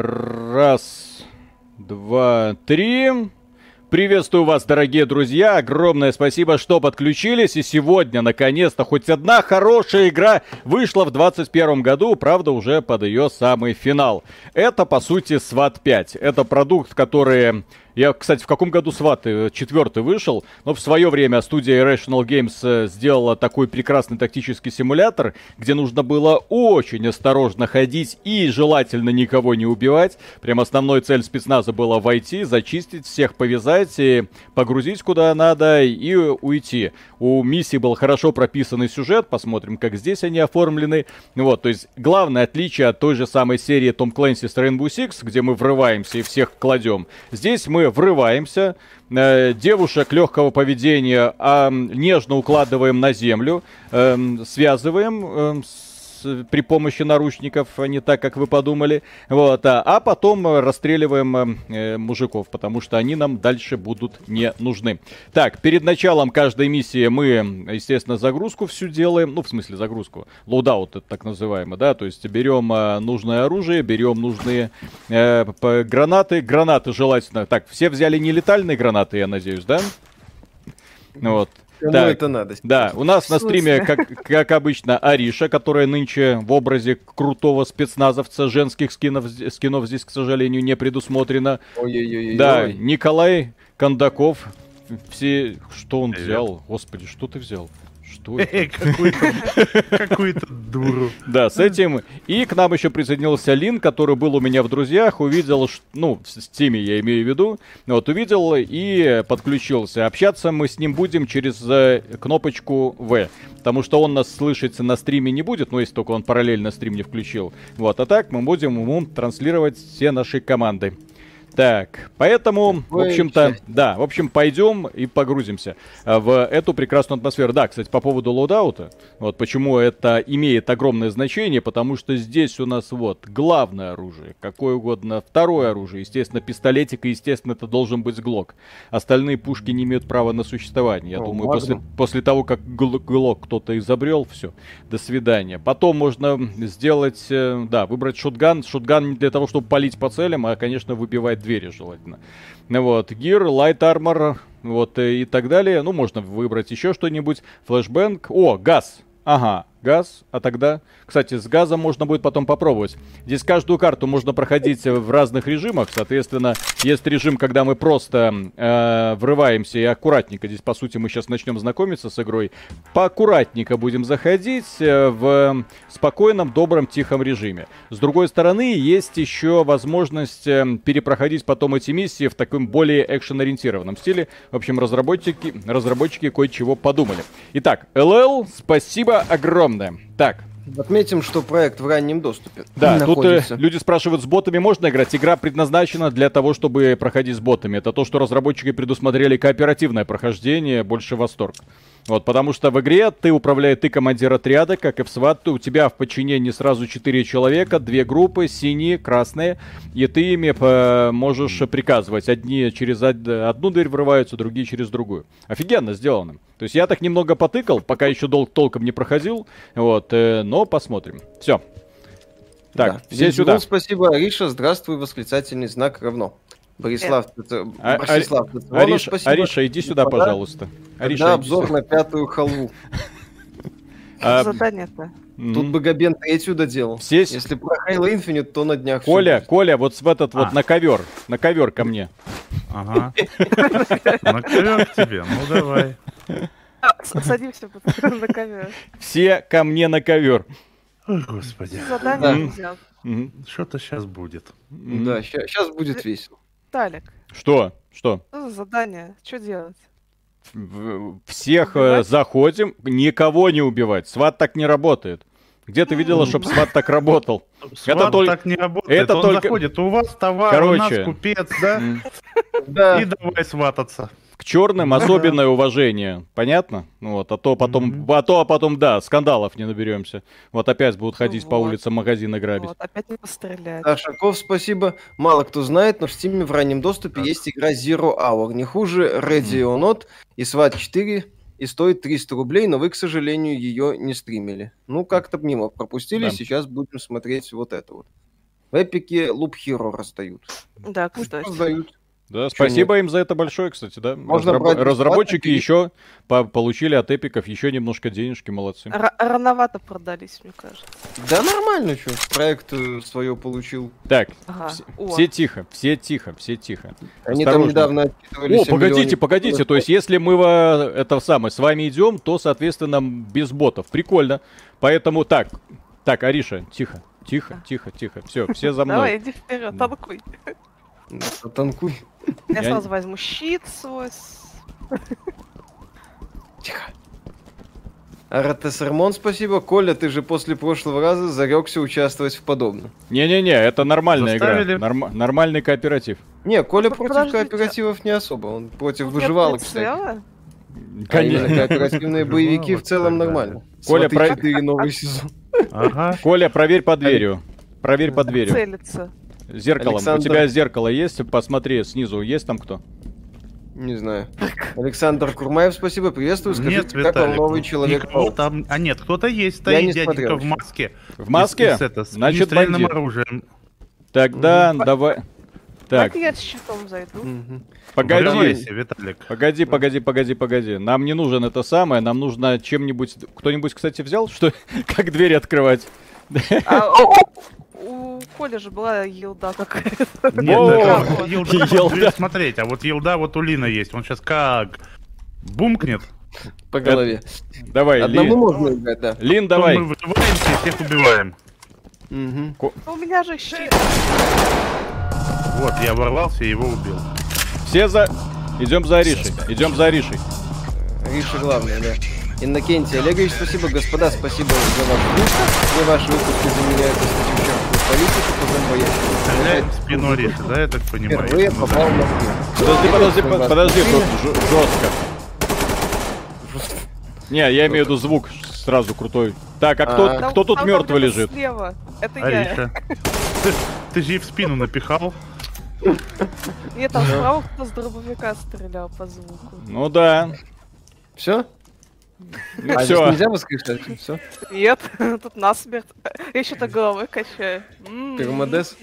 Раз, два, три. Приветствую вас, дорогие друзья. Огромное спасибо, что подключились. И сегодня, наконец-то, хоть одна хорошая игра вышла в 2021 году. Правда, уже под ее самый финал. Это, по сути, SWAT 5. Это продукт, который я, кстати, в каком году Сваты э, четвертый вышел, но в свое время студия Irrational Games э, сделала такой прекрасный тактический симулятор, где нужно было очень осторожно ходить и желательно никого не убивать. Прям основной цель спецназа была войти, зачистить, всех повязать, и погрузить куда надо и уйти. У миссии был хорошо прописанный сюжет, посмотрим, как здесь они оформлены. Вот, то есть главное отличие от той же самой серии Том Clancy's Rainbow Six, где мы врываемся и всех кладем. Здесь мы врываемся, э, девушек легкого поведения э, нежно укладываем на землю, э, связываем э, с при помощи наручников, а не так, как вы подумали. Вот, а, а потом расстреливаем э, э, мужиков, потому что они нам дальше будут не нужны. Так, перед началом каждой миссии мы, естественно, загрузку всю делаем. Ну, в смысле, загрузку. Лоудаут, это так называемый, да, то есть берем э, нужное оружие, берем нужные э, гранаты. Гранаты желательно. Так, все взяли нелетальные гранаты, я надеюсь, да? Вот. Кому так, это надо? Да, у нас на стриме, как, как обычно, Ариша, которая нынче в образе крутого спецназовца женских скинов, скинов здесь, к сожалению, не предусмотрено. Ой-ой-ой. Да, Николай Кондаков. Все... Что он взял? Господи, что ты взял? Какую-то дуру. Да, с этим. И к нам еще присоединился Лин, который был у меня в друзьях, увидел, ну, в Стиме я имею в виду, вот, увидел и подключился. Общаться мы с ним будем через э, кнопочку В, потому что он нас слышать на стриме не будет, ну, если только он параллельно стрим не включил. Вот, а так мы будем ему транслировать все наши команды. Так, поэтому, в общем-то, да, в общем, пойдем и погрузимся а, в эту прекрасную атмосферу. Да, кстати, по поводу loadout а, вот почему это имеет огромное значение, потому что здесь у нас вот главное оружие, какое угодно, второе оружие, естественно, пистолетик, и, естественно, это должен быть глок. Остальные пушки не имеют права на существование. Я О, думаю, после, после того, как глок кто-то изобрел, все, до свидания. Потом можно сделать, э, да, выбрать shotgun. Shotgun не для того, чтобы палить по целям, а, конечно, выбивать двери желательно. Вот, гир, light armor, вот и так далее. Ну, можно выбрать еще что-нибудь. Флешбэнк. О, газ. Ага, газ, а тогда... Кстати, с газом можно будет потом попробовать. Здесь каждую карту можно проходить в разных режимах. Соответственно, есть режим, когда мы просто э, врываемся и аккуратненько. Здесь, по сути, мы сейчас начнем знакомиться с игрой. Поаккуратненько будем заходить э, в спокойном, добром, тихом режиме. С другой стороны, есть еще возможность э, перепроходить потом эти миссии в таком более экшен-ориентированном стиле. В общем, разработчики, разработчики кое-чего подумали. Итак, LL, спасибо огромное. Так, Отметим, что проект в раннем доступе. Да, находится. тут э, люди спрашивают, с ботами можно играть? Игра предназначена для того, чтобы проходить с ботами. Это то, что разработчики предусмотрели кооперативное прохождение, больше восторг. Вот, потому что в игре ты управляешь, ты командир отряда, как и в SWAT, у тебя в подчинении сразу четыре человека, две группы, синие, красные, и ты ими э, можешь приказывать. Одни через одну дверь врываются, другие через другую. Офигенно сделано. То есть я так немного потыкал, пока еще долг толком не проходил, вот, э, но посмотрим. Все. Так, да. все сюда. Спасибо, Ариша, здравствуй, восклицательный знак равно. Борислав, э, это, а, Борислав, а, Ариша, спасибо. Ариша, иди сюда, Господа. пожалуйста. Ариша, Когда обзор на пятую халву. А, Задание-то. Тут бы Габен третью доделал. Все... Если про Halo Infinite, то на днях Коля, Коля, вот в этот вот а. на ковер. На ковер ко мне. Ага. На ковер к тебе, ну давай. Садимся на ковер. Все ко мне на ковер. Господи. Задание взял. Что-то сейчас будет. Да, сейчас будет весело. Талик. Что? Что? Что за задание? Что делать? Всех э, убивать? заходим, никого не убивать. Сват так не работает. Где ты видела, чтобы сват так работал? Сват это только... так не работает. Это Он только... заходит, у вас товар, Короче... у нас купец, да? Да. И давай свататься к черным особенное уважение. Понятно? Ну вот, а то потом, а то, а потом, да, скандалов не наберемся. Вот опять будут ходить вот. по улицам магазины грабить. Вот, опять не пострелять. Да, Шаков, спасибо. Мало кто знает, но в Steam в раннем доступе так. есть игра Zero Hour. Не хуже Ready or Not и SWAT 4 и стоит 300 рублей, но вы, к сожалению, ее не стримили. Ну, как-то мимо пропустили, да. сейчас будем смотреть вот это вот. В эпике Loop Hero раздают. Да, кстати. Раздают. Да, спасибо нет? им за это большое, кстати, да. Можно Разраб... Разработчики еще по получили от эпиков еще немножко денежки, молодцы. Р рановато продались, мне кажется. Да нормально, что проект э, свое получил. Так, ага. все, все тихо, все тихо, все тихо. Они Осторожно. там недавно О, погодите, погодите, то есть если мы это самое с вами идем, то, соответственно, без ботов. Прикольно. Поэтому так, так, Ариша, тихо, тихо, тихо, тихо. Все, все за мной. Давай, иди вперед, танкуй. Танкуй. Я сразу возьму щит свой. Тихо. Аратесермон, спасибо. Коля, ты же после прошлого раза зарекся участвовать в подобном. Не-не-не, это нормальная Заставили? игра. Норм- нормальный кооператив. Не, Коля против Подождите. кооперативов не особо. Он против выживалок, кстати. Конечно. А кооперативные боевики в целом нормально. Коля, про... новый сезон. Ага. Коля, проверь под дверью. Проверь под дверью. Целится. Зеркалом. Александр... У тебя зеркало есть? Посмотри, снизу есть там кто? Не знаю. Александр Курмаев, спасибо, приветствую. Скажите, нет, как вам новый человек там... А нет, кто-то есть, стоит не дяденька смотрел, в маске. В маске? С, с, это, с Значит, бандит. оружием. Тогда угу. давай... Так. я с щитом зайду. Угу. Погоди, Виталик. Погоди, погоди, погоди, погоди. Нам не нужен это самое, нам нужно чем-нибудь... Кто-нибудь, кстати, взял, что... как двери открывать? А, Коли же была елда какая-то. Нет, елда смотреть, а вот елда вот у Лина есть. Он сейчас как бумкнет. По голове. Давай, Одному можно играть, да. Лин, давай. Мы вырываемся и всех убиваем. У меня же щит. Вот, я ворвался и его убил. Все за... Идем за Аришей. Идем за Аришей. Ариша главное, да. Иннокентий Олегович, спасибо. Господа, спасибо за ваш выпуск. Все ваши выпуски заменяют статью политику по зомбоящику. Стреляем в спину Ариши, да, я так понимаю? Впервые попал на Подожди, подожди, подожди, тут жестко. Не, я имею в виду звук сразу крутой. Так, а кто, а, кто тут мертвый лежит? Слева. Это Ариша. я. Ты же ей в спину напихал. Нет, там справа кто с дробовика стрелял по звуку. Ну да. Все? Ну, а все. нельзя воскрешать? Все? Нет, тут насмерть. Я еще так головой качаю. Пермодес?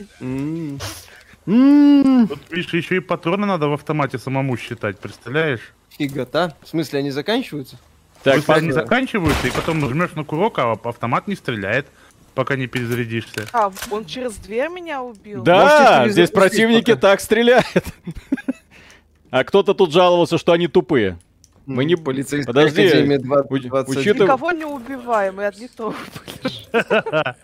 Тут, видишь, еще и патроны надо в автомате самому считать, представляешь? Фигота. В смысле, они заканчиваются? Так, Если они заканчиваются, и потом нажмешь на курок, а автомат не стреляет, пока не перезарядишься. А, он через дверь меня убил? Да, здесь противники пока. так стреляют. А кто-то тут жаловался, что они тупые. Мы не... Полицейская Подожди, Академия 20, 20. Учитыв... Никого не убиваем, мы одни то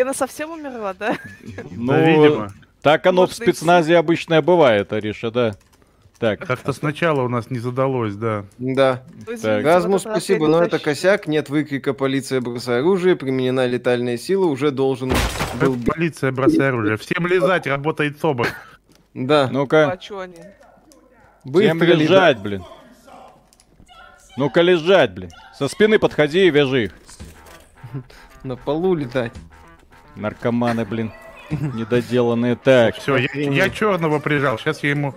Она совсем умерла, да? Ну, да, видимо. Так оно Может, в спецназе обычно бывает, Ариша, да. Так. Как-то сначала у нас не задалось, да. Да. Так. Газму спасибо, но это косяк. Нет выкрика «Полиция, бросай оружие». Применена летальная сила. Уже должен был... Полиция, бросай оружие. Всем лизать, работает СОБР. Да. Ну-ка. А что они? Всем лежать, блин. Ну-ка лежать, блин. Со спины подходи и вяжи их. На полу летать. Наркоманы, блин. Недоделанные. Так. Все, я, я черного прижал. Сейчас я ему...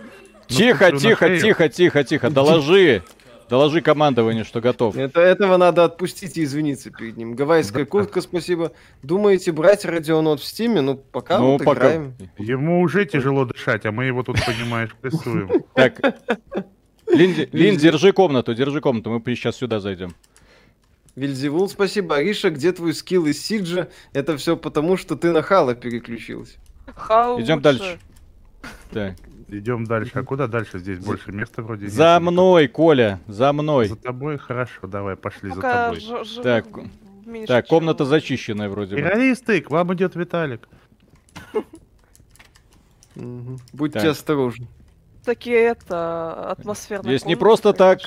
Тихо, тихо, тихо, тихо, тихо. Доложи. Доложи командованию, что готов. Это, этого надо отпустить и извиниться перед ним. Гавайская куртка, спасибо. Думаете брать Радионот в стиме? Ну, пока ну, вот пока. играем. Ему уже тяжело дышать, а мы его тут, понимаешь, прессуем. Так, Лин, Лин, держи комнату, держи комнату, мы сейчас сюда зайдем. Вильзевул, спасибо. Ариша, где твой скилл из Сиджа? Это все потому, что ты на Хала переключилась. Хау Идем лучше. дальше. Так. Идем дальше. А куда дальше? Здесь больше места вроде нет. За мной, Коля, за мной. За тобой хорошо, давай, пошли Пока за тобой. Так, так, комната зачищенная вроде бы. Террористы, к вам идет Виталик. Будьте осторожны. Такие это атмосферные. Здесь не просто так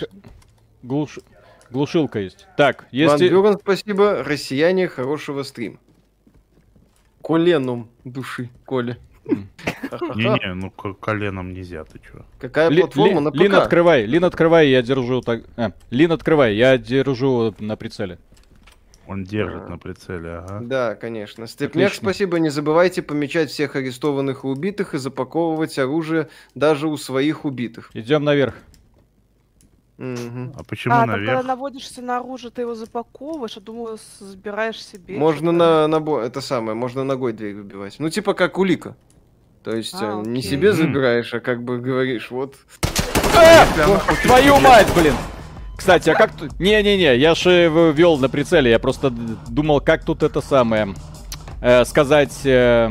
глуш... глушилка есть. Так, есть... Ван спасибо. Россияне, хорошего стрима. Коленум души, Коля. Не-не, ну коленом нельзя, ты чё? Какая платформа на ПК? Лин, открывай, Лин, открывай, я держу так... А, Лин, открывай, я держу на прицеле. Он держит на прицеле, ага. Да, конечно. Степняк, спасибо. Не забывайте помечать всех арестованных и убитых и запаковывать оружие даже у своих убитых. Идем наверх. А почему а, наверх? когда наводишься на оружие, ты его запаковываешь, а думаю, забираешь себе. Можно на, на это самое, можно ногой дверь выбивать. Ну, типа как улика. То есть а, не себе забираешь, а как бы говоришь, вот. А, твою мать, блин! Кстати, а как тут... Не-не-не, я же вел на прицеле, я просто думал, как тут это самое... Э, сказать... Э,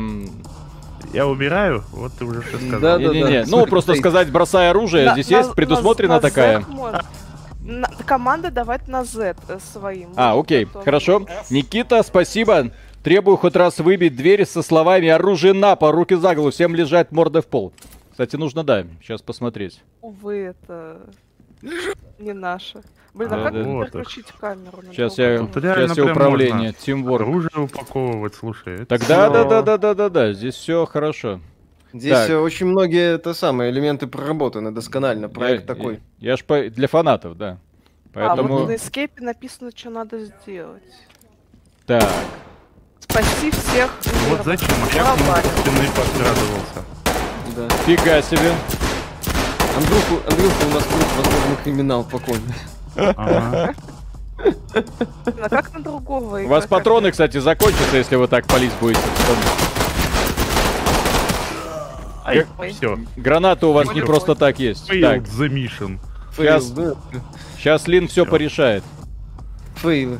я убираю, вот ты уже все сказал. Да, не, не, не. Ну, просто сказать, бросай оружие, здесь есть предусмотрена такая. команда давать на Z э, своим. А, окей, хорошо. Никита, спасибо. Требую хоть раз выбить дверь со словами «Оружие на пол, руки за голову, всем лежать мордой в пол». Кстати, нужно, да, сейчас посмотреть. Увы, это не наше. Блин, а, а как да, вот переключить камеру? Сейчас я, сейчас я управление, Teamwork. Оружие упаковывать, слушай. Тогда, да, да, да, да, да, да, здесь все хорошо. Здесь так. очень многие это самые элементы проработаны досконально. Проект я, такой. Я, я ж по, для фанатов, да. Поэтому... А вот на Escape написано, что надо сделать. Так. Спаси всех. Вот зачем? Я стены подкрадывался. Да. Фига себе. Андрюху, Андрюху у нас будет, возможно, криминал по Ага. А как на другого? У вас патроны, кстати, закончатся, если вы так палить будете. Ай, все. Граната у вас не просто так есть. Так, the mission. Сейчас, сейчас Лин все порешает. Фейлы.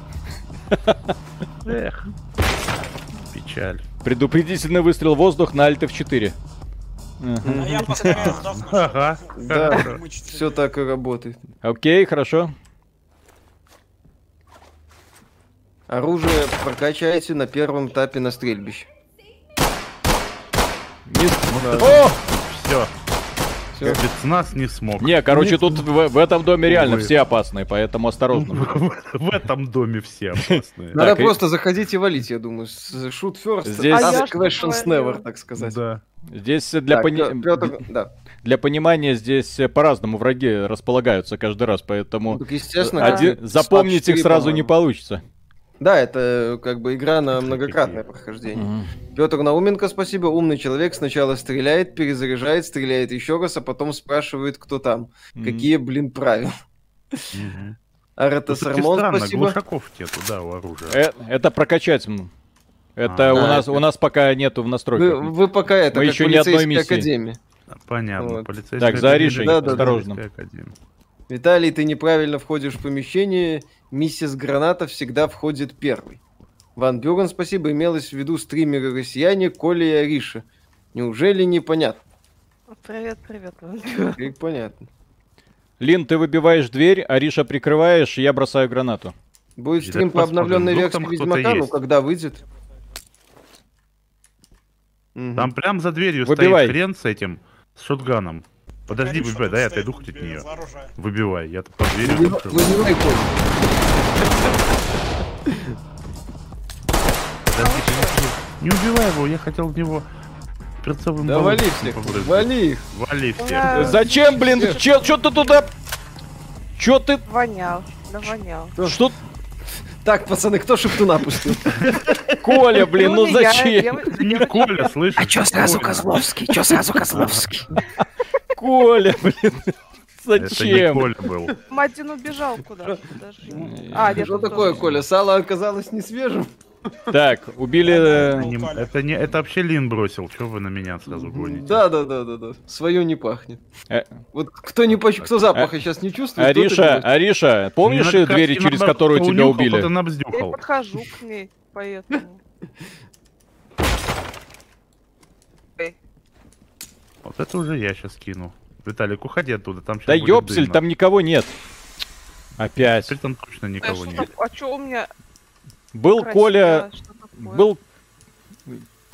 Эх. Печаль. Предупредительный выстрел в воздух на Alt F4. А я повторяю, Ага. Да, все так и работает. Окей, хорошо. Оружие прокачайте на первом этапе на стрельбище. Не... О! Все. Все. Спецназ не смог. Не, короче, тут в, в этом доме реально все опасные, поэтому осторожно. В этом доме все опасные. Надо просто заходить и валить, я думаю. Shoot first, Здесь... ask questions never, так сказать. Да. Здесь для, пони... да. для понимания здесь по-разному враги располагаются каждый раз, поэтому так, естественно, один... запомнить их сразу не получится. Да, это как бы игра на многократное прохождение. Mm-hmm. Петр Науменко, спасибо. Умный человек сначала стреляет, перезаряжает, стреляет еще раз, а потом спрашивает, кто там. Mm-hmm. Какие, блин, правила. Mm-hmm. Арата Сармон, спасибо. глушаков нету, да, у оружия. Э- это прокачать. Это а, у, да, нас, это... у нас пока нету в настройках. Вы, вы пока это, Мы еще ни одной миссии. Академии. Понятно, вот. полицейская Так, за Аришей, да, осторожно. Да, да. Виталий, ты неправильно входишь в помещение. Миссис Граната всегда входит первый. Ван Бюрен, спасибо, имелось в виду стримеры-россияне Коля и Ариша. Неужели непонятно? Привет, привет, Ван Бюрен. понятно. Лин, ты выбиваешь дверь, Ариша прикрываешь, я бросаю гранату. Будет стрим по обновленной версии Ведьмака, ну когда выйдет? Там прям за дверью Выбивай. стоит хрен с этим, с шотганом. Подожди, выбивай, да я отойду хоть от нее. Выбивай, я тут под дверью. Выбивай, Коль. Не убивай его, я хотел в него перцовым Да вали всех, вали их. Вали всех. Зачем, блин, че ты туда... Че ты... Вонял, да вонял. Что... Так, пацаны, кто шептуна пустил? Коля, блин, ну зачем? Не Коля, слышишь? А чё сразу Козловский? Чё сразу Козловский? Коля, блин. Зачем? Это не Коля был. Мадин убежал куда-то. А, Что такое, Коля? Сало оказалось не свежим? Так, убили... Э, это, не, это вообще Лин бросил, что вы на меня сразу гоните? Да, да, да, да, да. Свое не пахнет. Э... Вот кто не поч... кто запаха э... сейчас не чувствует, Ариша, Ариша, помнишь Мне двери, через которую тебя убили? Я подхожу к ней, поэтому. Вот это уже я сейчас кину. Виталик, уходи оттуда, там Да ёпсель, там никого нет. Опять. Теперь там точно никого нет. А что у меня был Красиво, Коля... Был...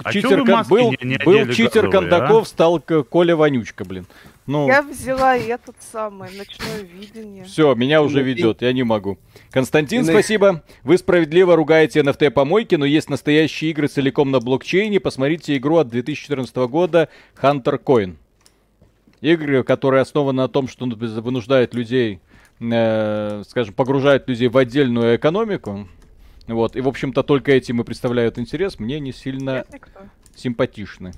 А читер, кон... был, не, не был читер Кондаков, а? стал Коля Вонючка, блин. Ну... Я взяла этот самый ночное видение. Все, меня уже ведет, я не могу. Константин, спасибо. Вы справедливо ругаете NFT-помойки, но есть настоящие игры целиком на блокчейне. Посмотрите игру от 2014 года Hunter Coin. Игры, которые основаны на том, что вынуждают людей, э, скажем, погружают людей в отдельную экономику вот, и, в общем-то, только этим и представляют интерес, мне не сильно симпатичны.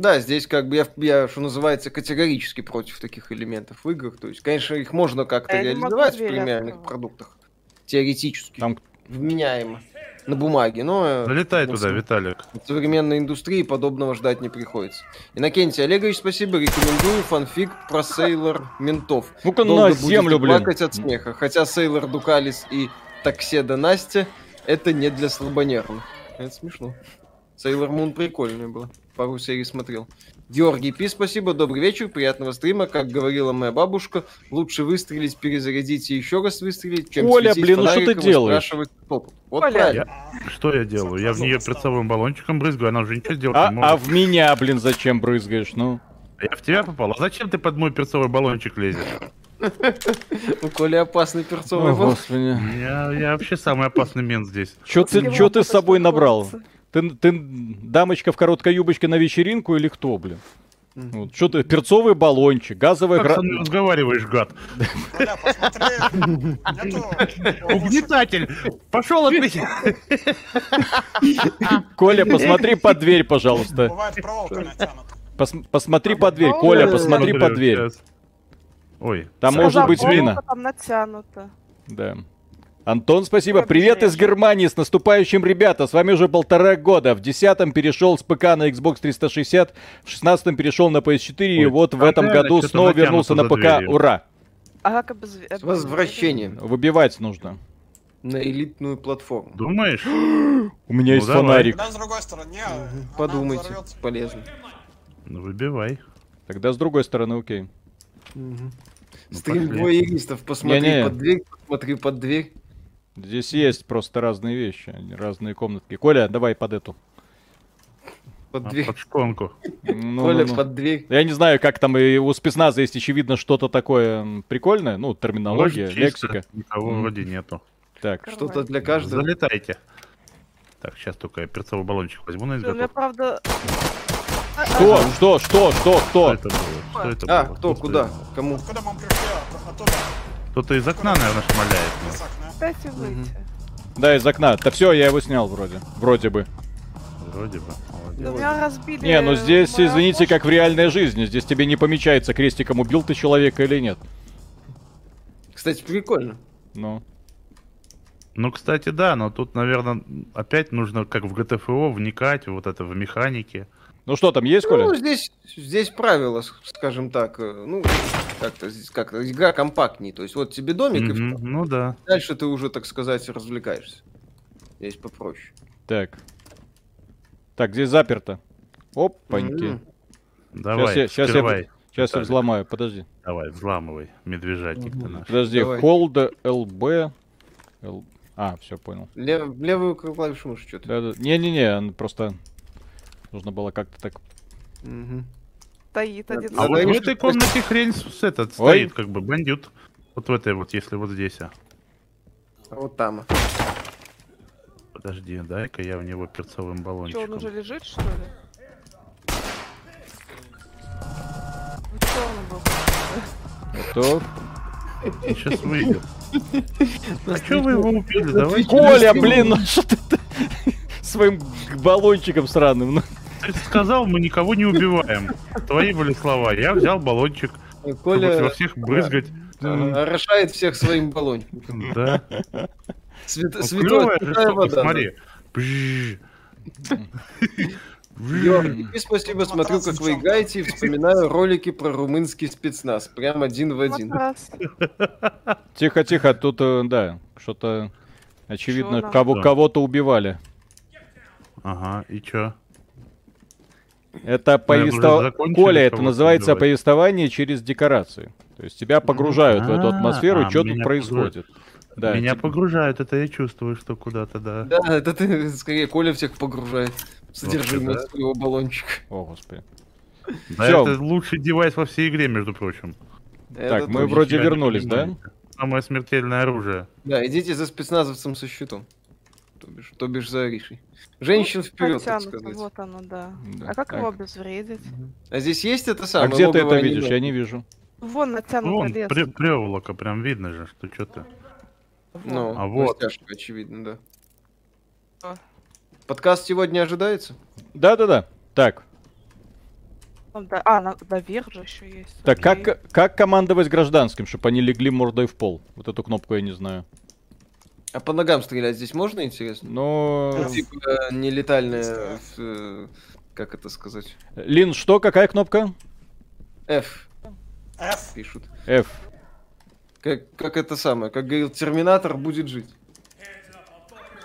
Да, здесь как бы я, я, что называется, категорически против таких элементов в играх. То есть, конечно, их можно как-то Я реализовать в премиальных открывать. продуктах. Теоретически. Там Вменяемо. На бумаге, но... э, Залетай в туда, Виталик. От современной индустрии подобного ждать не приходится. Иннокентий Олегович, спасибо. Рекомендую фанфик про Сейлор Ментов. Ну-ка Долго на землю, блин. плакать от смеха. Хотя Сейлор Дукалис и Такседа Настя это не для слабонервных. Это смешно. Сейлор Мун прикольный был. Пару серий смотрел. Георгий Пи, спасибо, добрый вечер, приятного стрима. Как говорила моя бабушка, лучше выстрелить, перезарядить и еще раз выстрелить, чем Коля, светить блин, ну что ты делаешь? Вот Коля. правильно. Что я делаю? Я в нее перцовым баллончиком брызгаю, она уже ничего сделать А, не а может. в меня, блин, зачем брызгаешь? Ну, Я в тебя попал. А зачем ты под мой перцовый баллончик лезешь? У Коли опасный перцовый господи. Я, я вообще самый опасный мент здесь. Чё ты, С собой набрал? Ты, ты дамочка в короткой юбочке на вечеринку или кто, блин? Вот, что ты, перцовый баллончик, газовая Как гра... мной разговариваешь, гад? Угнетатель! Пошел от меня! Коля, посмотри под дверь, пожалуйста. Посмотри под дверь, Коля, посмотри под дверь. Ой, Там может быть «Волка мина. Там натянуто. Да. Антон, спасибо. Привет из. Германии. С наступающим, ребята. С вами уже полтора года. В десятом перешел с ПК на Xbox 360. В шестнадцатом перешел на PS4. и Ой, вот в этом году снова вернулся на ПК. дверью. Ура. А как обез... С возвращением Выбивать нужно. на элитную платформу. думаешь? У меня Ну, есть давай. фонарик. Когда с другой стороны, Подумайте, взорвется. полезно. Ну, выбивай. Тогда с другой стороны, окей. Ну, Стрим пошли. воеристов, посмотри Не-не. под дверь, посмотри под дверь. Здесь есть просто разные вещи, они разные комнатки. Коля, давай под эту. Под А, дверь. Под шконку. Ну, Коля, ну, ну. под дверь. Я не знаю, как там и у спецназа есть, очевидно, что-то такое прикольное. Ну, терминология, Вроде чисто, лексика. Никого М. вроде нету. Так, Что-то для каждого. Залетайте. Так, сейчас только я перцовый баллончик возьму на изготовку. правда... А, что, что, что, что, Что кто? это было? Что это А, было? кто, Что куда, кому? Откуда мы пришли? Оттуда. Кто-то из окна, наверное, шмаляет. Из ну. окна. Дайте выйти. Да, из окна. Да все, я его снял вроде. Вроде бы. Вроде бы. Молодец. Меня разбили... Не, ну здесь, мое извините, как в реальной жизни. Здесь тебе не помечается крестиком, убил ты человека или нет. Кстати, прикольно. Ну. Ну, кстати, да, но тут, наверное, опять нужно, как в ГТФО, вникать вот это в механике. Ну что там, есть, Коля? Ну, здесь, здесь правила, скажем так, э, ну, как-то здесь как-то игра компактней. То есть вот тебе домик, и Мгм, всё. Ну да. дальше ты уже, так сказать, развлекаешься. Здесь попроще. Так. Так, здесь заперто. Опаньки. М. Давай, я- щас я. Сейчас я взломаю, подожди. Давай, взламывай, медвежатник ты наш. Подожди, Давай. hold LB. А, все, понял. Лев- левую клавишу мыши что-то. Да-да. Не-не-не, он просто... Нужно было как-то так... Стоит один. А вот в этой комнате хрень с этот стоит, как бы бандит. Вот в этой вот, если вот здесь, а. А Вот там. Подожди, дай-ка я в него перцовым Что, он баллончиком. уже лежит, что ли? Ну. Готов. Сейчас выйдет. А что вы его убили? Давай. Коля, блин, ну что ты ты своим баллончиком сраным? Ну. Ты сказал, мы никого не убиваем. Твои были слова. Я взял баллончик, чтобы Коля во всех брызгать. э, орошает всех своим баллончиком. Да. Свят- Ну, святая штука, вода, смотри. И спасибо, смотрю, как вы играете и вспоминаю ролики про румынский спецназ. Прям один в один. Матрас. Тихо-тихо, тут, э, да, что-то... Очевидно, кого- кого-то убивали. Ага, и чё? Это повествование... Коля, это называется повествование через декорации. То есть тебя погружают в эту А, атмосферу, а, что тут происходит. Да, Меня типа- погружают, это я чувствую, что куда-то, да. Да, это ты, скорее, Коля всех погружает в содержимое да. своего баллончика. О, господи. Да, Всё. это лучший девайс во всей игре, между прочим. Так, Это мы точно. вроде вернулись, да? Самое смертельное оружие. Да, идите за спецназовцем со щитом. То бишь, то бишь за Аришей. Женщин вперед, так сказать. Вот оно, да. Да, А как так. его обезвредить? А здесь есть это А самое? где ты это видишь? Я не вижу. Вон натянуто Вон, лес. пре- преволока, прям видно же, что что-то. Ну, А вот. растяжка, очевидно, да. А. Подкаст сегодня ожидается? Да-да-да. Так. Ну, а, на, наверх же еще есть. Так, окей. как, как командовать гражданским, чтобы они легли мордой в пол? Вот эту кнопку я не знаю. А по ногам стрелять здесь можно, интересно? Но... Ну, типа, э, нелетальная... э, Как это сказать? Лин, что? Какая кнопка? F F. пишут. F. Как, как это самое, как говорил Терминатор, будет жить.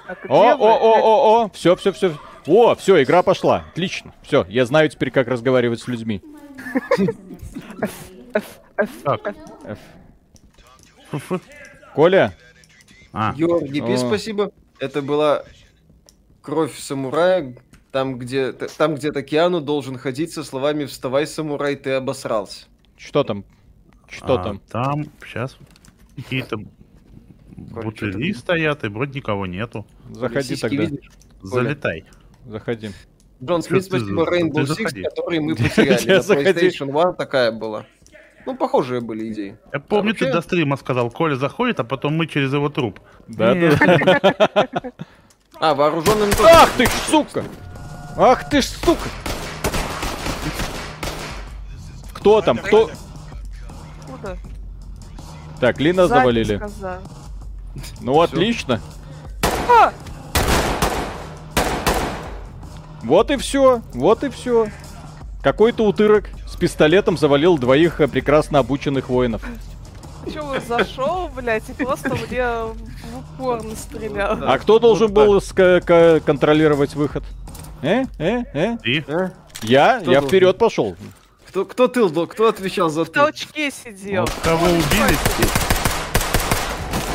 А О, о, о, о, о, все, все, все. О, все, игра пошла. Отлично. Все, я знаю теперь, как разговаривать с людьми. Так. F. Фу-фу. Коля? А, Георгий, О. спасибо. Это была кровь самурая, там где, там где-то Киану должен ходить со словами «Вставай, самурай, ты обосрался». Что там? Что а, там? Там, сейчас, какие-то бутыли стоят, и вроде никого нету. Заходи Сиськи тогда. видишь? Залетай. Заходи. Джон Смит, спасибо, Rainbow Six, который мы потеряли. На. PlayStation One такая была. Ну, похожие были идеи. Я помню, вообще- ты до стрима сказал, Коля заходит, а потом мы через его труп. Да, да. А, вооруженным тоже. Ах ты ж, сука! Ах ты ж, сука! Кто там? Кто? Откуда? Так, Лина Сзади завалили. сказал. Ну, отлично. А! Вот и все, вот и все. Какой-то утырок пистолетом завалил двоих э, прекрасно обученных воинов. Че вы зашел, блядь, и просто мне в упор настрелял. А кто должен был ска- ка- контролировать выход? Э? Э? Э? Ты? Я? Я вперед пошел. Кто, кто тыл, был? кто отвечал за В тыл? толчке сидел. Вот кого убили,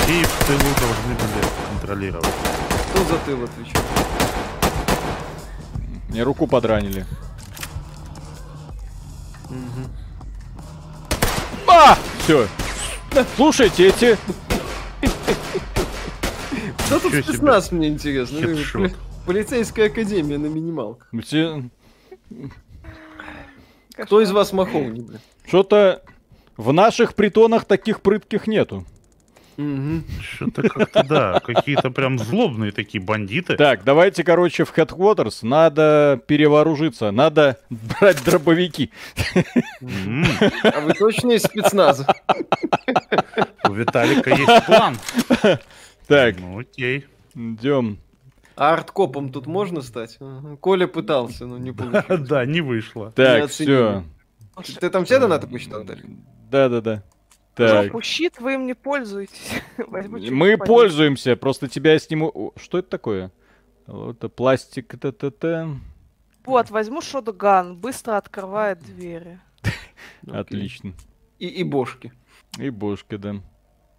и в тылу должны были контролировать. Кто за тыл отвечал? Мне руку подранили. А! Все. Слушайте, эти... Кто тут спецназ, мне интересно? Ну, Полицейская академия на минималках. эти- Кто из вас маховни, блин? Что-то в наших притонах таких прытких нету. Что-то как-то, да, какие-то прям злобные такие бандиты. Так, давайте, короче, в Headquarters надо перевооружиться, надо брать дробовики. А вы точно из спецназа? У Виталика есть план. Так, Ну окей. идем. А арткопом тут можно стать? Коля пытался, но не получилось. Да, не вышло. Так, все. Ты там все донаты посчитал, Дарья? Да-да-да. Так. Жопу щит, вы им не пользуетесь. Мы пользуемся, просто тебя сниму... Что это такое? Вот это пластик, т-т-т. Вот, возьму шотган, быстро открывает двери. Отлично. И, и бошки. И бошки, да.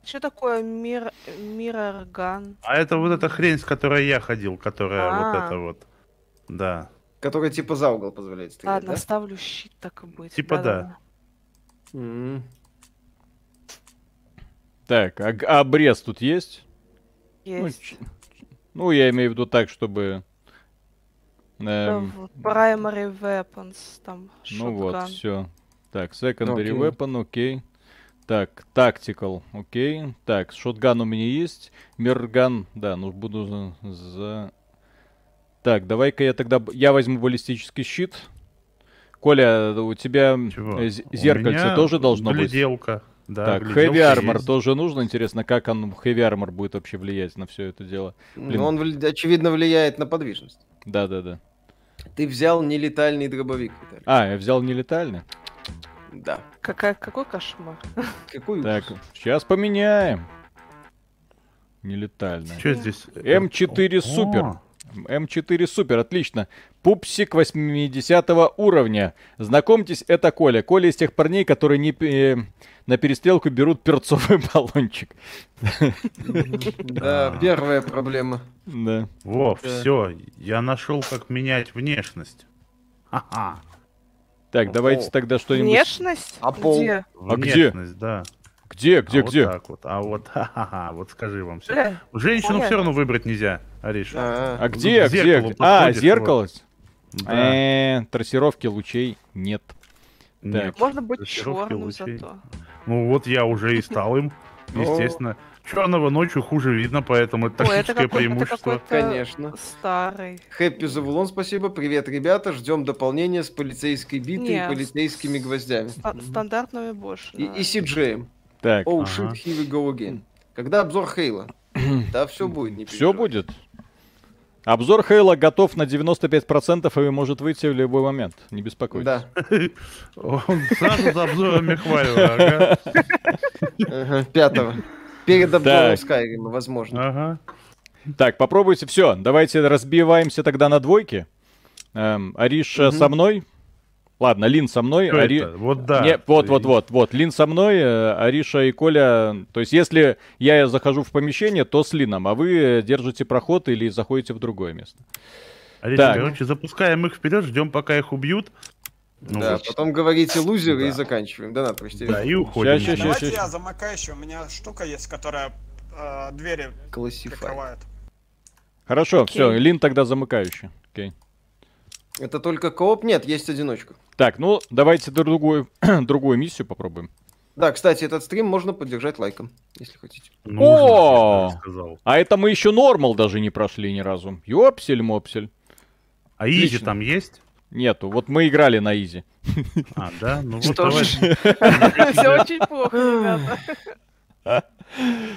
Что такое мир... мирорган? А это вот эта хрень, с которой я ходил, которая вот А. это вот. Да. Который типа за угол позволяет стрелять, Ладно, да? ставлю щит, так и быть. Типа Да-да-да. М. Так, а, г- а обрез тут есть? Ну, Есть. ч- Ну, я имею в виду так, чтобы... эм, Primary weapons, там, ну вот, shotgun. все. Так, secondary Окей. weapon, окей. Так, tactical, окей. Так, шотган у меня есть. Мирган, да, ну буду за... за- Так, давай-ка я тогда... Я возьму баллистический щит. Коля, у тебя Чего? э, з- У зеркальце меня тоже должно быть? гляделка. Да, так, heavy armor есть. тоже нужно. Интересно, как он, heavy armor будет вообще влиять на все это дело? Блин. Ну, он, очевидно, влияет на подвижность. Да-да-да. Ты взял нелетальный дробовик, Виталий. А, я взял нелетальный. Да. Какая, какой кошмар. Какой Так, ужас. сейчас поменяем. Нелетальный. Что здесь? М4 О, супер. М4 супер, отлично. Пупсик 80 уровня. Знакомьтесь, это Коля. Коля из тех парней, которые не, пе- на перестрелку берут перцовый баллончик. Да, первая проблема. Да. Во, все, я нашел, как менять внешность. Ха-ха. Так, давайте тогда что-нибудь... Внешность? А пол? Где? А где? Внешность, да. Где, где, а где? Вот так вот. А вот, ха-ха-ха, вот скажи вам все. Бля, Женщину все равно выбрать нельзя, Ариша. А, А где, где? А, зеркало? Да. Э, трассировки лучей нет. Нет. Можно быть черным лучей. зато. Ну вот я уже и стал им, естественно. черного ночью хуже видно, поэтому это Ой, это тактическое какой- это преимущество. какой-то Конечно. Старый. Хэппи Завулон, спасибо. Привет, ребята. Ждем дополнения с полицейской битой и полицейскими гвоздями. Ста- стандартными больше. И, да. и. Так, Оу, Ага. shit, here we go again. Когда обзор Хейла? Да, все будет, не все будет. Обзор Хейла готов на 95% и может выйти в любой момент. Не беспокойтесь. Да. Он сразу за обзорами хвалил, Пятого. Перед обзором. Скайрима, возможно. Ага. Так, попробуйте. Все, давайте разбиваемся тогда на двойки. Эм, Ариша со мной. Ладно, Лин со мной. Что Ари- это? Вот да. Не, вот, вот, вот, вот. Лин со мной, э, Ариша и Коля. То есть, если я захожу в помещение, то с Лином, а вы держите проход или заходите в другое место. Так. короче, запускаем их вперед, ждем, пока их убьют. Ну да, вот. потом говорите лузеры и Да. заканчиваем. Да, на прости. Да, и уходим. Ща, ща. Давайте я замыкающий, у меня штука есть, которая э, двери прикрывает. Хорошо, Окей. все, Лин тогда замыкающий. Окей. Это только кооп? Нет, есть одиночка. Так, ну давайте другую, другую миссию попробуем. Да, кстати, этот стрим можно поддержать лайком, если хотите. Нужно, О! я бы сказал. А это мы еще нормал даже не прошли ни разу. Ёпсель-мопсель. А easy там есть? Нету. Вот мы играли на easy. А, да? Ну вот Что давай. ж. Все очень плохо, ребята.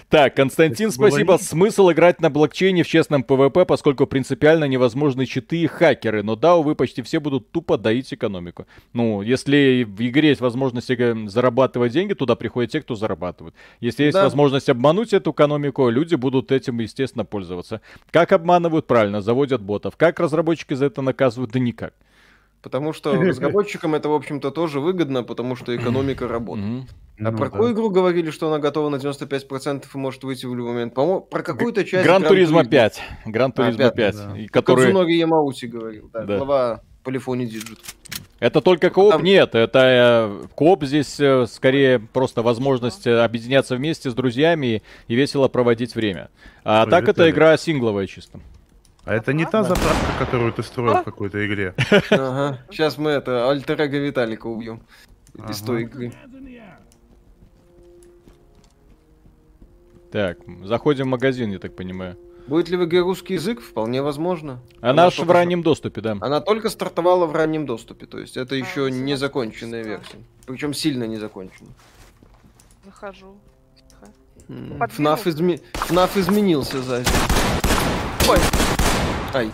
Так, Константин, спасибо. они- Смысл играть на блокчейне в честном ПВП, поскольку принципиально невозможны читы и хакеры. Но да, увы, почти все будут тупо доить экономику. Ну, если в игре есть возможность зарабатывать деньги, туда приходят те, кто зарабатывает. Если есть Да. возможность обмануть эту экономику, люди будут этим, естественно, пользоваться. Как обманывают? Правильно, заводят ботов. Как разработчики за это наказывают? Да никак. Потому что разработчикам это, в общем-то, тоже выгодно, потому что экономика работает. А Ну про да. какую игру говорили, что она готова на 95% и может выйти в любой момент? По-моему, про какую-то часть... Gran Turismo Turismo. 5. Gran Turismo пятый, 5. да. и Который... Кадзунори Ямаути говорил, да, Да. глава Polyphony Digital. Это только кооп? Там- Нет, это э, кооп здесь э, скорее просто возможность э, объединяться вместе с друзьями и весело проводить время. А Ой, так это игра сингловая чисто. А это не та заправка, которую ты строил в какой-то игре. Ага. Сейчас мы это, альтер Виталика убьем. Из той игры. Так, заходим в магазин, я так понимаю. Будет ли в игре русский язык? Вполне возможно. Она аж в раннем доступе, да. Она только стартовала в раннем доступе, то есть это еще А, не согласна. законченная версия. Причем сильно не законченная. Захожу. ФНАФ, изме- ФНАФ изменился за. Ой. Ай.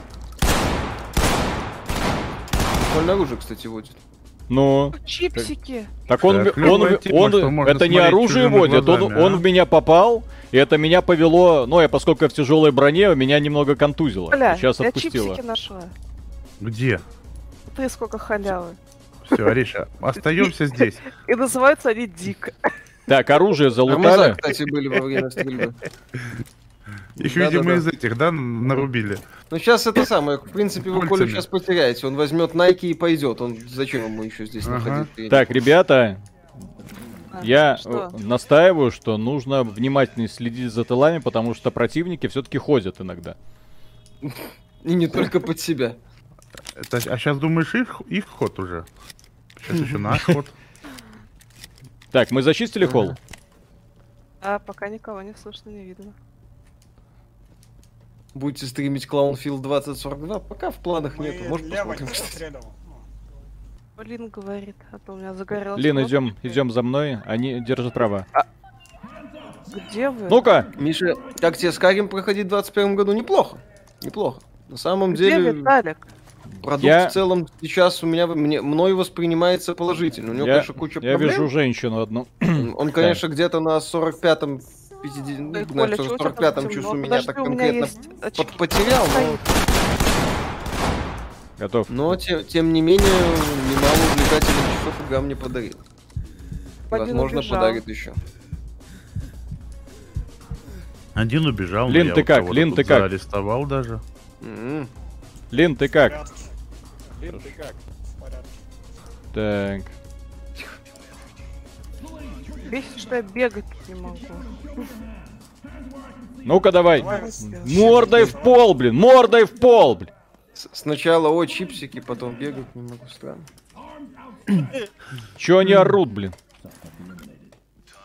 Прикольно оружие, кстати, водит. Ну, Чипсики. так он, Так, он, любая тема, он- это не оружие водит, он, глазами, он а? в меня попал, и это меня повело, ну, я поскольку я в тяжелой броне, меня немного контузило. Бля, Сейчас я отпустило. чипсики нашла. Где? Ты сколько халявы. Все, Ариша, остаемся здесь. И называются они дико. Так, оружие залутали. кстати, были во время стрельбы. Их, Да-да-да. видимо, из этих, да, нарубили. Ну сейчас это самое, в принципе, вы Колю сейчас потеряете. Он возьмет Nike и пойдет. Он зачем ему еще здесь Ага. находиться? Так, ребята, А, Я Что? э, настаиваю, что нужно внимательно следить за тылами, потому что противники все-таки ходят иногда. И не только под себя. Это, а сейчас думаешь их, их ход уже? Сейчас еще наш ход. Так, мы зачистили холл? А пока никого не слышно, не видно. Будете стримить Clownfield 2042? Пока в планах Мы нету. Может, посмотрим. что-. Блин говорит, а то у меня загорелось. Лин, кнопка. идем, идем за мной, они держат права. Где вы? Ну-ка! Миша, как тебе Skyrim проходить в 21 году? Неплохо. Неплохо. На самом Где деле, Виталик? продукт Я- в целом сейчас у меня мне, мною воспринимается положительно. У него, Я, конечно, куча я проблем. вижу женщину одну. Он, конечно, где-то на 45-м, 50, ну, Ой, Коля, тебя 45-м там часу темно? меня Подожди, так меня конкретно под- потерял, но, Готов. но те- тем, не менее немало увлекательных часов игра мне подарил. Один Возможно, убежал. подарит еще. Один убежал, Лин, ты как? Лин, ты как? Заарестовал даже. Лин, ты как? Лин, ты как? Так. Бесит, что я бегать не могу. Ну-ка давай. Давай, Мордой в пол, блин, мордой в пол, блин. С- Сначала о чипсики, потом бегать не могу, странно. Чё они орут, блин?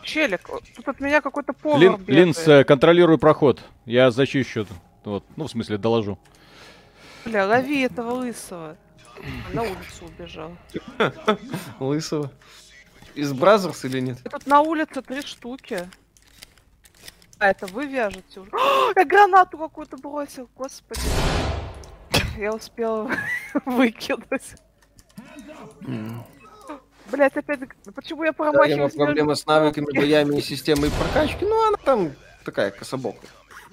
Челик, тут от меня какой-то повар Лин, Линс, э, контролируй проход. Я зачищу. Вот, ну, в смысле, доложу. Бля, лови этого лысого. На улицу убежал. Лысого. Из Бразерс или нет? Тут на улице три штуки. А, это вы вяжете уже. О, я гранату какую-то бросил, господи. Я успел выкинуть. Блять, опять, почему я промахиваюсь? Да, проблема с навыками, боями и системой прокачки, ну она там такая кособокая.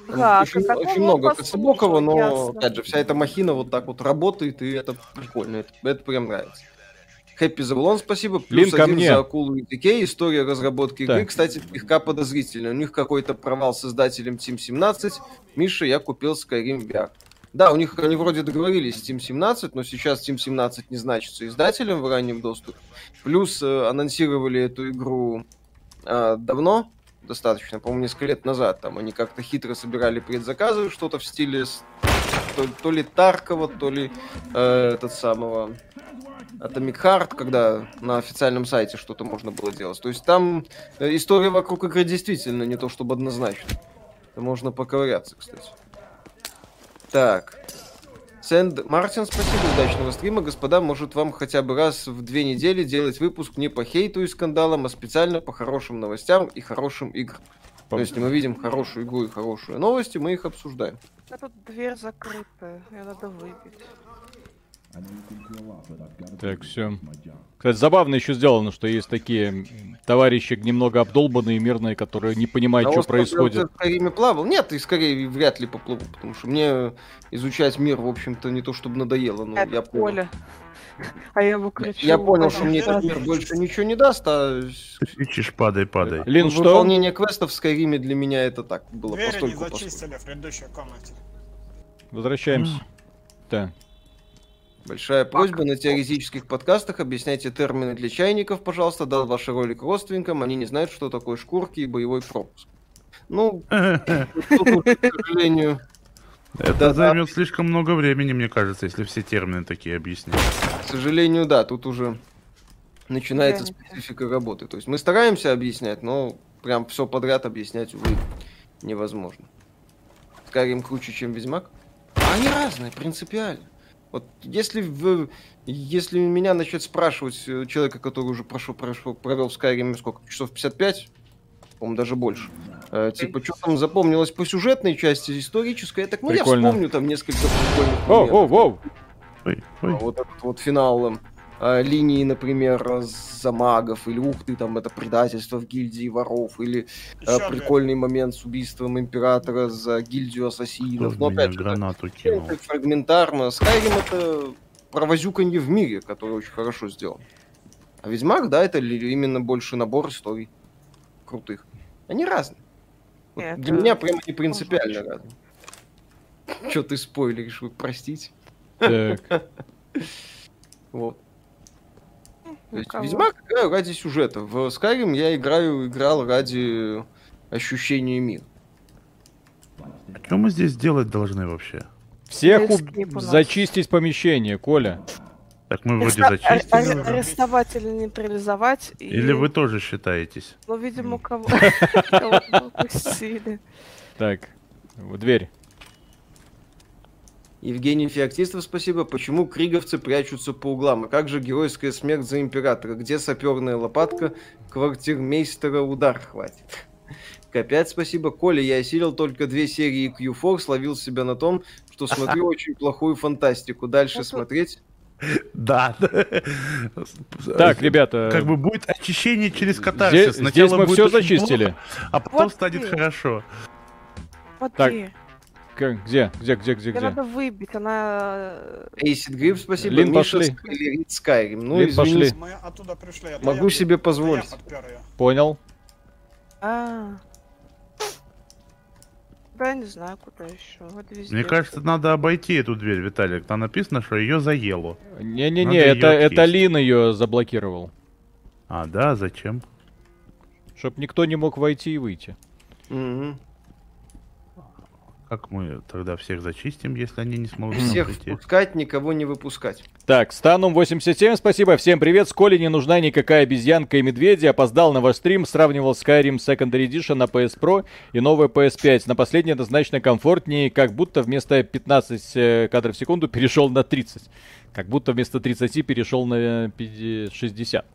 Да, очень, очень много кособокого, но, ясно. опять же, вся эта махина вот так вот работает, и это прикольно, это, это прям нравится. Хэппи Завулон, спасибо. Плюс Лин один мне. за акулу и Decay. История разработки игры, так. кстати, слегка подозрительная. У них какой-то провал с создателем Team 17. Миша, я купил Skyrim VR. Да, у них они вроде договорились с Team 17, но сейчас Team 17 не значится издателем в раннем доступе. Плюс э, анонсировали эту игру э, давно, достаточно, по-моему, несколько лет назад. Там они как-то хитро собирали предзаказы, что-то в стиле то, то ли Таркова, то ли э, этот самого Atomic Heart, когда на официальном сайте что-то можно было делать. То есть там э, история вокруг игры действительно не то чтобы однозначно. Можно поковыряться, кстати. Так. Сэнд Мартин, спасибо, удачного стрима. Господа, может вам хотя бы раз в две недели делать выпуск не по хейту и скандалам, а специально по хорошим новостям и хорошим играм. То есть, мы видим хорошую игру и хорошие новости, мы их обсуждаем. А тут дверь закрытая, ее надо выбить. Так, все. Кстати, забавно еще сделано, что есть такие товарищи немного обдолбанные, мирные, которые не понимают, что происходит. Я плавал? Нет, и скорее вряд ли поплыву, потому что мне изучать мир, в общем-то, не то чтобы надоело, но Это я понял. А я его кричу. Я понял, что мне этот мир больше ничего не даст, а... Кричишь, падай, падай. Лин, что? Выполнение квестов в Скайриме для меня это так было Двери постольку не зачистили в предыдущей комнате. Возвращаемся. Да. Большая просьба на теоретических подкастах объясняйте термины для чайников, пожалуйста. Дал ваш ролик родственникам, они не знают, что такое шкурки и боевой пропуск. Ну, к сожалению... Это займет слишком много времени, мне кажется, если все термины такие объяснять. К сожалению, да, тут уже начинается специфика работы. То есть мы стараемся объяснять, но прям все подряд объяснять, увы, невозможно. Скарим круче, чем Ведьмак? Они разные, принципиально. Вот если, в, если меня начнет спрашивать э, человека, который уже прошел, прошел, провел в Skyrim сколько, часов 55, по-моему, даже больше. Э, типа, что там запомнилось по сюжетной части, исторической, я так, ну, Прикольно. я вспомню там несколько прикольных Оу, оу, оу! Ой, ой. А вот этот вот финал э, линии, например, за магов, или ух ты, там это предательство в гильдии воров, или э, прикольный момент с убийством императора за гильдию ассасинов. Но опять же, гранату кинул. это фрагментарно. Skyrim это провозюканье в мире, который очень хорошо сделан. А Ведьмак, да, это именно больше набор историй крутых. Они разные. Вот это... Для меня прямо не принципиально разные. Че ты спойлеришь, вы простите. Так. Вот. То есть Ведьмак играю ради сюжета. В Skyrim я играю, играл ради ощущения мира. А что мы здесь делать должны вообще? Всех уб... зачистить помещение, Коля. Так мы вроде зачистили. Арестовать или нейтрализовать. Или вы тоже считаетесь? Ну, видимо, кого пустили. Так, в дверь. Евгений Феоктистов, спасибо. Почему криговцы прячутся по углам? А как же геройская смерть за императора? Где саперная лопатка? Квартирмейстера удар хватит. К5, спасибо. Коля, я осилил только две серии Q4, словил себя на том, что смотрю очень плохую фантастику. Дальше смотреть... Да. Так, ребята. Как бы будет очищение через катарсис. Здесь, здесь мы все зачистили. Плохо, а потом вот станет ты. хорошо. Вот так. Как? Где? Где, где, где, где? надо выбить, она... Acid Grip, спасибо. Лин, Миша пошли. Skyrim. Ну, Лин, пошли. Мы оттуда пришли. Могу я, себе позволить. Понял. А, да, я не знаю, куда еще. Вот Мне кажется, надо обойти эту дверь, Виталик. Там написано, что ее заело. Не-не-не, это, это Лин ее заблокировал. А, да, зачем? Чтоб никто не мог войти и выйти. Угу. Как мы тогда всех зачистим, если они не смогут Всех впускать, никого не выпускать. Так, Станум 87, спасибо, всем привет. С Коли не нужна никакая обезьянка и медведи. Опоздал на ваш стрим, сравнивал Skyrim Secondary Edition на PS Pro и новый PS5. На последний однозначно комфортнее, как будто вместо 15 э, кадров в секунду перешел на 30. Как будто вместо 30 перешел на 60.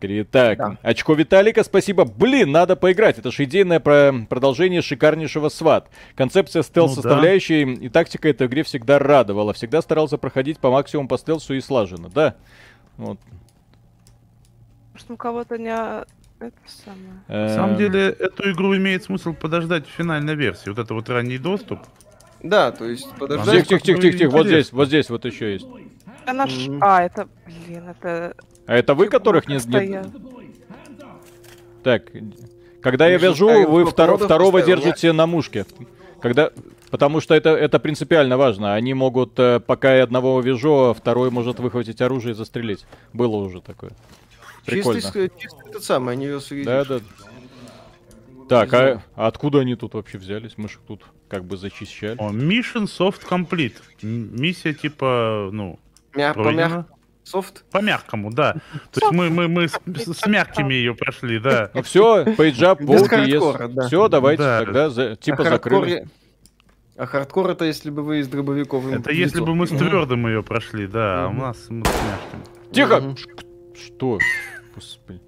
Говорит, так, да. очко Виталика, спасибо. Блин, надо поиграть. Это же идейное про продолжение шикарнейшего сват. Концепция стелс-составляющей ну, да. и тактика этой игре всегда радовала. Всегда старался проходить по максимуму по стелсу и слаженно, да. Вот. Что у кого-то не это самое. На самом деле, эту игру имеет смысл подождать в финальной версии. Вот это вот ранний доступ. Да, то есть подождать. Тихо, тихо, тихо, тихо, вот здесь, вот здесь вот еще есть. Она А, это, блин, это а это вы, которых не... не... Так, когда я вяжу, вы втор... второго держите на мушке. Когда... Потому что это, это принципиально важно. Они могут, э, пока я одного вяжу, а второй может выхватить оружие и застрелить. Было уже такое. Прикольно. Чистый, чистый этот самый, они ее Да, да. Так, а, а откуда они тут вообще взялись? Мы же тут как бы зачищали. О, Mission Soft Complete. Миссия типа, ну, Мя- пройдена. Софт? По мягкому, да. То есть мы, мы, мы с, с мягкими ее прошли, да. Ну все, page up, волки есть. Все, давайте да. тогда типа а закрыли. А хардкор это если бы вы из дробовиков... Это если бы мы с твердым ее прошли, да, а у нас мы с мягким. Тихо! Что? Господи.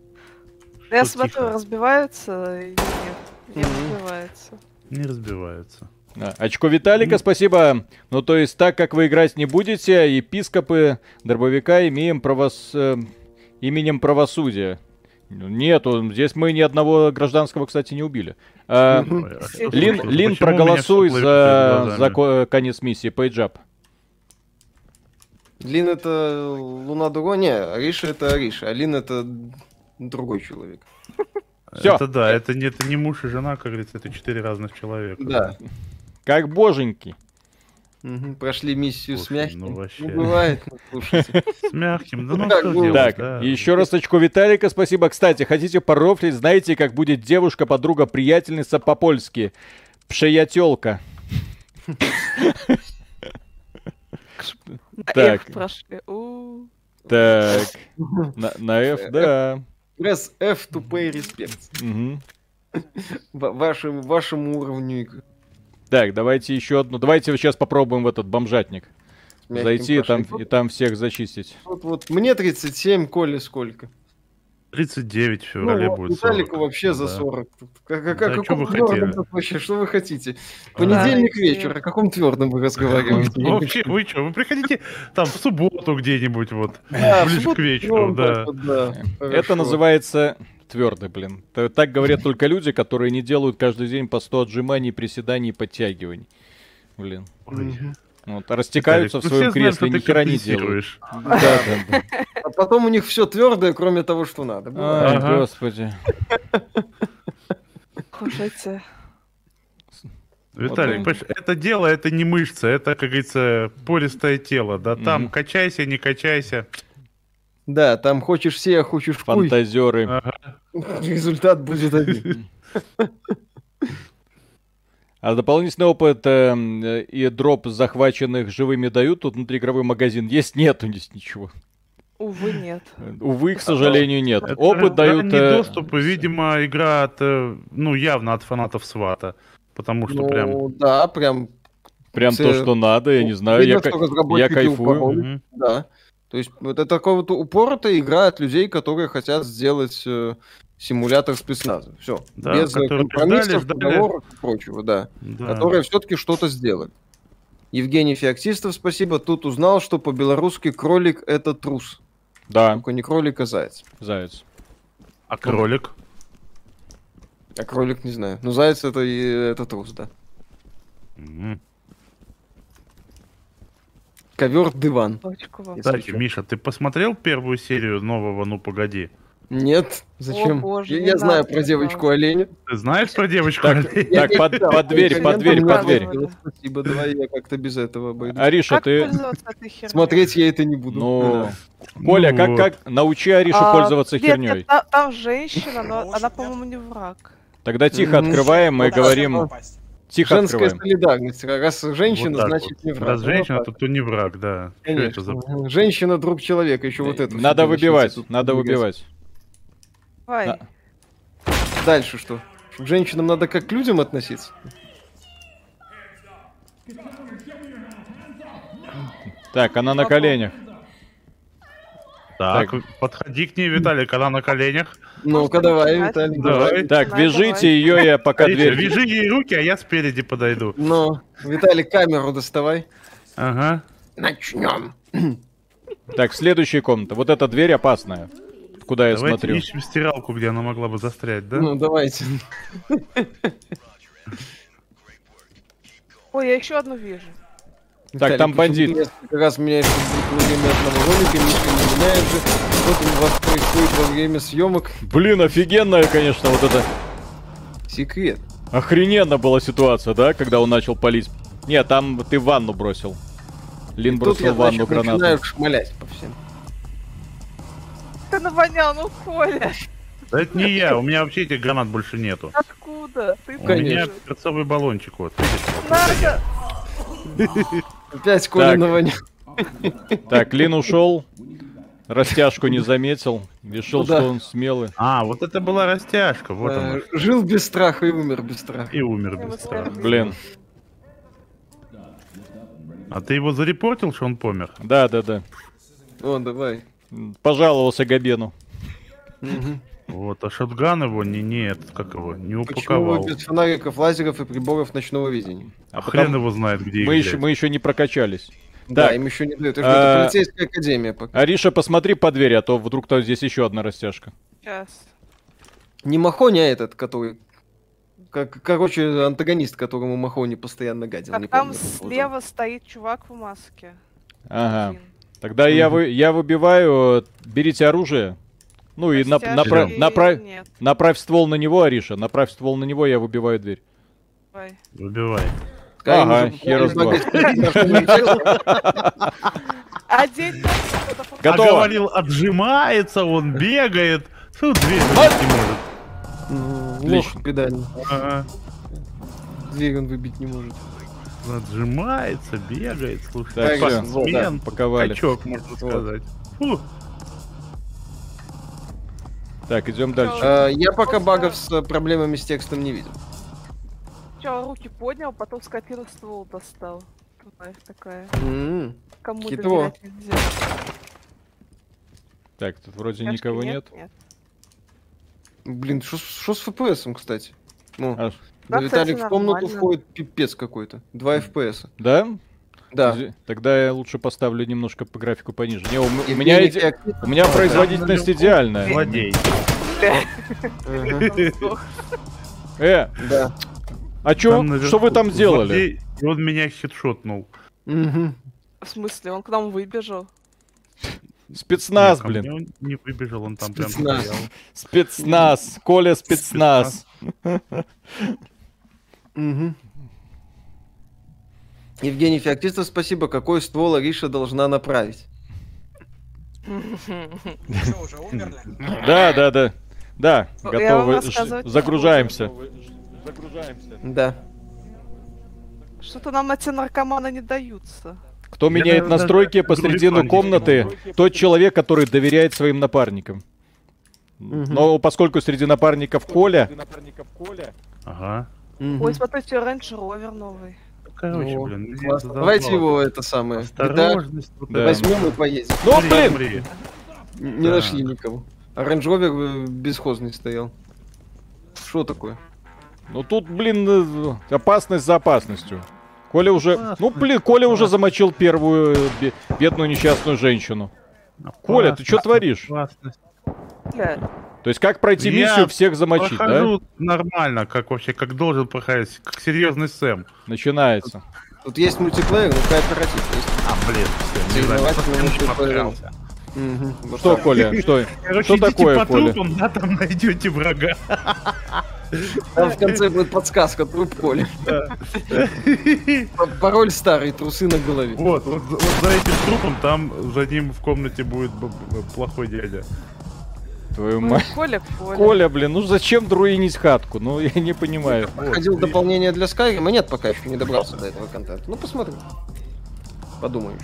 Я смотрю, разбиваются и нет, не разбиваются. Не разбиваются. Очко Виталика, спасибо. Ну, то есть, так как вы играть не будете, епископы дробовика имеем правос... Э, именем правосудия. Нету, здесь мы ни одного гражданского, кстати, не убили. А, Лин, Лин проголосуй за, за конец миссии, page up. Лин это Луна Дуго? Не, Ариша это Ариша, а Лин это другой человек. Все. Это да, это не, это не муж и жена, как говорится, это четыре разных человека. Да. Как боженьки. Угу, прошли миссию Слушай, с мягким. Ну, вообще. Ну, бывает, ну, слушайте. С мягким, да ну что делать, Так, да. еще раз очко Виталика, спасибо. Кстати, хотите порофлить, знаете, как будет девушка-подруга, приятельница по-польски? Пшеятелка. Так. Так. На F, да. Пресс F тупой респект. Вашему, вашему уровню игры. Так, давайте еще одну. Давайте сейчас попробуем в этот бомжатник. Зайти и там, и там всех зачистить. Вот, вот мне 37, Коле сколько? 39 в феврале ну, будет. Виталику 40. вообще за 40. Как, как, да, что вы хотели? Вообще, что вы хотите? Понедельник да, вечер, о каком твердом вы разговариваете? Вообще, вы что, вы приходите там в субботу где-нибудь вот, ближе к вечеру, да. Это называется Твердый, блин. Так говорят только люди, которые не делают каждый день по 100 отжиманий, приседаний и подтягиваний. Блин. Вот, растекаются Виталик, в своем кресле, ни хера не делают. Да, да, да. А потом у них все твердое, кроме того, что надо. Ага. господи. Кушайте. Виталик, вот это дело, это не мышца, это, как говорится, пористое тело, да, там угу. качайся, не качайся. Да, там хочешь все, а хочешь Фантазеры. Ага. Результат будет один. А дополнительный опыт э, и дроп захваченных живыми дают? Тут внутриигровой магазин есть? Нету здесь ничего. Увы, нет. Увы, к сожалению, нет. Это Опыт дают... Не э... доступ, видимо, игра от, э, ну, явно от фанатов Свата. Потому что ну, прям... Да, прям... Прям то, что надо, я не знаю, я, я кайфую. Да. То есть это такая вот упоротая игра от людей, которые хотят сделать э, симулятор спецназа. Все. Да, Без компромиссов, ждали, договоров и прочего, да. да. Которые все-таки что-то сделали. Евгений Феоктистов, спасибо. Тут узнал, что по-белорусски кролик это трус. Да. Только не кролик, а заяц. Заяц. А кролик? А кролик не знаю. Ну, заяц это, это трус, да. Mm-hmm. Ковер-диван. Кстати, Миша, ты посмотрел первую серию нового «Ну, погоди»? Нет, зачем? О, боже, я я знаю про девочку оленя. Ты знаешь про девочку оленя? Так, под, под дверь, под дверь, под дверь. Спасибо, давай я как-то без этого обойду. Ариша, ты... Смотреть я это не буду. Ну, Коля, как, как научи Аришу а, пользоваться херней? Там женщина, но она, по-моему, не враг. Тогда тихо открываем и говорим... Тихо Женская открываем. солидарность. Раз женщина, Вот значит вот. не враг. Раз Ну, женщина, то, то не враг, да. Это за... Конечно. Женщина друг человека, еще вот это. Надо выбивать, тут надо выбивать. Давай. Да. Дальше что? К женщинам надо как к людям относиться? Так, она на коленях. Так, Так. подходи к ней, Виталий, когда на коленях. Ну-ка, давай? Виталий, Давай. давай. Так, Давай, вяжите давай. ее, я пока Смотрите, дверь... Вяжи ей руки, а я спереди подойду. Ну, Виталий, камеру доставай. Ага. Начнем. Так, следующая комната. Вот эта дверь опасная. Куда я Давайте смотрю. ищем стиралку, где она могла бы застрять, да? Ну, давайте. Ой, я еще одну вижу. Виталий, там бандит. Несколько раз меняешь во время одного ролика, ничего не меняет же. Там у вас происходит во время съемок? Блин, офигенная, конечно, вот это. Секрет. Охрененно была ситуация, да, когда он начал палить. Не, там ты ванну бросил. Лин И тут бросил я, в ванну значит, гранату. начинаю шмалять по всем. Ты навонял, ну Коля. Да это не я, у меня вообще этих гранат больше нету. Откуда? Ты У меня Конечно. перцовый баллончик, вот. видишь? Надо. Опять Коля Так. Лин ушел. Растяжку не заметил. Решил, Ну да. что он смелый. А, вот это была растяжка, вот Э, она. Жил без страха и умер без страха. И умер без страха. Блин. А ты его зарепортил, что он помер? Да, да, да. О, давай. Пожаловался Габену. Вот, а шотган его не, нет, как его, не Почему упаковал. вы без фонариков, лазеров и приборов ночного видения? А хрен его знает, где Мы их еще, мы еще не прокачались. Да, Так. им еще не дают. Это, А, полицейская академия пока. Ариша, посмотри по двери, а то вдруг там здесь еще одна растяжка. Сейчас. Не Махони, а этот, который... Как, короче, антагонист, которому Махони постоянно гадил. не Так там помню, слева стоит чувак в маске. Ага. Один. Тогда я, вы, я выбиваю, берите оружие. Ну и нап- Растяжки напра- направь, Нет, направь ствол на него, Ариша. Направь ствол на него, я выбиваю дверь. Выбивай. Ага, хер с А Готово. говорил, отжимается, он бегает. Тут дверь выбить не может. Ну, Отлично. Педальный. Ага. Дверь он выбить не может. Отжимается, бегает, слушай. Так, всё. спортсмен, Паковали. качок, можно сказать. Фу. Так, идем дальше. А, Я пока багов с э, проблемами с текстом не видел. Сначала руки поднял, потом скопировал ствол достал. Тварь такая. М, Кому нельзя. Так, тут вроде Яшки никого нет. Нет. Блин, что с FPS, кстати? Ну, А, да, Виталик кстати, в комнату нормально. входит пипец какой-то. 2 FPS. да? Да. Тогда я лучше поставлю немножко по графику пониже. Не, у, у меня, иде- у меня производительность идеальная. Злодей. Ага, Э, Да. а чё, что вы там делали? он меня хитшотнул. В смысле, он к нам выбежал. Спецназ, Нет, блин. он не выбежал, он там прям Спецназ. стоял. Спецназ. Коля спецназ. Мгм. Евгений Феоктистов, спасибо. Какой ствол Ариша должна направить? Что, уже умерли? Да, да, да. Да, готовы. не Загружаемся. Да. Что-то нам эти наркоманы не даются. Кто Я, меняет настройки даже посредину комнаты, тот человек, который доверяет своим напарникам. Но поскольку среди напарников Коля, Ага. Ой, смотрите, Range Rover новый. Короче, О, блин, классно. Давайте его это самое. Да, Осторожность. возьмем и поедем. Ну, блин! Не Да. нашли никого. Rover э, бесхозный стоял. Что такое? ну тут, блин, э, опасность за опасностью. Коля уже, Опасность, ну блин, Коля уже замочил первую э, бе- бедную несчастную женщину. Коля, ты что творишь? Опасность. То есть как пройти Я миссию всех замочить, да? Нормально, как вообще, как должен проходить, как серьезный Сэм. Начинается. Тут есть мультиплеер, но кооператив есть. А, блин, все, не знаю. Мгм. Вот Что. Коля, что? Короче, Что идите такое, по Коля? трупам, да, там найдете врага. Там в конце будет подсказка, труп Коля. Пароль старый, трусы на голове. Вот, вот, вот за этим трупом там за ним в комнате будет плохой дядя. Твою мать. Коля, Коля. Коля, блин, ну зачем друинить хатку? Ну, я не понимаю. Проходил вот. дополнение для Skyrim, нет пока еще не добрался до этого контента. Ну, посмотрим. Подумаю.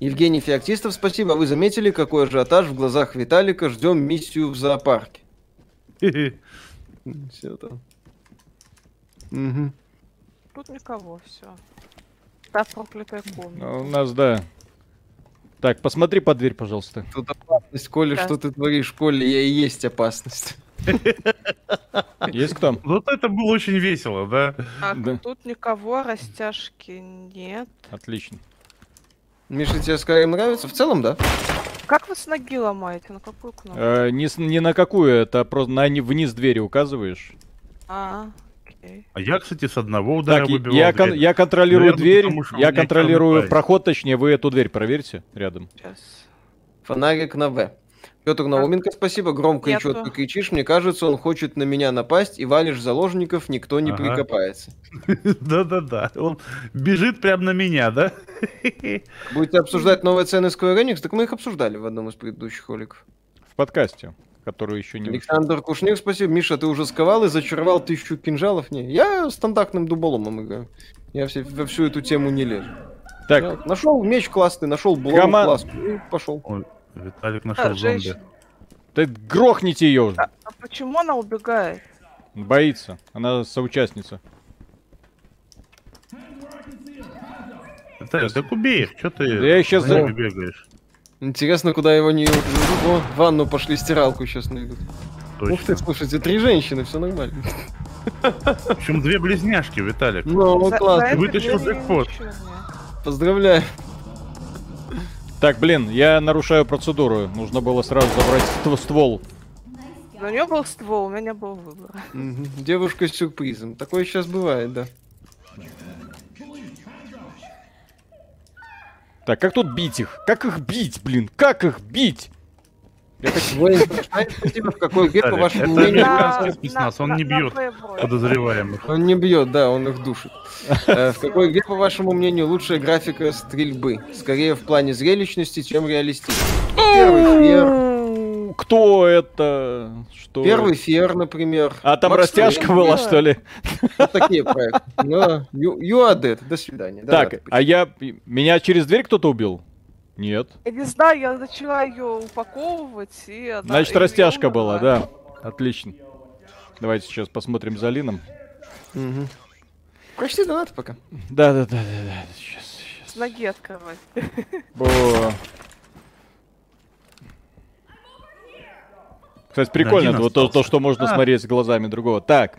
Евгений Феоктистов, спасибо. Вы заметили, какой ажиотаж в глазах Виталика? Ждем миссию в зоопарке. Все там. Угу. Тут никого, все. Та проклятая комната. А у нас, да. Так, посмотри под дверь, пожалуйста. Тут опасность, Коля, да. что ты творишь, Коля, я и есть опасность. Есть кто? Вот это было очень весело, да? Так, да. тут никого, растяжки нет. Отлично. Миша, тебе Skyrim нравится? В целом, да? Как вы с ноги ломаете? На какую кнопку? Э, не, не на какую, это просто на вниз двери указываешь. А. А я, кстати, с одного удара так, выбивал я, кон- я контролирую Наверное, дверь, я контролирую проход, точнее, вы эту дверь проверьте рядом. Сейчас. Фонарик на В. Петр Науменко, спасибо. Громко Нету. и четко кричишь. Мне кажется, он хочет на меня напасть, и валишь заложников, никто не ага. прикопается. Да-да-да. Он бежит прямо на меня, да? Будете обсуждать новые цены Square Enix? Так мы их обсуждали в одном из предыдущих роликов. В подкасте, который еще не Александр Кушнир, спасибо. Миша, ты уже сковал и зачаровал тысячу кинжалов? Не, я стандартным дуболомом играю. Я все, во всю эту тему не лезу. Так. нашел меч классный, нашел булаву Кома... классную и пошел. Ой. Виталик нашел а, зомби. Да грохните ее уже. А, а почему она убегает? Боится. Она соучастница. Виталик, так убей их, что ты я сейчас за... бегаешь? Интересно, куда его не О, в ванну пошли стиралку сейчас найдут. Точно. Ух ты, слушайте, три женщины, все нормально. Причем две близняшки, Виталик. Ну, классно. Вытащил джекпот. Поздравляю. Так, блин, я нарушаю процедуру. Нужно было сразу забрать ствол. у нее был ствол, у меня был выбор. Девушка с сюрпризом. Такое сейчас бывает, да. Так, как тут бить их? Как их бить, блин? Как их бить? Я хочу... Вы в какой гей, по вашему мнению... Это спецназ, он не бьет подозреваемых. Он не бьет, да, он их душит. Э, в какой игре, по вашему мнению, лучшая графика стрельбы? Скорее в плане зрелищности, чем реалистичности. Первый. Кто это? Что? Первый фер, например. А там Макс растяжка Фрейм. была, что ли? Вот такие проекты. Ну, you, you are dead. До свидания. Так, а я... Меня через дверь кто-то убил? Нет. Я не знаю, я начала ее упаковывать и... Она, Значит, растяжка была, да. Отлично. Давайте сейчас посмотрим за Лином. Угу. Прочти донат пока. Да, да, да, да, да. Сейчас, сейчас. С ноги открывать. О. Кстати, прикольно, вот то, то, что можно а. смотреть глазами другого. Так.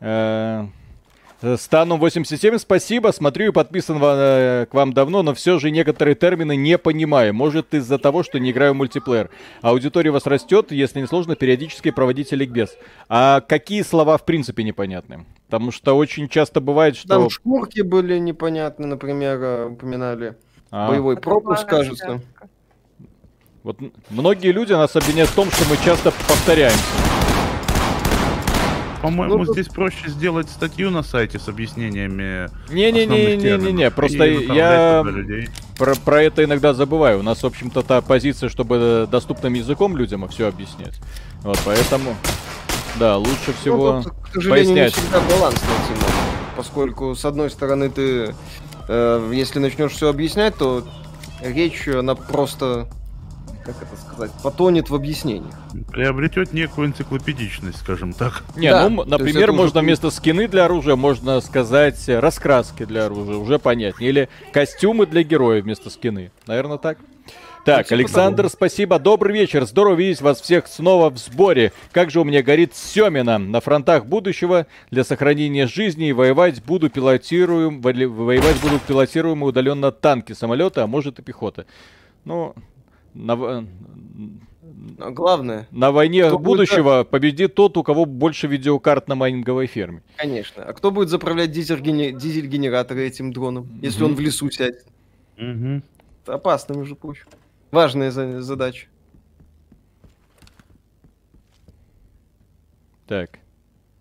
Э Стану 87, спасибо. Смотрю и подписан э, к вам давно, но все же некоторые термины не понимаю. Может из-за того, что не играю в мультиплеер. Аудитория у вас растет, если не сложно, периодически проводите ликбез. А какие слова в принципе непонятны? Потому что очень часто бывает, что... Там шкурки были непонятны, например, э, упоминали. А. Боевой пропуск, кажется. Вот многие люди нас обвиняют в том, что мы часто повторяемся. По-моему, ну, здесь проще сделать статью на сайте с объяснениями. Не-не-не-не-не-не, просто я про, про это иногда забываю. У нас, в общем-то, та позиция, чтобы доступным языком людям все объяснять. Вот, поэтому, да, лучше всего ну, тут, к сожалению, пояснять. не всегда баланс найти можно, поскольку, с одной стороны, ты, э, если начнешь все объяснять, то речь, она просто как это сказать, потонет в объяснениях. Приобретет некую энциклопедичность, скажем так. Не, да, ну, например, можно уже... вместо скины для оружия, можно сказать раскраски для оружия, уже понятнее. Или костюмы для героев вместо скины. Наверное, так. Так, Александр, потому. спасибо. Добрый вечер. Здорово видеть вас всех снова в сборе. Как же у меня горит Семина. На фронтах будущего для сохранения жизни и воевать буду пилотируем, воевать буду пилотируемые удаленно танки, самолеты, а может и пехота. Ну, на, главное. На войне будущего будет... победит тот, у кого больше видеокарт на майнинговой ферме. Конечно. А кто будет заправлять дизель-генераторы дизель этим дроном, mm-hmm. если он в лесу сядет? Mm-hmm. Это опасно, между прочим. Важная за- задача. Так.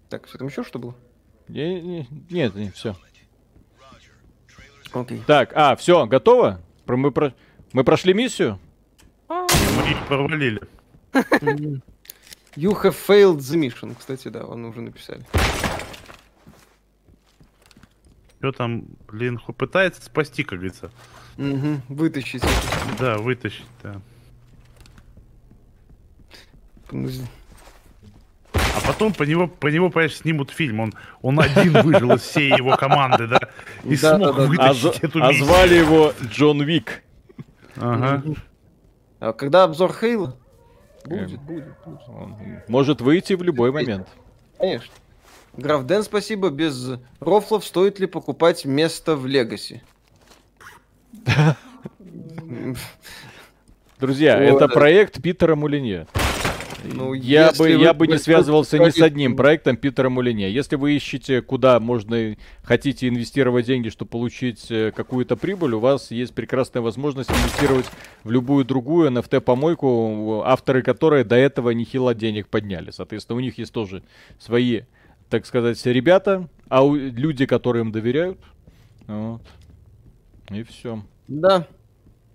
Так, что там еще что было? Не, не, нет, не, все. Окей. Так, а, все, готово? Мы про... Мы прошли миссию? Мы их провалили. You have failed the mission. Кстати, да, он уже написали. Что там, блин, пытается спасти, как говорится. Угу, вытащить. Да, вытащить, да. А потом по него, по него, понимаешь, снимут фильм. Он, он один выжил из всей его команды, да? И Да, смог да, да. А, вытащить эту а миссию. звали его Джон Вик. Ага. А когда обзор Хейла? Эм. Будет, будет, будет. Он может выйти в любой момент. Конечно. Граф Дэн, спасибо. Без рофлов стоит ли покупать место в Легаси? Друзья, это проект Питера Мулинье. Ну, Я бы, я бы не связывался ни с одним проектом Питера Мулине. Если вы ищете, куда можно, хотите инвестировать деньги, чтобы получить э, какую-то прибыль, у вас есть прекрасная возможность инвестировать в любую другую NFT-помойку, авторы которой до этого нехило денег подняли. Соответственно, у них есть тоже свои, так сказать, ребята, а у- люди, которые им доверяют. Вот. И все. Да.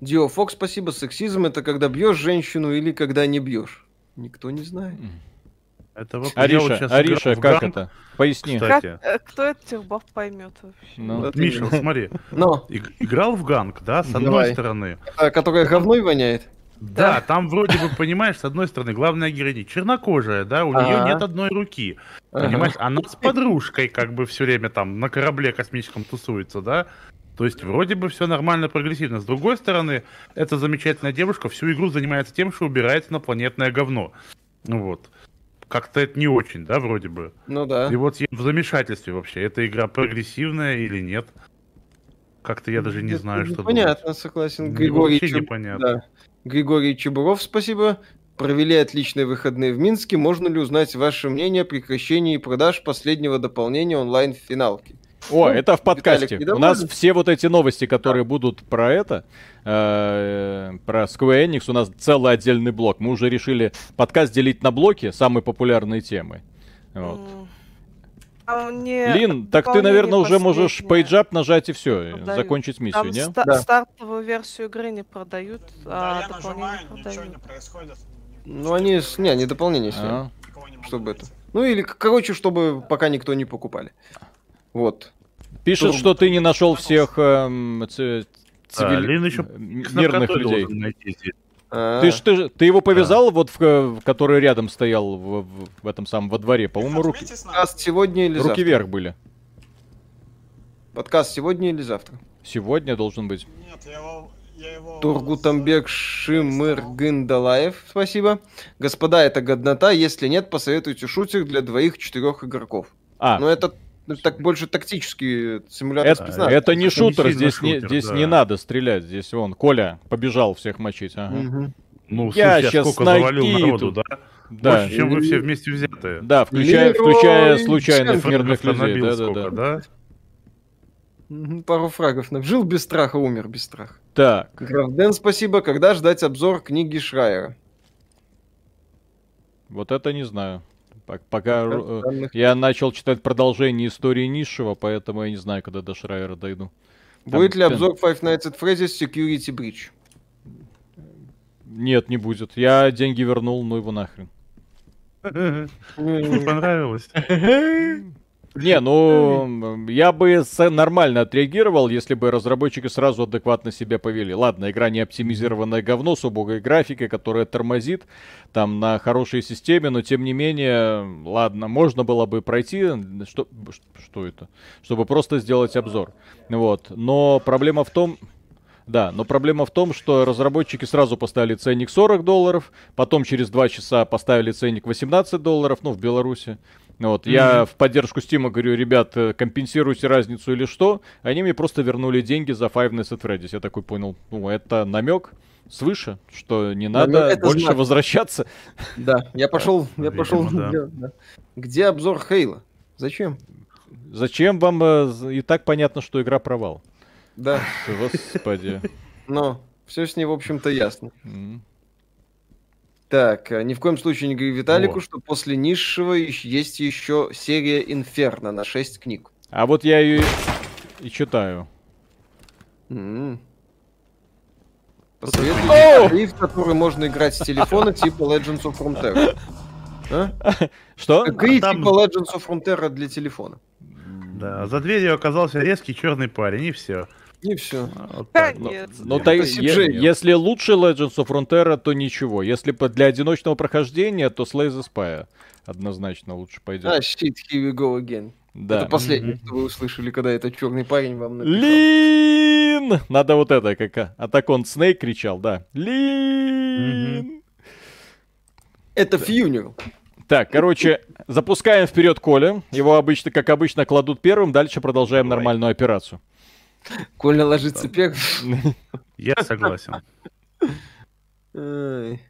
Дио Фокс, спасибо. Сексизм это когда бьешь женщину или когда не бьешь. Никто не знает. Это вот я вот Ариша, Ариша, как Gunk, это? Поясни. Кстати, Как, э, кто этих баб поймет вообще? Ну. Вот Миша, именно. вот смотри, Но, иг- играл в Gunk, да, с одной Давай. стороны. а, которая говной воняет. Да, там вроде бы, понимаешь, с одной стороны, главная героиня чернокожая, да, у нее Ага. нет одной руки. Понимаешь, она с подружкой как бы все время там на корабле космическом тусуется, да? То есть вроде бы все нормально, прогрессивно. С другой стороны, эта замечательная девушка всю игру занимается тем, что убирает инопланетное говно. Ну вот. Как-то это не очень, да, вроде бы. Ну да. И вот я в замешательстве вообще, эта игра прогрессивная или нет. Как-то я даже не Это знаю, что Непонятно, согласен. Григорий, Вообще Чеб- непонятно. да. Григорий Чебуров, спасибо. Провели отличные выходные в Минске. Можно ли узнать ваше мнение о прекращении продаж последнего дополнения онлайн-финалки? О, Ну, это в подкасте. Виталик, У нас все вот эти новости, которые будут про это, э, про Square Enix, у нас целый отдельный блок. Мы уже решили подкаст делить на блоки, самые популярные темы. Вот. А мне Лин, так ты, наверное, уже можешь page up нажать и все, продают. закончить миссию, Там не? ста- Да. стартовую версию игры не продают, Да, а я дополнение нажимаю, ничего продают. не происходит. Ну, они... с- Не, не дополнение сняли. А. Никого не могу Чтобы это... Ну, или, короче, чтобы пока никто не покупали. Вот. Пишет, Турбо. что ты не нашел всех эм, ц- Да, цивили- Лин еще С мирных людей. найти. А, Ты, ж- ты, ты его повязал, вот в, в- который рядом стоял в, в- в этом самом во дворе? По-моему, руки? Подкаст сегодня или руки завтра? вверх были. Подкаст сегодня или завтра? Сегодня должен быть. Нет, я его... Я его Тургутамбек Шимыр Гындалаев, спасибо. Господа, это годнота. Если нет, посоветуйте шутер для двоих-четырех игроков. А, Ну, это так больше тактический симулятор это, спецназа. это не Это не шутер, сильно здесь, не, шутер, здесь да. не надо стрелять. Здесь он, Коля, побежал всех мочить. ага. Мгм. Ну, Я слушай, щас сколько завалил народу, тут. да? Да, Больше, чем вы все вместе взятые. да, включая, включая случайных мирных людей. Да, да, сколько, да. да? Пару фрагов. Жил без страха, умер без страха. Так, Графден, спасибо. Когда ждать обзор книги Шрайера? вот это не знаю. Пок- Пока э, Данных. я начал читать продолжение истории низшего, поэтому я не знаю, когда до Шрайера дойду. Там Будет ли обзор Five Nights at Freddy's Security Breach? Нет, не будет. Я деньги вернул, ну его нахрен. Понравилось? Не, ну, я бы нормально отреагировал, если бы разработчики сразу адекватно себя повели. Ладно, игра не оптимизированное говно с убогой графикой, которая тормозит там на хорошей системе, но тем не менее, ладно, можно было бы пройти, что, что это? Чтобы просто сделать обзор. Вот, но проблема в том, да, но проблема в том, что разработчики сразу поставили ценник 40 долларов, потом через 2 часа поставили ценник 18 долларов, ну, в Беларуси. Вот, я в поддержку Стима говорю, ребят, э, компенсируйте разницу или что. Они мне просто вернули деньги за Five Nights at Freddy's. Я такой понял, ну, это намек свыше, что не надо Намёк это больше знак. возвращаться. Да, я пошел, я видимо, пошел. да. да. Где обзор Хейла? Зачем? Зачем вам э, и так понятно, что игра провал? Да, Господи. но все с ней, в общем-то, ясно. Так, э, ни в коем случае не говори Виталику, Во. что после низшего есть еще серия Инферно на 6 книг. А вот я ее и читаю. М. Посоветуйте игры, в которые можно играть с телефона, типа Legends of Frontera. А? Что? Игры там- типа Legends of Frontera для телефона. Да, за дверью оказался резкий черный парень, и все. И все. Вот так. Ну, та- е- если лучше Legends of Frontera, то ничего. Если для одиночного прохождения, то Slay the Spire однозначно лучше пойдет. А, shit, here we go again. да. Это последнее, Мгм. что вы услышали, когда этот черный парень вам написал. Лин! Надо вот это, как Атакон Снейк кричал, да. Лин! Это Фьюнер. Так, короче, запускаем вперед Коля. Его обычно, как обычно, кладут первым. Дальше продолжаем Давай. нормальную операцию. Коля ложится первым. Я согласен. Ай.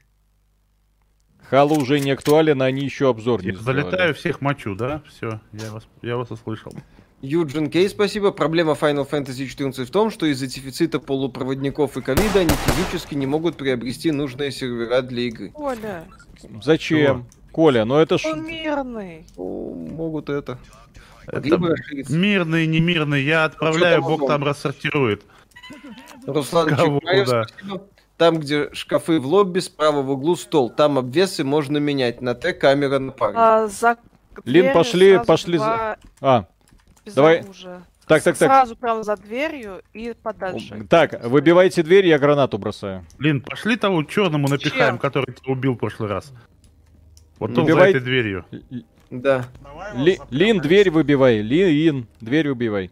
Хало уже не актуален, а они еще обзор не сделали. залетаю, всех мочу, да? Все, я вас, я вас услышал. Юджин Кей, спасибо. Проблема Final Fantasy XIV в том, что из-за дефицита полупроводников и ковида они физически не могут приобрести нужные сервера для игры. Оля, Зачем? Коля, ну это ж... он мирный. О, могут это. Это Могли бы мирный, не мирный, я отправляю, там бог там рассортирует. Руслан Кого спасибо. Там, где шкафы в лобби, справа в углу стол. Там обвесы можно менять. На Т камера на паре. А, за Лин, пошли- пошли за- два А, без давай. оружия. так, так, так. Сразу прямо за дверью и подальше. Так, выбивайте дверь, я гранату бросаю. Лин, пошли того черному напихаем, Чем? который тебя убил в прошлый раз. Вот он за Выбивай- этой дверью. Да. Ли- Лин, дверь выбивай. Лин, дверь убивай.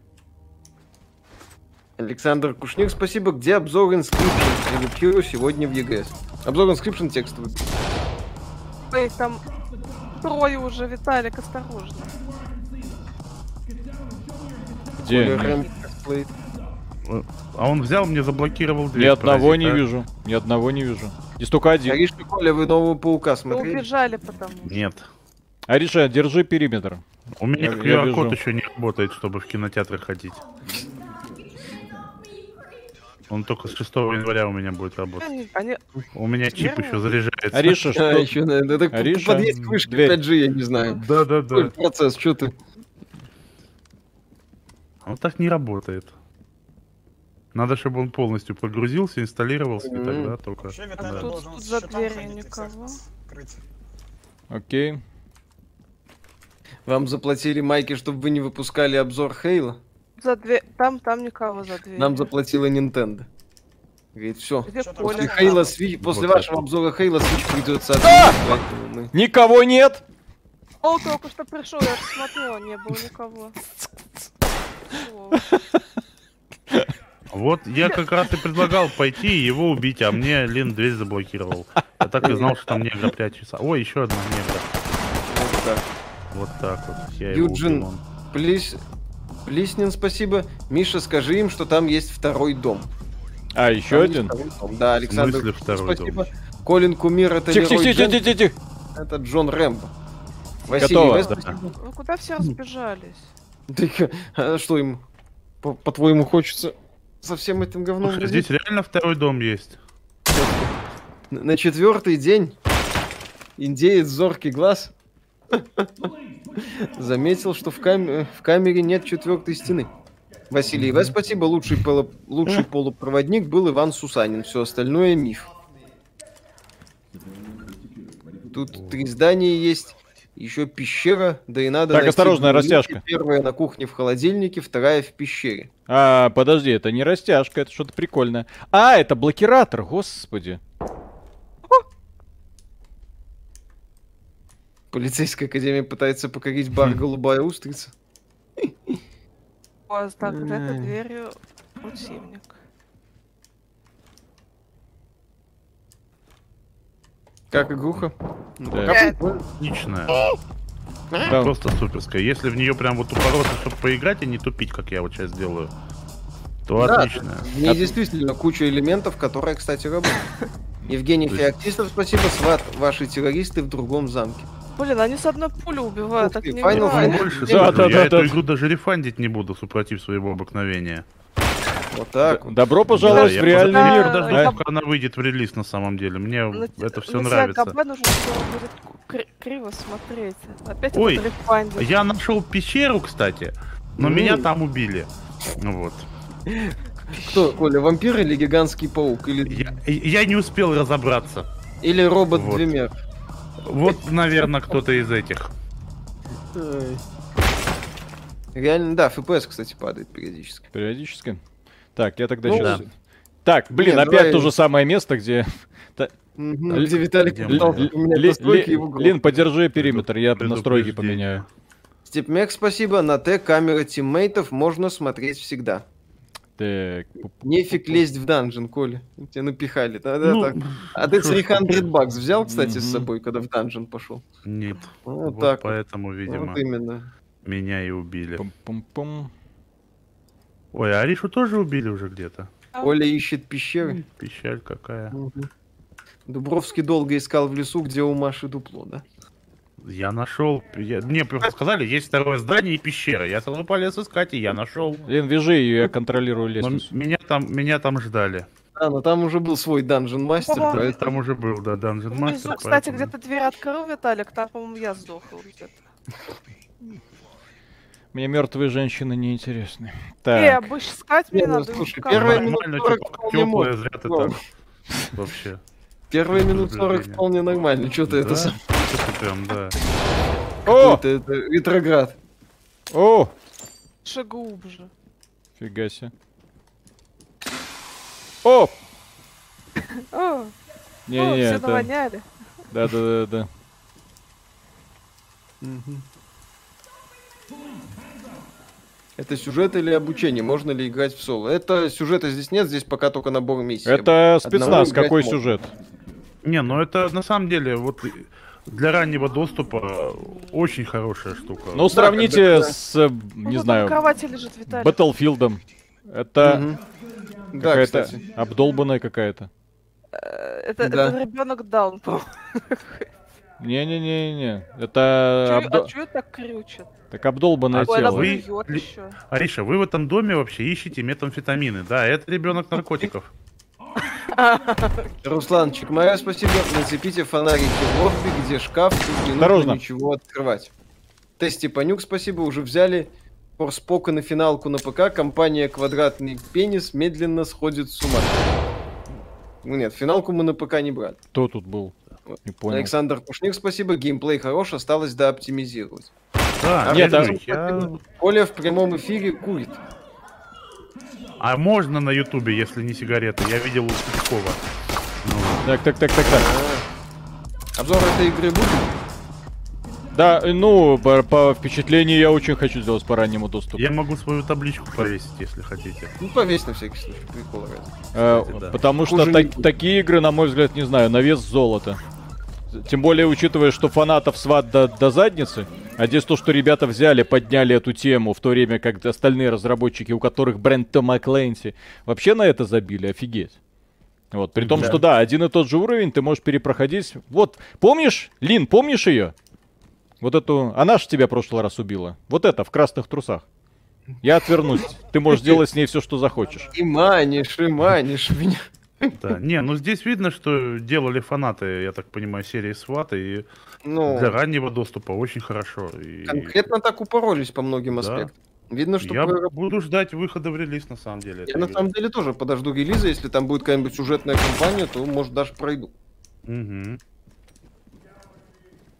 Александр Кушник, спасибо. Где обзор Inscription? Редактирую сегодня в ЕГС. Обзор Inscription текстовый. Ой, там трое уже, Виталик, осторожно. Где? Косплеит. А он взял, мне заблокировал дверь. Ни одного паразит, не а? вижу. Ни одного не вижу. Здесь только один. Ариша, Коля, вы нового паука Вы смотрели? убежали потому. Нет. Ариша, держи периметр. У меня QR-код еще не работает, чтобы в кинотеатр ходить. Он только с 6 января у меня будет работать. Они, У меня чип еще заряжается. Ариша, А, что? еще, наверное, так Ариша, подъезд к вышке дверь. 5G, я не знаю. Да, да, Коль, да. процесс, что ты? Он так не работает. Надо, чтобы он полностью прогрузился, инсталлировался, и Мгм. тогда только. Вообще, А Виталий тут- за дверью и никого. Окей. Вам заплатили майки, чтобы вы не выпускали обзор Хейла? за дверь. Там, там никого за дверью. Нам заплатила Nintendo. Говорит, все. После Хейла Switch, после Вот вашего это. обзора Хейла Switch придется отменить. Никого нет! О, только что пришел, я же смотрела, не было никого. О, Вот я как раз и предлагал пойти и его убить, а мне Лин дверь заблокировал. Я так и знал, что там негра прячется. Ой, еще одна негра. Вот так. Вот так вот. Я его Юджин. убил, он. Плис... Плиснин, спасибо. Миша, скажи им, что там есть второй дом. А, еще Там один? дом. Да, Александр, смысле второй спасибо. Колин Кумир, это Тихо, тихо, Рой тихо, Дженкинс, тихо, тихо. это Джон Рэмбо. Василий, Готово. Вес, Да. спасибо. Вы куда все разбежались? Так, а что им, по- по-твоему, хочется со всем этим говном Слушай, здесь реально второй дом есть. На на четвертый день индеец зоркий глаз заметил, что в, кам- в камере нет четвертой стены. Василий В. Спасибо. Лучший, поло- лучший полупроводник был Иван Сусанин. Все остальное миф. Тут три здания есть. Еще пещера, да и надо... Так, люки. растяжка. Первая на кухне в холодильнике, вторая в пещере. А, подожди, это не растяжка, это что-то прикольное. А, это блокиратор, господи. Полицейская академия пытается покорить бар «Голубая устрица». О, так, за этой дверью противник. Как игруха? Да. Отличная. Да. Просто суперская. Если в нее прям вот упороться, чтобы поиграть и не тупить, как я вот сейчас делаю, то Да, отличная. В ней действительно куча элементов, которые, кстати, работают. Евгений Феоктистов, спасибо. Сват, ваши террористы в другом замке. Блин, они с одной пули убивают, Ух так ты, не бывает. Fantasy. Больше Да, скажу, да, я да, эту да. игру даже рефандить не буду, супротив своего обыкновения. Вот так. Добро пожаловать я в реальный мир. подожду, а? пока она выйдет в релиз на самом деле. Мне На те- это все на нравится. ГБ нужно будет кри- криво смотреть. Опять Ой. Я нашел пещеру, кстати, но М. меня там убили. Ну Вот. Кто, Коля, вампир или гигантский паук? Или, Я, я не успел разобраться. или робот Вот. Вот, наверное, кто-то из этих. Реально, да, FPS, кстати, падает периодически. Периодически. Так, я тогда Ну, сейчас... да. Так, блин, Не, опять давай- то же самое место, где... Где Виталик. Лин, подержи периметр, я настройки поменяю. Степмек, спасибо. На Т камера тиммейтов можно смотреть всегда. Так, Нефиг лезть в данжен, Коля. Тебя напихали. Да, да, Ну, так. А ты что ж 300 бакс взял, кстати, с собой, когда в данжен пошел? Нет. Вот Вот, так поэтому, видимо, Вот именно. меня и убили. пум-пум-пум. Ой, а Аришу тоже убили уже где-то? Оля ищет пещеры. Печаль какая. Мгм. Дубровский долго искал в лесу, где у Маши дупло, да? Я нашел. я- Мне сказали, есть второе здание и пещера. Я сразу полез искать, и я нашел. Лин, вяжи ее, я контролирую Но лестницу. меня там, меня там ждали. А, ну там уже был свой данжен мастер, Ага. Да. Там уже был, да, Dungeon Внизу, Master. кстати, поэтому- где-то дверь открыл, Виталик, там, по-моему, я сдохла где-то. Мне мертвые женщины не интересны. Э, Так, обыш искать мне Не, ну, надо. слушай, первая Нормально, минут 40 вполне теплое, можно. зря ты Ну. так. Вообще. Первые минут 40 Предупреждение. вполне нормально. Что ты это Да? сам? Что-то прям, да. О! Это, это ретроград. О! Лучше глубже. Фига себе. О! О, Не-не-не, все это... навоняли. Да-да-да-да. Это сюжет или обучение? Можно ли играть в соло? Это сюжета здесь нет, здесь пока только набор миссий. Это спецназ, какой можно. Не, ну это на самом деле вот и- для раннего доступа очень хорошая штука. Ну, сравните когда- с, э, Ну, не вот знаю, лежит Виталик. Battlefield. Это. Да, какая-то кстати. обдолбанная какая-то. Э, Это, Да. это ребенок даун, по-моему. Не-не-не-не. Это Чё- обдо- А что так крючит? так обдолбанное А тело. вы-. Ариша, вы в этом доме вообще ищете метамфетамины. Да, это ребенок наркотиков. Русланчик, моя спасибо. Нацепите фонарики в лобби, где шкаф, тут не нужно ничего открывать. Тести Панюк, спасибо, уже взяли. Форспока на финалку на ПК. Компания Квадратный Пенис медленно сходит с ума. Ну нет, финалку мы на ПК не брали. Кто тут был? Не понял. Александр Пушник, спасибо. Геймплей хорош, осталось дооптимизировать. Да, Нет, я а- говорю, я- Коля в прямом эфире курит. А можно на Ютубе, если не сигареты? Я видел у Сучкова. Ну, Так, так, так, так, так. Обзор этой игры будет? Да, ну, по, по впечатлению я очень хочу сделать по раннему доступу. я могу свою табличку повесить, если хотите. Ну, повесь на всякий случай, прикол ради. Э, да. Потому что Хуже так- не будет. такие игры, на мой взгляд, не знаю, на вес золота. Тем более, учитывая, что фанатов сват до, до задницы, а здесь то, что ребята взяли, подняли эту тему, в то время как остальные разработчики, у которых бренд Тома Клэнси, вообще на это забили, офигеть. Вот, при том, Да. что да, один и тот же уровень ты можешь перепроходить. Вот, помнишь, Лин, помнишь ее? Вот эту, она ж тебя в прошлый раз убила. Вот это, в красных трусах. Я отвернусь. Ты можешь делать с ней все, что захочешь. И манишь, и манишь меня. Да. Не, ну здесь видно, что делали фанаты, я так понимаю, серии Свата, и Ну, для раннего доступа очень хорошо. И конкретно так упоролись по многим Да. аспектам. Видно, что я про- буду ждать выхода в релиз, на самом деле. Я на самом деле тоже подожду релиза, если там будет какая-нибудь сюжетная кампания, то, может, даже пройду. Мгм.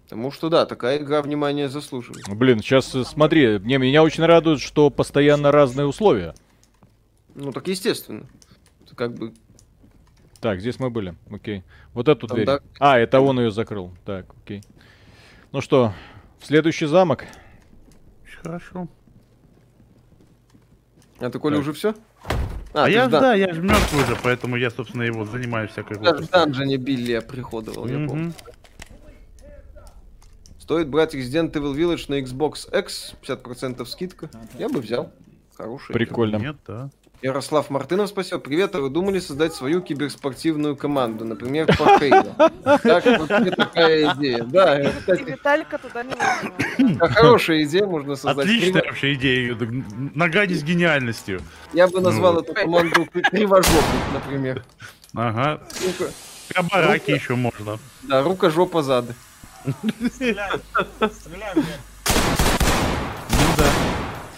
Потому что, да, такая игра внимания заслуживает. Блин, сейчас смотри, мне, меня очень радует, что постоянно разные условия. Ну, так естественно. Это как бы... Так, здесь мы были. Окей. Вот эту Там, дверь. да. А, это он ее закрыл. Так, окей. Ну что, в следующий замок. Хорошо. А ты, Коля, Так. уже все? А, ты я в ж, дан- да, я же мертв уже, поэтому я, собственно, его занимаюсь всякой Даже в данжене Билли я приходовал, я помню. Стоит брать Resident Evil Village на Xbox X, 50% скидка. Я бы взял. Хороший. Прикольно. Нет, да. Ярослав Мартынов спасибо. Привет, а вы думали создать свою киберспортивную команду, например, по? Как вообще такая идея? Да, И кстати, Виталика туда не а хорошая идея, можно создать. Отличная вообще идея. не с гениальностью. Я бы назвал Ну. эту команду кри- Кривожопник, например. Ага. Кабараки еще можно. Да, рука, жопа, зады. Стреляй. Стреляй.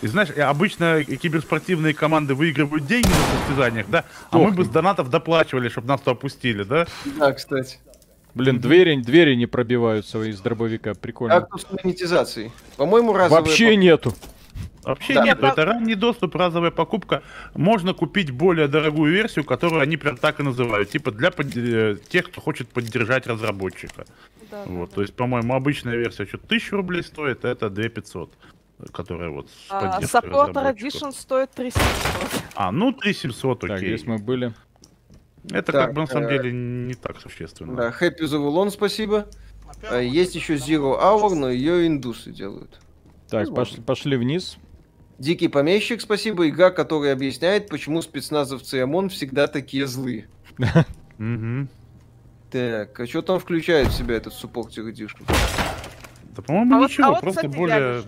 И знаешь, обычно киберспортивные команды выигрывают деньги на состязаниях, да? А мы бы с донатов доплачивали, чтобы нас то опустили, да? Да, кстати. Блин, двери, двери не пробиваются из дробовика. Прикольно. Как тут с монетизацией? По-моему, разовая Вообще нету. Вообще Да, нет, прав- это ранний доступ, разовая покупка. Можно купить более дорогую версию, которую они прям так и называют. Типа для под- э, тех, кто хочет поддержать разработчика. Да, Вот, да, то есть, по-моему, обычная версия что-то 1000 рублей стоит, а это 2500, которая вот с А, разработчиков. Edition стоит 3700. А, ну 3700, Так, окей. здесь мы были. Это Так, как бы на самом э, деле не так существенно. Да, Happy the Wulon, спасибо. А, первом Есть еще Zero Hour, но ее индусы делают. Так, Ну, пошли, пошли вниз. Дикий помещик, спасибо. Игра, которая объясняет, почему спецназовцы и ОМОН всегда такие злые. Так, а что там включает в себя этот суппортер Edition? Да, по-моему, А вот- ничего, а вот, просто кстати, я более,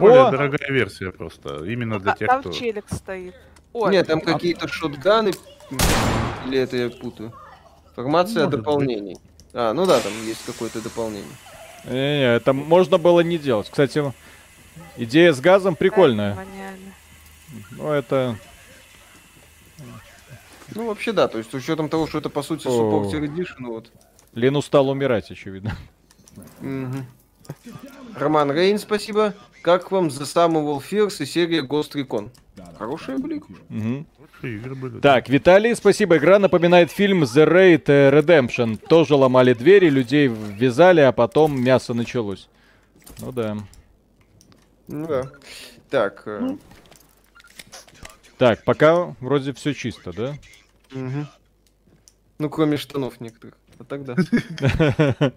более О! дорогая версия просто. Именно для А, тех, Там кто... челик стоит. Ой, Нет, там какие-то шотганы. Или это я путаю? Информация о Может дополнении. А, ну да, там есть какое-то дополнение. Не-не, это можно было не делать. Кстати, идея с газом прикольная. Маниально. Ну, это... Ну, вообще да, то есть с учетом того, что это по сути О. суппортер Edition, вот. Лен устал умирать, очевидно. Мгм. Роман Рейн, спасибо. Как вам The Samuel Fears и серия Ghost Recon? Хорошие были. Были. Так, Виталий, спасибо. Игра напоминает фильм The Raid э, Redemption. Тоже ломали двери, людей ввязали, а потом мясо началось. Ну да. Ну да. Так, э, Так, пока вроде все чисто, да? мгм. ну кроме штанов некоторых. А тогда.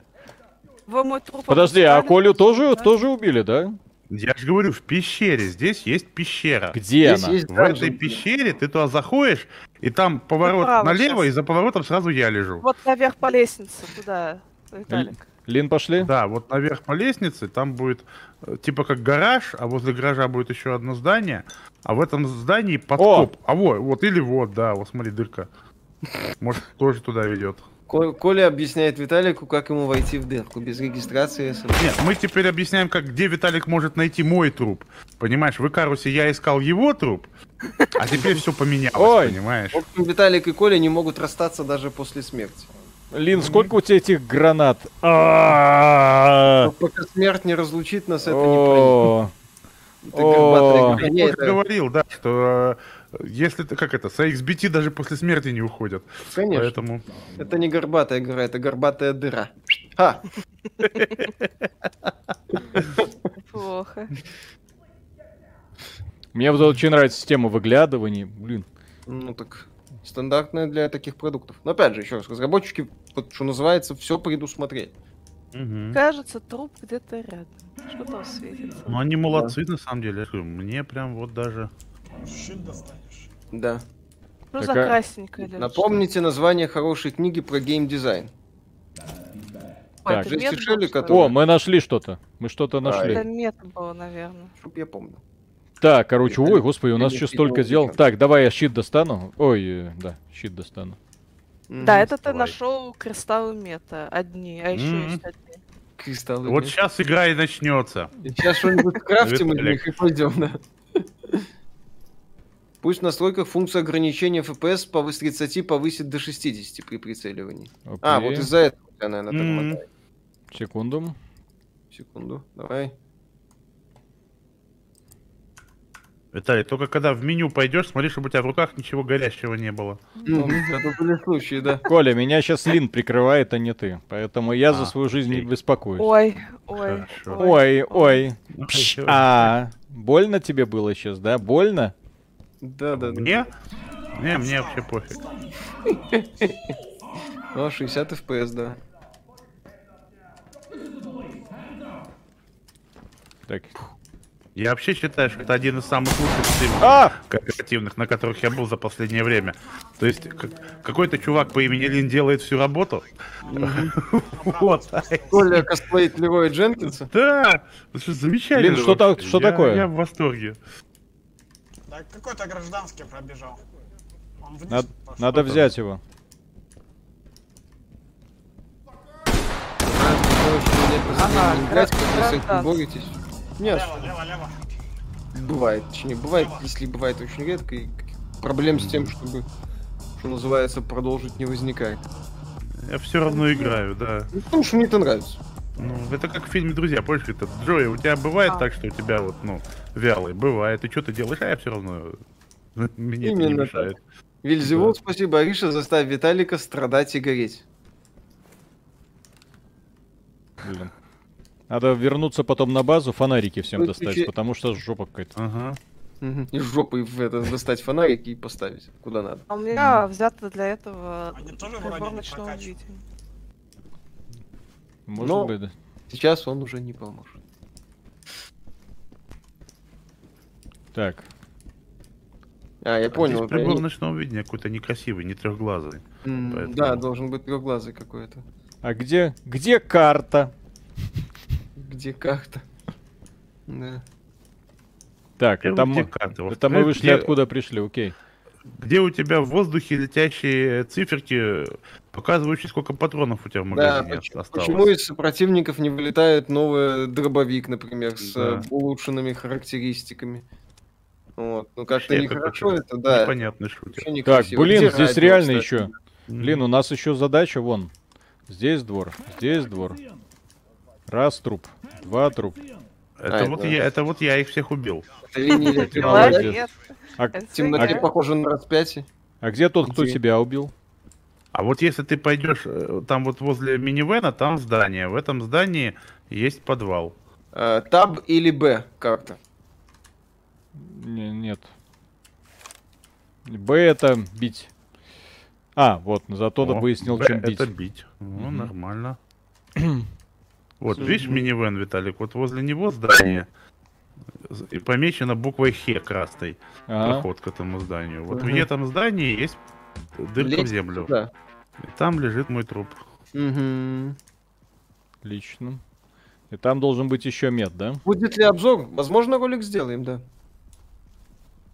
Мой труп Подожди, а? Колю тоже, Да? тоже убили, да? Я же говорю, в пещере. Здесь есть пещера. Где Здесь она? есть В этой пещере ты туда заходишь, и там поворот Направо налево, щас. и за поворотом сразу я лежу. Вот наверх по лестнице, туда, Виталик. Лин, пошли? Да, вот наверх по лестнице, там будет э, типа как гараж, а возле гаража будет еще одно здание, а в этом здании подкоп. А вот, вот или вот, да, вот смотри, дырка. Может, тоже туда ведет. Ко- Коля объясняет Виталику, как ему войти в дырку без регистрации СМС. Нет, мы теперь объясняем, как где Виталик может найти мой труп. Понимаешь, в Икарусе я искал его труп, а теперь все поменялось, Ой. понимаешь? В общем, Виталик и Коля не могут расстаться даже после смерти. Лин, сколько у тебя этих гранат? А. Но пока смерть не разлучит нас, это не Я уже это- говорил, да, что э, если ты, как это, с XBT даже после смерти не уходят. Конечно. Поэтому Это не горбатая гора, это горбатая дыра. Ха! Плохо. Мне вот очень нравится система выглядываний. Блин. Ну так, стандартная для таких продуктов. Но опять же, еще раз, разработчики, вот, что называется, все предусмотрели. Мгм. Кажется, труп где-то рядом. Что там светится? Ну они молодцы на самом деле. Мне прям вот даже. Щит достанешь. Да. Что за Такая- красненькое лежит? Напомните название хорошей книги про геймдизайн. Ой, Так. это Жесть мед и был, Шелли, что ли? который- О, мы нашли что-то. Мы что-то А, нашли. Это мед было, наверное. Чтоб я помнил. Так, короче, ой, господи, у нас еще столько дел. Так, давай я щит достану. Ой, э, да, щит достану. Да, это ты нашел кристаллы мета одни, а еще есть одни. Кристаллы. Вот сейчас игра и начнется. Сейчас что-нибудь крафтим и пойдем, да. Пусть в настройках функция ограничения FPS по- с 30 повысит до 60 при прицеливании. А, Окей. вот из-за этого я, наверное, так М. мотаю. Секунду. Секунду, давай. Виталий, только когда в меню пойдешь, смотри, чтобы у тебя в руках ничего горящего не было. Ну, это были случаи, да. Коля, меня сейчас Лин прикрывает, а не ты. Поэтому я за А, свою жизнь не беспокоюсь. Ой, ой. Ой, ой. А, больно тебе было сейчас, да? Больно? Да, да, да. Мне? Не, мне вообще пофиг. Ну, 60 FPS, да. Так. Я вообще считаю, что это один из самых лучших стримов А! кооперативных, на которых я был за последнее время. То есть как- какой-то чувак по имени Лин делает всю работу. Вот. Коля косплеит Лероя Дженкинса. Да, замечательно. Лин, что такое? Я в восторге. Да какой-то гражданский пробежал. Он вниз Над- пошел. Надо взять его. Ага, гражданский. Нет, Лево, лево, лево. бывает. Точнее, бывает, если бывает очень редко, и проблем с тем, чтобы, что называется, продолжить не возникает. Я все равно играю, да. Ну, потому что мне это нравится. Ну, это как в фильме «Друзья», помнишь, это Джой, у тебя бывает А. так, что у тебя вот, ну, вялый? Бывает. И что ты делаешь? А я все равно... Мне это не мешает. Вильзевул, спасибо, Ариша, заставь Виталика страдать и гореть. Блин. Надо вернуться потом на базу, фонарики всем Ну, достать, потому что жопа какая-то. Ага. И жопой в это достать фонарик и поставить куда надо. А у меня взято для этого Они тоже прибор ночного видения. Может Но- быть, да. Сейчас он уже не поможет. Так, А, я понял. Здесь прибор они- ночного видения какой-то некрасивый, не трехглазый. М, поэтому- Да, должен быть трехглазый какой-то. а где, где карта? Где как-то. Да. Так, Первый это где мы, карта, это мы вышли где- откуда пришли, окей. Где у тебя в воздухе летящие циферки, показывающие, сколько патронов у тебя в Да, магазине поч- осталось? почему из противников не вылетает новый дробовик, например, с Да. э, улучшенными характеристиками? Вот. Ну как-то нехорошо какой-то это, да. Непонятный шутер. Вообще Так, блин, Где здесь радио, реально кстати? еще. Блин, у нас еще задача, вон. Здесь двор, здесь двор. Раз труп, два труп. Это, А, вот это- я, это вот я их всех убил. Это электричества, Молодец. да? А, Это В темноте А- похоже на распятие. а где тот, кто тебя убил? А вот если ты пойдешь э, там вот возле минивэна, там здание. В этом здании есть подвал. Э, Таб или Б карта? Не- нет. Б это бить. А, вот, зато О, выяснил, Б чем бить. Это бить. Ну, Мгм. нормально. Вот, Слушай, видишь минивэн, Виталик, вот возле него здание. И помечено буквой Х красной. Ага. Проход к этому зданию. Вот Ага. в этом здании есть дырка в Лезть землю. туда. И там лежит мой труп. Мгм. Отлично. И там должен быть еще мед, да? Будет ли обзор? Возможно, ролик сделаем, да.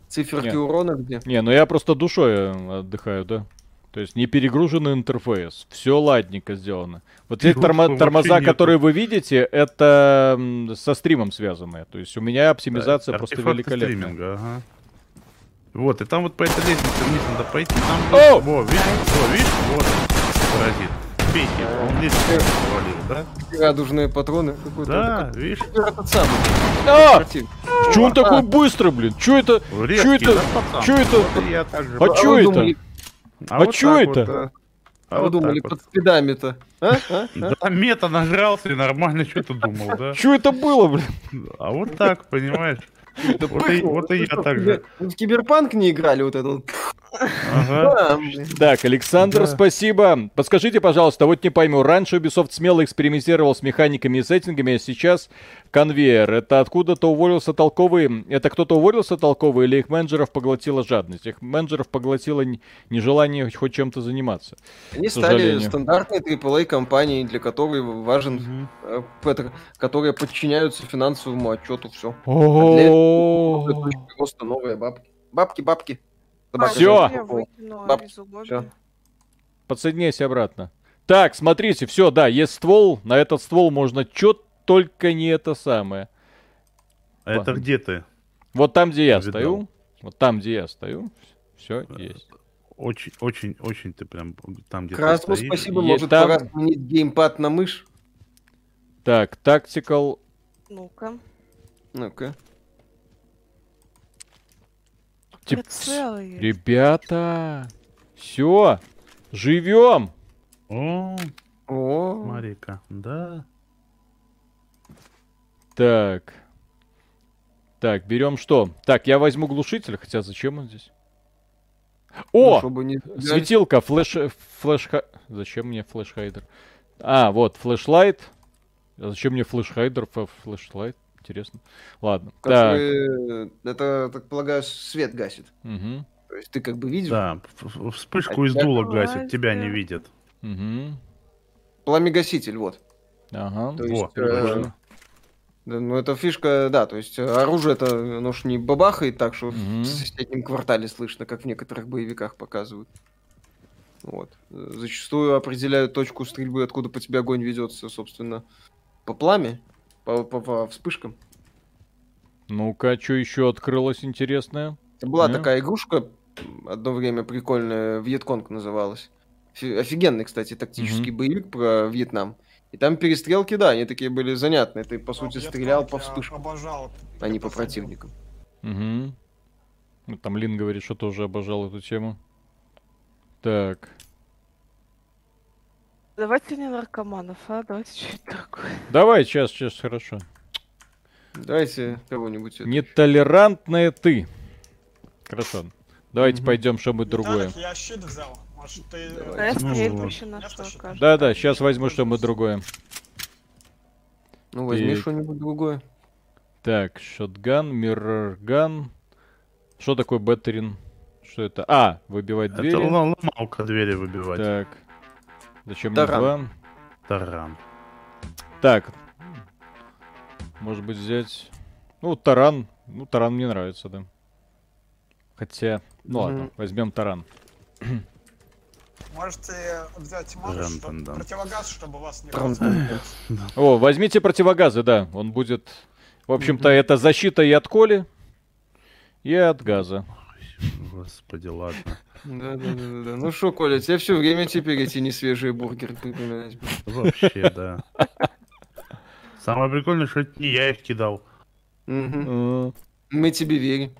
Циферки Нет. урона где? Не, ну я просто душой э, отдыхаю, да. То есть не перегруженный интерфейс. Все ладненько сделано. Вот эти тормо- тормоза, нету. которые вы видите, это со стримом связанные. То есть у меня оптимизация Да, просто великолепная. стриминга, ага. Вот, и там вот по этой лестнице вниз надо пойти. Там Оу! Во, видишь, во, видишь, вот паразит. Пейте, он лестницу повалил, да? Радужные патроны. Какой-то Да, видишь? это этот самый. А! Че он такой быстрый, блин? Че это? Резкий, это? да, пацан? Чё это? А А чё это? а чё это? А, а а вы вот думали, под спидами-то? А? А? А? Да мета нажрался и нормально, что ты думал, да? Че это было, блин? А вот так, понимаешь? Да Вот и- вот я что, так в же. в киберпанк не играли вот это вот? Ага. Так, Александр, Да. спасибо. Подскажите, пожалуйста, вот не пойму, раньше Ubisoft смело экспериментировал с механиками и сеттингами, а сейчас конвейер. Это откуда-то уволился толковый... Это кто-то уволился толковый или их менеджеров поглотила жадность? Их менеджеров поглотило нежелание хоть чем-то заниматься. Они стали стандартной AAA компанией, для которой важен, Мгм. э, которые подчиняются финансовому отчету, все. О, Просто новые бабки. Бабки, бабки. А, всё. Подсоединяйся обратно. Так, смотрите, все, да, есть ствол. На этот ствол можно чё только не это самое. А это где ты? Вот там, где я Видал. стою. Вот там, где я стою. Все есть. Очень, очень, очень ты прям там, где Красну, ты стоишь. спасибо, Е- может там- пора сменить геймпад на мышь? Так, тактикал. Ну-ка. Ну-ка. Тип-. Ребята, все, живем. О, О, Марика, да. Так. Так, берем что? Так, я возьму глушитель, хотя зачем он здесь? ну, О! чтобы не... Светилка, флеш... флеш... Зачем мне флешхайдер? А, вот, флешлайт. А зачем мне флешхайдер, флешлайт? Интересно. Ладно. Так. Который, это, так полагаю, свет гасит. Мгм. То есть ты как бы видишь, Да, вспышку из А дула тебя- гасит, тебя не видят. Мгм. пламя-гаситель, вот. Ага. То Во, есть, э, Точно. да, ну это фишка, да, то есть э, оружие это, оно ж не бабахает так, что Мгм. в соседнем квартале слышно, как в некоторых боевиках показывают. Вот. Э, Зачастую определяют точку стрельбы, откуда по тебе огонь ведется, собственно, по пламя, по, по- по вспышкам. Ну-ка, что еще открылось интересное? Была Не? такая игрушка, одно время прикольная, Вьетконг называлась. Фи- Офигенный, кстати, тактический боевик про Вьетнам. И там перестрелки, да, они такие были занятные. Ты, по сути, Вьетконг стрелял по вспышкам, Обожал. а не по противникам. Угу. Там Лин говорит, что тоже обожал эту тему. Так. Давайте не наркоманов, а? Давайте что-нибудь такое. Давай, сейчас, сейчас, хорошо. Давайте кого-нибудь... это- Нетолерантная ты. Хорошо. Давайте Мгм. пойдем что-нибудь другое. Виталик, я щит взял. Может, ты... Давай. А я Ну, что, кажется. Да-да, сейчас возьму что-нибудь другое. Ну, возьми что-нибудь другое. Так, шотган, миррорган. Что такое беттерин? Что это? А, выбивать двери. Это лом- ломалка двери выбивать. Так. Зачем мне Таран. два? Таран. Так. Может быть взять... Ну, таран. Ну, таран мне нравится, да. Хотя... Ну Мгм. ладно, возьмем таран. Можете взять ману, Ран чтоб- тан дан. противогаз, чтобы вас не. О, возьмите противогазы, да. Он будет... В общем-то, это защита и от коли, и от газа. Господи, ладно. Да, да, да, да. Ну что, Коля, тебе все время теперь эти несвежие бургеры припоминать. Вообще, да. Самое прикольное, что это не я их кидал. Э, Мы тебе верим.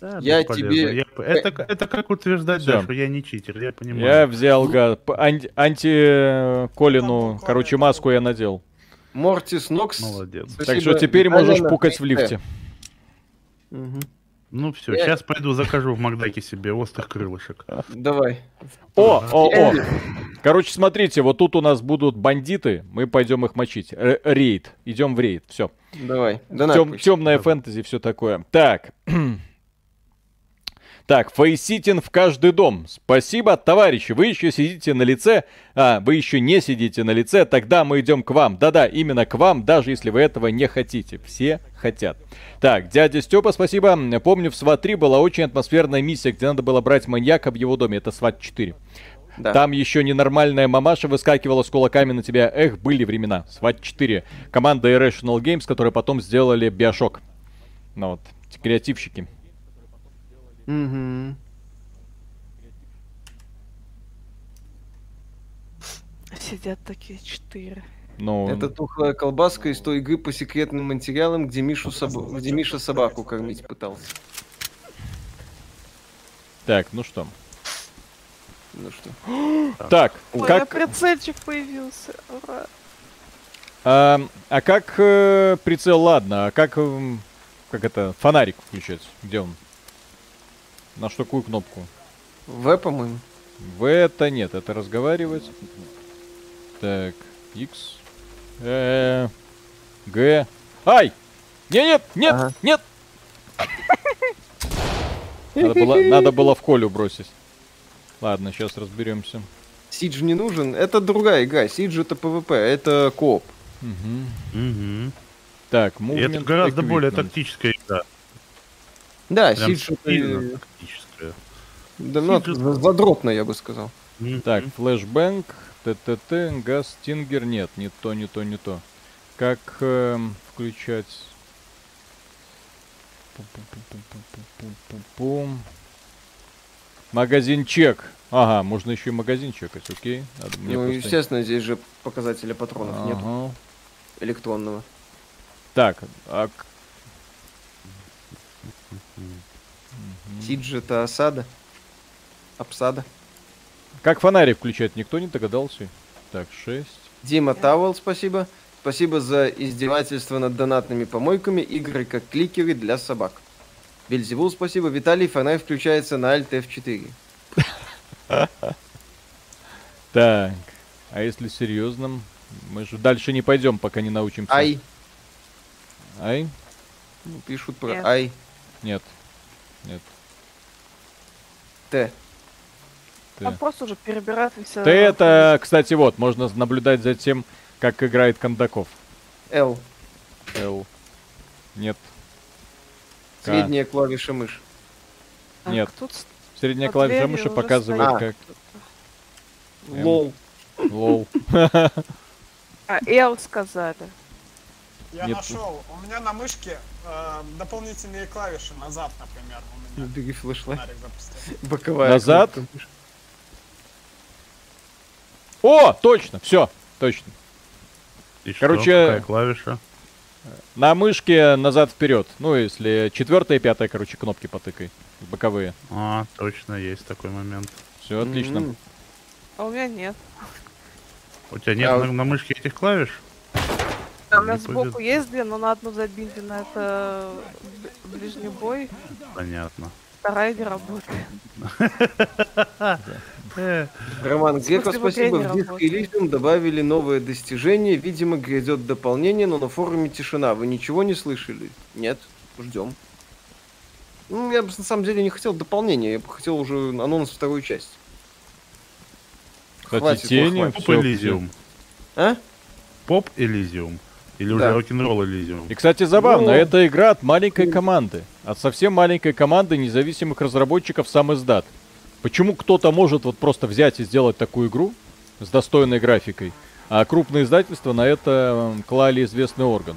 Да, Я бесполезно. тебе- Я Это, это как утверждать, да, что я не читер, я понимаю. Я взял газ. П- ан- Анти-колину, Там короче, маску я надел. Мортис Нокс. Молодец. Так Спасибо, что теперь можешь пукать в лифте. Мгм. Ну все, Я- сейчас пойду закажу в Макдаке себе острых крылышек. Давай. О, о, о. Короче, смотрите, вот тут у нас будут бандиты, мы пойдем их мочить. Р- рейд. Идем в рейд. Все. Давай. Пусть. темная фэнтези, все такое. Так. Так, фейситин в каждый дом. Спасибо, товарищи. Вы еще сидите на лице. А, вы еще не сидите на лице. Тогда мы идем к вам. Да-да, именно к вам, даже если вы этого не хотите. Все хотят. Так, дядя Степа, спасибо. Помню, в СВАТ 3 была очень атмосферная миссия, где надо было брать маньяка в его доме. Это СВАТ 4. Да. Там еще ненормальная мамаша выскакивала с кулаками на тебя. Эх, были времена. SWAT 4. Команда Irrational Games, которые потом сделали Биошок. Ну вот, креативщики. Мгм. Сидят такие четыре. Ну, Это тухлая колбаска из той игры по секретным материалам, где, Мишу соб- где Миша собаку кормить пытался. так, ну что. Ну что? Так, Ой, у меня как, прицельчик появился. Ура. а, а как э, прицел, ладно, а как, эм, как это, фонарик включать? Где он? На что какую кнопку? В, по-моему. В это нет, это разговаривать. Так, X. Э, Г. Ай! Не, нет, нет, Ага. нет! Надо было, надо было в Колю бросить. Ладно, сейчас разберемся. Сидж не нужен. Это другая игра. Siege это PvP, это кооп. Мгм. Мгм. Так, это гораздо более тактическая игра. Да, Прям Сидж это... сильно тактическая. Да, ну, задропно, я бы сказал. Так, флешбэнк, ТТТ, газ, стингер. Нет, не то, не то, не то. Как эм, включать? Магазин чек. Ага, можно еще и магазин чекать, окей. Надо мне ну, просто- естественно, здесь же показателя патронов нет Ага. электронного. Так, а к- Сидж это осада. Обсада. как фонарик включать, никто не догадался. Так, 6. Дима Тауэлл, спасибо. Спасибо за издевательство над донатными помойками, игры как кликеры для собак. Бельзевул, спасибо. Виталий, фонарь включается на Alt F4. Так, а если серьезно, мы же дальше не пойдем, пока не научимся. Ай. Ай? Ну, Пишут про. Ай. Нет. Нет. Т. Т. Там просто уже перебирают все. Т это, кстати, вот, можно наблюдать за тем, как играет Кондаков. Л. Л. Нет. К. Средняя клавиша мышь. нет. Тут Средняя клавиша мыши показывает, стоит. как. Лол. лол. А, Эл сказали. Я Нет. нашел. У меня на мышке э, дополнительные клавиши назад, например. У меня фонарик запустил. Боковая. Назад? кнопка. О, точно, все, точно. И что, Короче- какая клавиша? На мышке назад-вперед. Ну, если четвертая и пятая, короче, кнопки потыкай. Боковые. А, точно, есть такой момент. Все отлично. М. А у меня нет. У тебя нет А на, на мышке этих клавиш? У меня сбоку есть две, но на одну забинтена. Это ближний бой, Понятно. вторая не работает. Роман игре спасибо. В Disc работает? Elysium добавили новое достижение. Видимо, грядет дополнение, но на форуме тишина. Вы ничего не слышали? Нет. Ждем. Ну, я бы на самом деле не хотел дополнения, я бы хотел уже анонс второй части. Кстати, Хватит, тени. хватит. Поп Элизиум. А? Поп Элизиум. Или Да. уже рок-н-ролл Элизиум. И, кстати, забавно, Ну. это игра от маленькой команды. От совсем маленькой команды независимых разработчиков сам издат. Почему кто-то может вот просто взять и сделать такую игру с достойной графикой, а крупные издательства на это клали известный орган?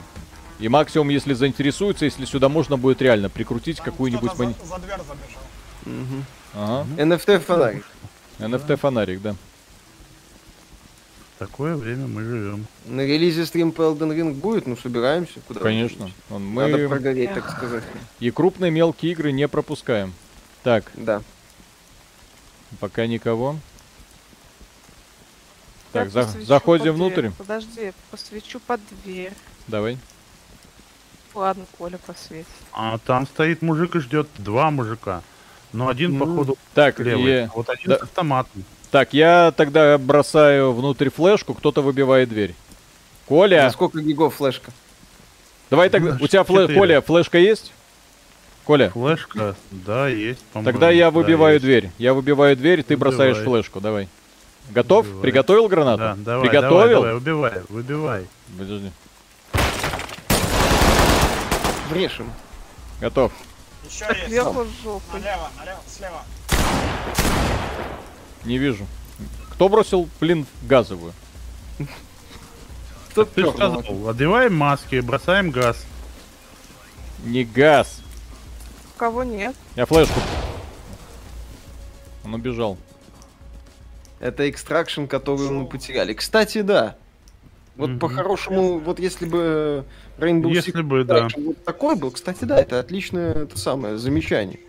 И максимум, если заинтересуются, если сюда можно будет реально прикрутить какую-нибудь... мани- за, за дверь забежал. Мгм. Ага. NFT фонарик. NFT-фонарик, да. Такое время мы живем. На релизе стрим по Elden Ring будет, ну собираемся. Куда Конечно. Он- Надо Мы прогореть, так сказать. и крупные мелкие игры не пропускаем. Так, Да. пока никого. Так, за- заходим под дверь. внутрь. Подожди, посвечу под дверь. Давай. Ладно, Коля посветит. А там стоит мужик и ждет два мужика. Но один, Ну, походу, Так, левый. и- а Вот один да. с автоматом. Так, я тогда бросаю внутрь флешку, кто-то выбивает дверь. Коля, На сколько гигов флешка? давай тогда. У тебя фле- 64. Коля, флешка есть? Коля, Флешка, да, есть, по-моему. тогда я да, выбиваю есть. дверь. Я выбиваю дверь, ты бросаешь флешку. Давай. Готов? Выбивай. Приготовил гранату? Да, давай, Приготовил? давай, давай, выбивай, выбивай. Подожди. Врешим. Готов. Еще есть. жопой. Налево, налево, слева. Не вижу. Кто бросил, блин, газовую? Кто Ты сказал, одеваем маски, бросаем газ. Не газ. Кого нет? Я флешку. Он убежал. Это экстракшн, который мы потеряли. Кстати, да. Вот Мгм. по-хорошему, вот если бы Rainbow Если Six бы, да. Вот такой был, кстати, да, это отличное это самое замечание.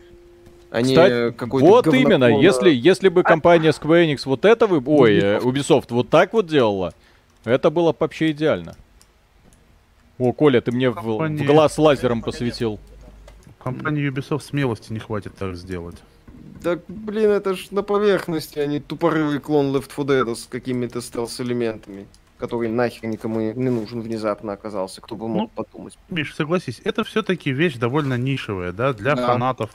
А не Кстати, какой-то вот именно, если, если бы компания Square Enix вот это вы, ой, э, Ubisoft вот так вот делала, это было бы вообще идеально. О, Коля, ты мне в, в глаз лазером посветил. Компании Ubisoft смелости не хватит так сделать. Да, блин, это ж на поверхности, а не тупорылый клон Left 4 Dead с какими-то стелс-элементами, который нахер никому не не нужен внезапно оказался, кто бы мог Ну, подумать. Миш, согласись, это все-таки вещь довольно нишевая, да, для Да. фанатов.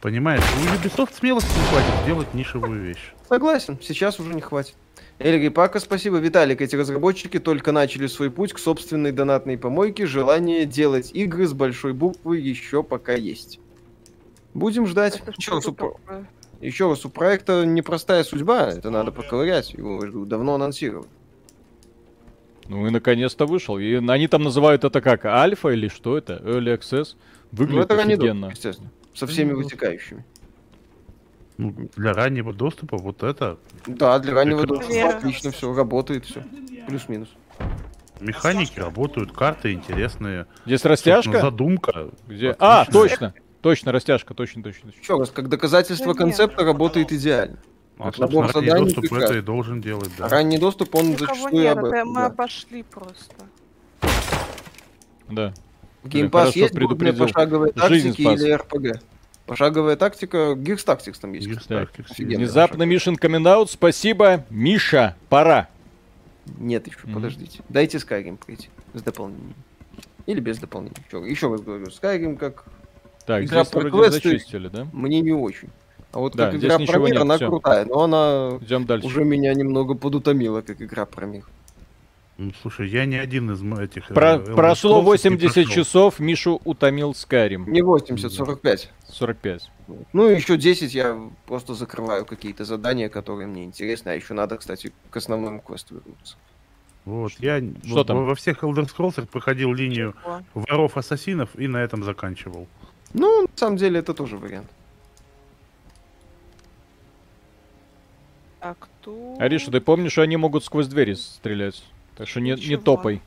Понимаешь, у Ubisoft смелости не хватит сделать нишевую вещь. Согласен, сейчас уже не хватит. Эльри Пака, спасибо. Виталик, эти разработчики только начали свой путь к собственной донатной помойке. Желание делать игры с большой буквы еще пока есть. Будем ждать. Это Еще раз, у, еще раз, у проекта непростая судьба. Это надо поковырять. Его давно анонсировали. Ну и наконец-то вышел. И они там называют это как, альфа или что это? Early Access? Ну, Выглядит это ранний офигенно. доступ, естественно. Со всеми Ну, вытекающими. Ну, для раннего доступа вот это Да, для раннего Прекрасно. доступа отлично все, работает все. Плюс-минус. механики работают, карты интересные. Здесь растяжка? Задумка. Где? А, точно! Точно, растяжка, точно, точно, точно. Еще раз, как доказательство концепта работает идеально. А, собственно, набор ранний доступ прекрасно. это и должен делать, да. Ранний доступ, он Никого зачастую нет, об этом. мы да. обошли просто. Да. Pass есть пошаговая Жизнь тактики или РПГ? Пошаговая тактика, Gears Tactics там есть. Gears. Tactics. Внезапно Мишин камин Спасибо, Миша. Пора. Нет еще, Мгм. подождите. Дайте Skyrim пройти с дополнением. Или без дополнения. Еще, еще раз говорю, Skyrim как Так, Игра здесь про квесты. зачистили, да? мне не очень. А вот Да, как игра про мир, нет, она всё. крутая, но она Идем дальше. уже меня немного подутомила, как игра про мир. Ну, слушай, я не один из этих... э, Про- прошло Scrolls не 80 прошел. часов, Мишу утомил Скайрим. Не 80, 45. 45. Ну и еще 10 я просто закрываю какие-то задания, которые мне интересны. А еще надо, кстати, к основному квесту вернуться. Вот, я Что вот там? во всех Elder Scrolls проходил линию воров-ассасинов и на этом заканчивал. Ну, на самом деле, это тоже вариант. А кто? Ариша, ты помнишь, что они могут сквозь двери стрелять? Так что не, не топай.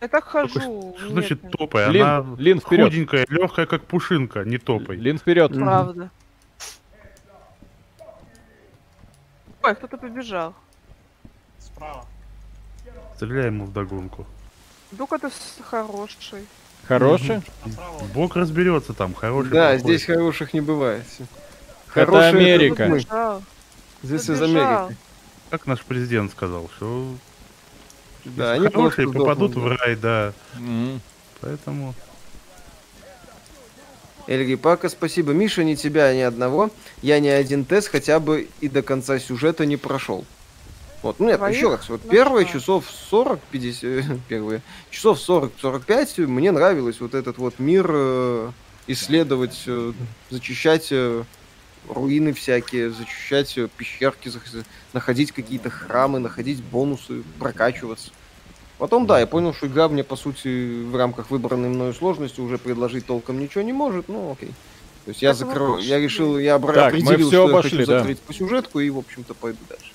Я так хожу. Что значит нет, топай? Лин, Она Лин, вперед. худенькая, легкая, как пушинка, не топай. Лин, вперед. Правда. Ой, кто-то побежал. Справа. Стреляй ему в догонку. Это с- хороший. Хороший? Направо. Бог разберется там, хороший. Да, плохой. здесь хороших не бывает. Это Америка. Здесь из. Америки. Как наш президент сказал, что Да, они хорошие просто попадут сдохнут, в рай, да. Мгм. Поэтому Эльги Пака, спасибо. Миша, ни тебя, ни одного. Я ни один тест хотя бы и до конца сюжета не прошел. Вот, ну нет, Твоих еще раз. Вот нашла. первые часов 40, 50, первые часов 40-45 мне нравилось вот этот вот мир э, исследовать, э, зачищать э, руины всякие, зачищать э, пещерки, находить какие-то храмы, находить бонусы, прокачиваться. Потом, да, я понял, что игра мне, по сути, в рамках выбранной мною сложности уже предложить толком ничего не может, ну окей. То есть я мы закрою, я решил, я обра- Так, мы определил, всё что обошли, я хочу да. закрыть по сюжетку и, в общем-то, пойду дальше.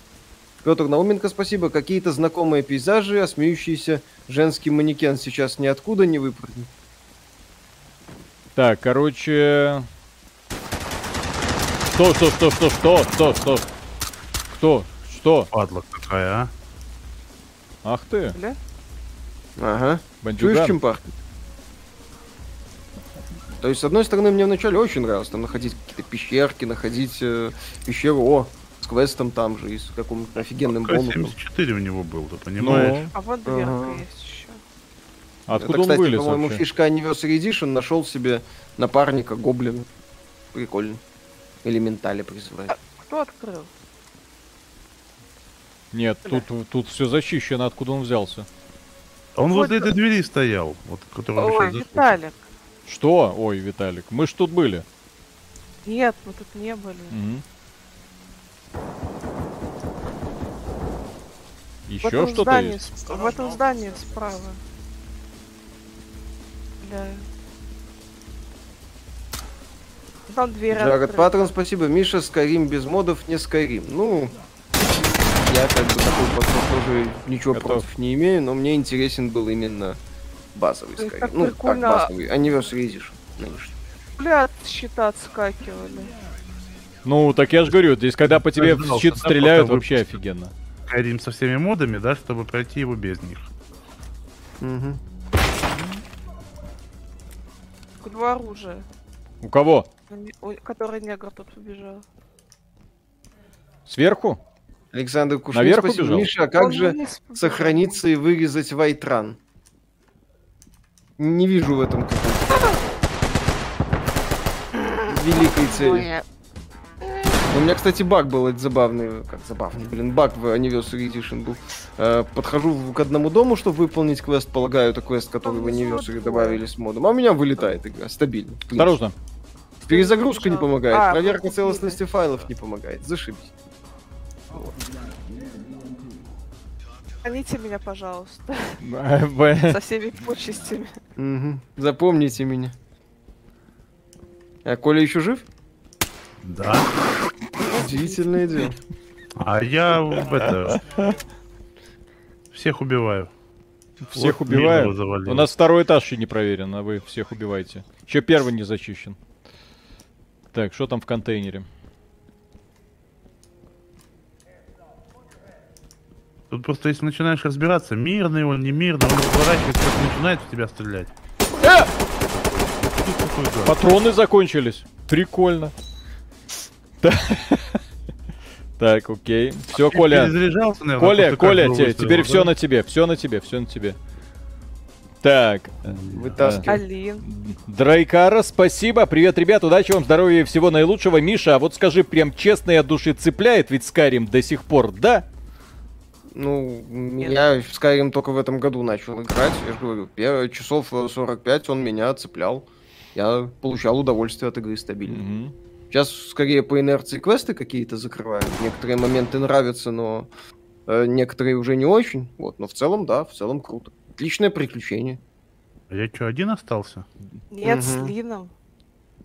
Петр Науменко, спасибо. Какие-то знакомые пейзажи, а смеющийся женский манекен сейчас ниоткуда не выпрыгнет. Так, короче... Что, что, что, что, что, что, что? Кто? Что? падла какая, а? Ах ты, Бля? Ага. Чуешь, бандюган. чем пахнет? То есть, с одной стороны, мне вначале очень нравилось там находить какие-то пещерки, находить э, пещеру, о, с квестом там же, и с каким-то офигенным бонусом. К-74 у него был, ты понимаешь? Ну, А вот дверка Ага. есть еще. откуда Это, он кстати, вылез по-моему, вообще? фишка Anniversary Edition нашел себе напарника гоблина. Прикольно. Элементали призывает. Кто открыл? Нет, тут, тут все зачищено, откуда он взялся. Он Вот возле это- этой двери стоял, вот, который Ой, Виталик. Что? Ой, Виталик, мы ж тут были. Нет, мы тут не были. В Еще что-то есть? в этом здании справа. Бля. Там дверь Джаред. Паттерн, спасибо. Миша, Скайрим без модов, не Скайрим. Ну, я как бы такой подход тоже ничего Готов. против не имею, но мне интересен был именно базовый так Ну, как прикольно. базовый, Anniversary Edition нынешний. Бля, щита отскакивали. Ну, так я же говорю, здесь когда по тебе в щит стреляют, вообще офигенно. Skyrim со всеми модами, да, чтобы пройти его без них. Мгм. Два оружия. У кого? Который негр тут побежал. Сверху? Александр Кушнин, Наверх спасибо. убежал? Миша, а как Он же вниз сохраниться и вырезать Вайтран? Не вижу в этом какой-то великой цели. У меня, кстати, баг был это забавный, как забавный, блин, баг в Anniversary Edition был. Э, подхожу к одному дому, чтобы выполнить квест, полагаю, это квест, который в Anniversary добавили с модом, а у меня вылетает игра, стабильно. Отлично. Осторожно. Перезагрузка не А, помогает, проверка купили. целостности файлов не помогает, зашибись. Храните меня, пожалуйста. Со всеми почестями. Запомните меня. А Коля еще жив? Да. Удивительное дело. А я в это... Всех убиваю. Всех Вот убиваю. У нас второй этаж еще не проверен, а вы всех убиваете. Еще первый не зачищен. Так, что там в контейнере? Тут просто если начинаешь разбираться, мирный он, не мирный, он разворачивается, как начинает в тебя стрелять. Э! Патроны закончились. Прикольно. Та- Так, окей. Все, Коля. Коля, Коля, теперь все на тебе, все на тебе, все на тебе. Так, Вытаскивай. Алин. Драйкара, спасибо. Привет, ребят, удачи вам, здоровья и всего наилучшего. Миша, а вот скажи, прям честно и от души цепляет ведь Скарим до сих пор, да? Ну, я в Skyrim только в этом году начал играть. Я же говорю, первые часов э, 45 он меня цеплял. Я получал удовольствие от игры стабильно. Мгм. Сейчас скорее по инерции квесты какие-то закрываю. Некоторые моменты нравятся, но Э, некоторые уже не очень, вот, но в целом, да, в целом круто. Отличное приключение А я что, один остался? Нет, с Мгм. Лином.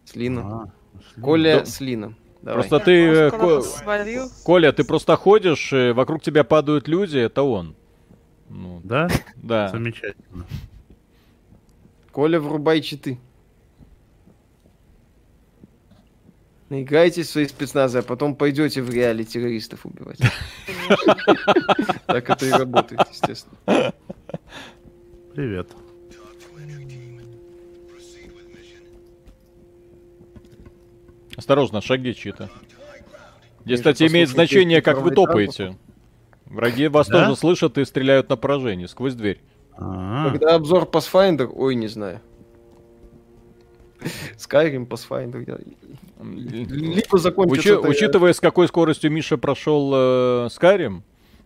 с Лином. А, с- Коля Да. с Лином. Давай. Просто ты, Он э, Ко- свалил. Коля, ты просто ходишь, э, вокруг тебя падают люди, это он. Ну, Да? да. Замечательно. Коля, врубай читы. Наиграйте в свои спецназы, а потом пойдете в реале террористов убивать. Так это и работает, естественно. Привет. Осторожно, шаги чьи-то. Здесь, кстати, имеет значение, как вы топаете. Враги вас Да? тоже слышат и стреляют на поражение сквозь дверь. А, Когда обзор Pathfinder, ой, не знаю. Skyrim, Pathfinder. я- Либо закончится... Учи- это- Учитывая, с какой скоростью Миша прошел э, Skyrim,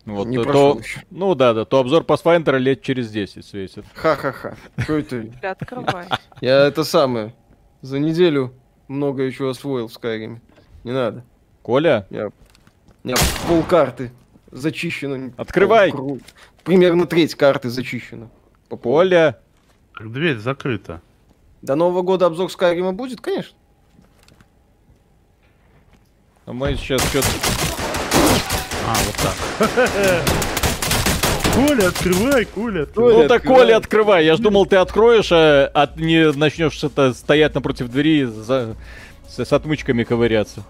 вот, Не то, прошел еще. ну да, да, то обзор Pathfinder лет через 10 светит. Ха-ха-ха. Что это? Открывай. Я это самое. За неделю много чего освоил в Skyrim. Не надо. Коля, У меня полкарты зачищено. Открывай. Пол- Примерно треть карты зачищена. По. Коля, так дверь закрыта. До Нового года обзор Скайрима будет, конечно. ну мы сейчас что-то... А, вот так. Коля, открывай, Коля, открывай. Коля, Ну так. Коля, открывай. Я ж думал, ты откроешь, а, а не начнешь что-то стоять напротив двери за- с, с отмычками ковыряться.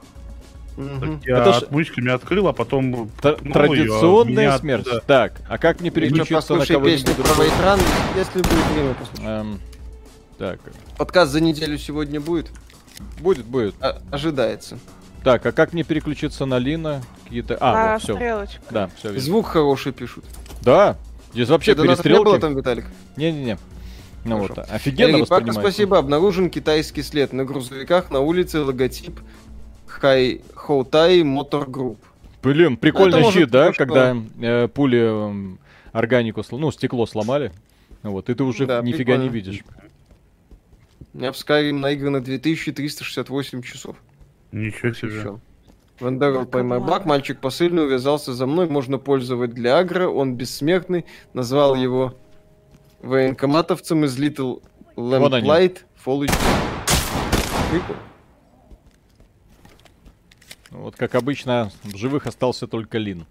Мгм. Я Это ж- отмычками открыл, а потом... Т- а Традиционная меня смерть. оттуда- Так, а как мне переключиться на послушай кого-нибудь песню про если будет время послушать. Эм, так, Подкаст за неделю сегодня будет. будет, будет. А- ожидается. Так, а как мне переключиться на Лина? Какие-то... А, На вот, все. Да, все видно. Звук хороший пишут. Да, здесь вообще Тебе донатов не было перестрелки. там, Виталик? Не-не-не. Ну Хорошо. вот, офигенно Пака, воспринимается. спасибо. Обнаружен китайский след. На грузовиках на улице логотип Хай Хоутай Мотор Групп. Блин, прикольный Это щит, да, хорошо. когда э, пули эм, органику, ну, стекло сломали. Вот, и ты уже Да, нифига не прикольно. видишь. У меня в Skyrim наиграно 2368 часов. Ничего себе. Еще. Вандерл поймай баг, мальчик посыльный увязался за мной, можно пользовать для агро, он бессмертный, назвал его военкоматовцем из Little. Lamplight Fall. Вот, как обычно, в живых остался только Лин.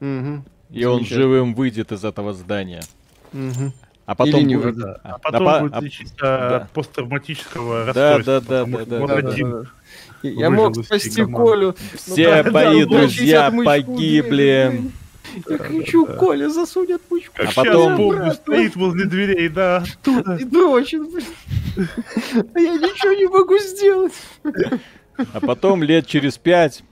Мгм. И он живым выйдет из этого здания. Мгм. А потом Или не будет- выйдет. а- А потом а- будет а- лечиться да. от посттравматического Да, расстройства. да, да, да, да, да, Да, один. да, да. Я мог спасти. Колю. Все Ну, мои друзья погибли. Я кричу, Коля, засунь отмычку. Как А потом- Обратно. стоит возле дверей, да, оттуда. И дрочит, блин. А я ничего не могу сделать. А потом лет через пять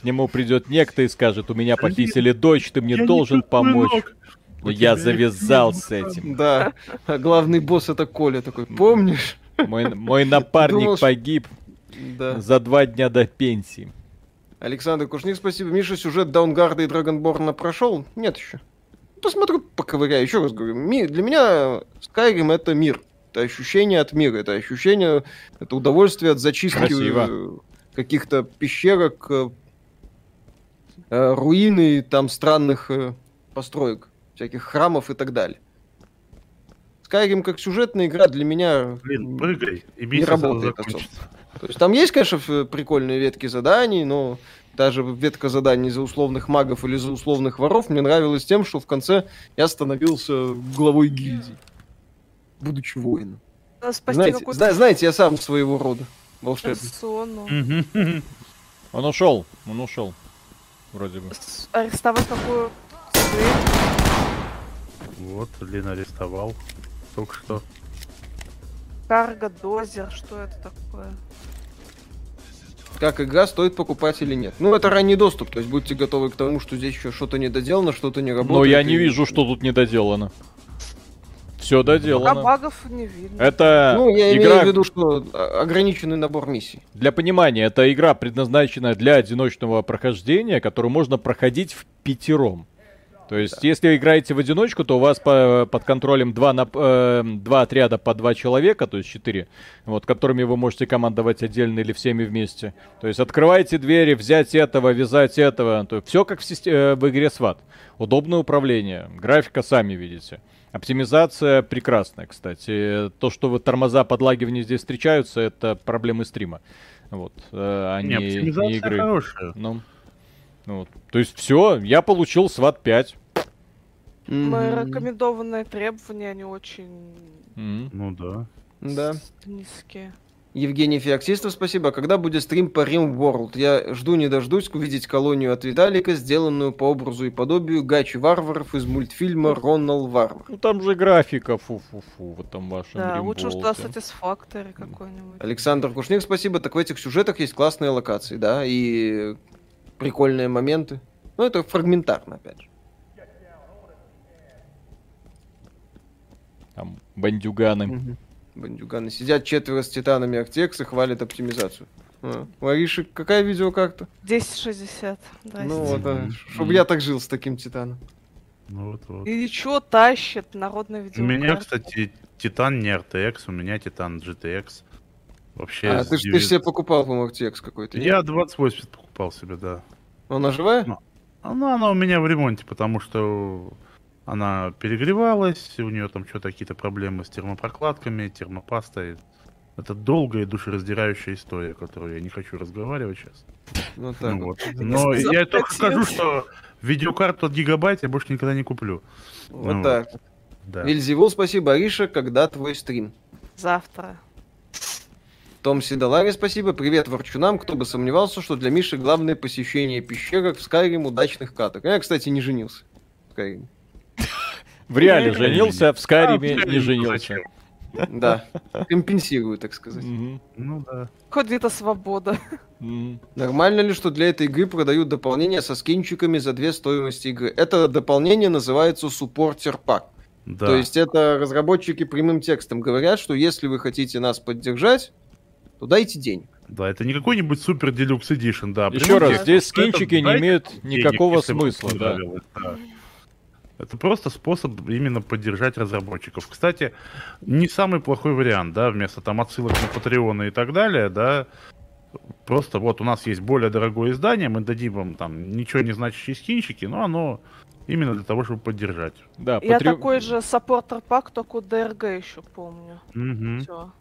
к нему придет некто и скажет, у меня похитили дочь, ты мне должен помочь. Но я завязал с этим. Да. А главный босс это Коля такой. Помнишь? Мой, мой напарник погиб Да. за два дня до пенсии. Александр Кушник, спасибо. Миша, сюжет Даунгарда и Драгонборна прошел? Нет еще. Посмотрю, поковыряю. Еще раз говорю, ми- для меня Skyrim это мир. Это ощущение от мира. Это ощущение, это удовольствие от зачистки Красиво. э, каких-то пещерок, э, э, руины там странных э, построек, всяких храмов и так далее. Skyrim как сюжетная игра для меня Блин, прыгай, и не работает закончится. То есть там есть, конечно, прикольные ветки заданий, но даже ветка заданий за условных магов или за условных воров мне нравилось тем, что в конце я становился главой гильдии, будучи воином. Знаете, зна- знаете, я сам своего рода волшебник. Он ушел, он ушел. Вроде бы. Арестовать какую. Вот, Лин арестовал. Только что. Карго, дозер, что это такое? Как игра стоит покупать или нет. Ну, это ранний доступ, то есть будьте готовы к тому, что здесь еще что-то не доделано, что-то не работает. Но я не и- вижу, что тут недоделано. Все А доделано. багов не видно. Это Ну, я игра, имею в виду, что ограниченный набор миссий. для понимания, это игра, предназначенная для одиночного прохождения, которую можно проходить в пятером. То есть, если играете в одиночку, то у вас по, под контролем два, нап- э, два отряда по два человека, то есть четыре, вот, которыми вы можете командовать отдельно или всеми вместе. То есть, открывайте двери, взять этого, вязать этого. То все как в, систе- э, в игре SWAT. Удобное управление, графика сами видите. Оптимизация прекрасная, кстати. То, что вот тормоза подлагивания здесь встречаются, это проблемы стрима. Вот, э, а не, Не, не игры. хорошая. Ну, ну вот. То есть все, я получил SWAT 5. Мои Мгм. рекомендованные требования, они очень М. Ну да. Да. низкие. Евгений Феоксистов, спасибо. А Когда будет стрим по Римворld? Я жду не дождусь увидеть колонию от Виталика, сделанную по образу и подобию гачи варваров из мультфильма Ронал Варвар. Ну там же графика, фу-фу-фу, в этом вашем Да, лучше уж туда Римболте. Satisfactory какой-нибудь. Александр Кушник, спасибо. Так в этих сюжетах есть классные локации, да, и прикольные моменты. Ну, это фрагментарно, опять же. Там бандюганы. Бандюганы сидят четверо с титанами и хвалят оптимизацию. А, Лариши, какая видеокарта? 1060. Здрасте. Ну вот, Мгм. чтобы я так жил с таким титаном. Ну вот вот. И чё тащит народный У видео? меня, кстати, Титан не RTX, у меня Титан GTX. Вообще. А, ты, ж- ты себе покупал, по-моему, RTX какой-то. Я 2080 покупал себе, да. Она живая? Ну. Она, она у меня в ремонте, потому что она перегревалась, у нее там что-то какие-то проблемы с термопрокладками, термопастой. Это долгая и душераздирающая история, которую я не хочу разговаривать сейчас. Ну так Ну вот. вот. Но я только скажу, что видеокарту от гигабайт я больше никогда не куплю. Вот Ну так. Да. Вильзевул, спасибо. Ариша, когда твой стрим? Завтра. Том Сидалари, спасибо. Привет ворчунам. Кто бы сомневался, что для Миши главное посещение пещерок в Skyrim удачных каток. Я, кстати, не женился. в Skyrim. В реале женился, в Скайриме А, не женился. Да. Компенсирую, так сказать. Ну да. Хоть где-то свобода. Нормально ли, что для этой игры продают дополнение со скинчиками за две стоимости игры? Это дополнение называется суппортер пак. Да. То есть это разработчики прямым текстом говорят, что если вы хотите нас поддержать, то дайте денег. Да, это не какой-нибудь супер делюкс эдишн, да. Еще раз, здесь скинчики не имеют денег, никакого вам смысла, да. Это просто способ именно поддержать разработчиков. Кстати, не самый плохой вариант, да, вместо там отсылок на Патреоны и так далее, да, просто вот у нас есть более дорогое издание, мы дадим вам там ничего не значащие скинчики, но оно именно для того, чтобы поддержать. Да, Я такой же саппортер пак, только у ДРГ еще помню. Мгм. Всё.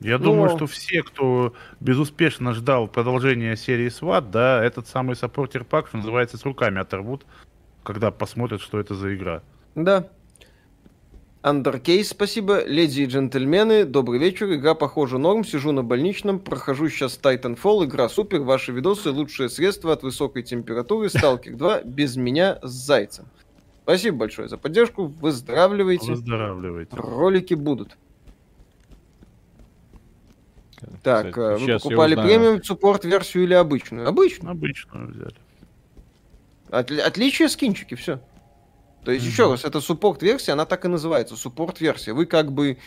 Я Ну, думаю, что все, кто безуспешно ждал продолжения серии SWAT, да, этот самый саппортер пак, что называется, с руками оторвут, когда посмотрят, что это за игра. Да. Андеркейс, спасибо. Леди и джентльмены, добрый вечер. Игра похожа норм, сижу на больничном, прохожу сейчас Titanfall, игра супер, ваши видосы лучшее средство от высокой температуры, Сталкер 2, без меня с зайцем. Спасибо большое за поддержку, выздоравливайте, Выздоравливайте. ролики будут. Так, Кстати, э, вы покупали премиум суппорт версию или обычную? Обычную. Обычную взяли. Отли- отличие скинчики, все. То есть, Мгм. еще раз, это суппорт-версия, она так и называется, суппорт-версия. Вы как бы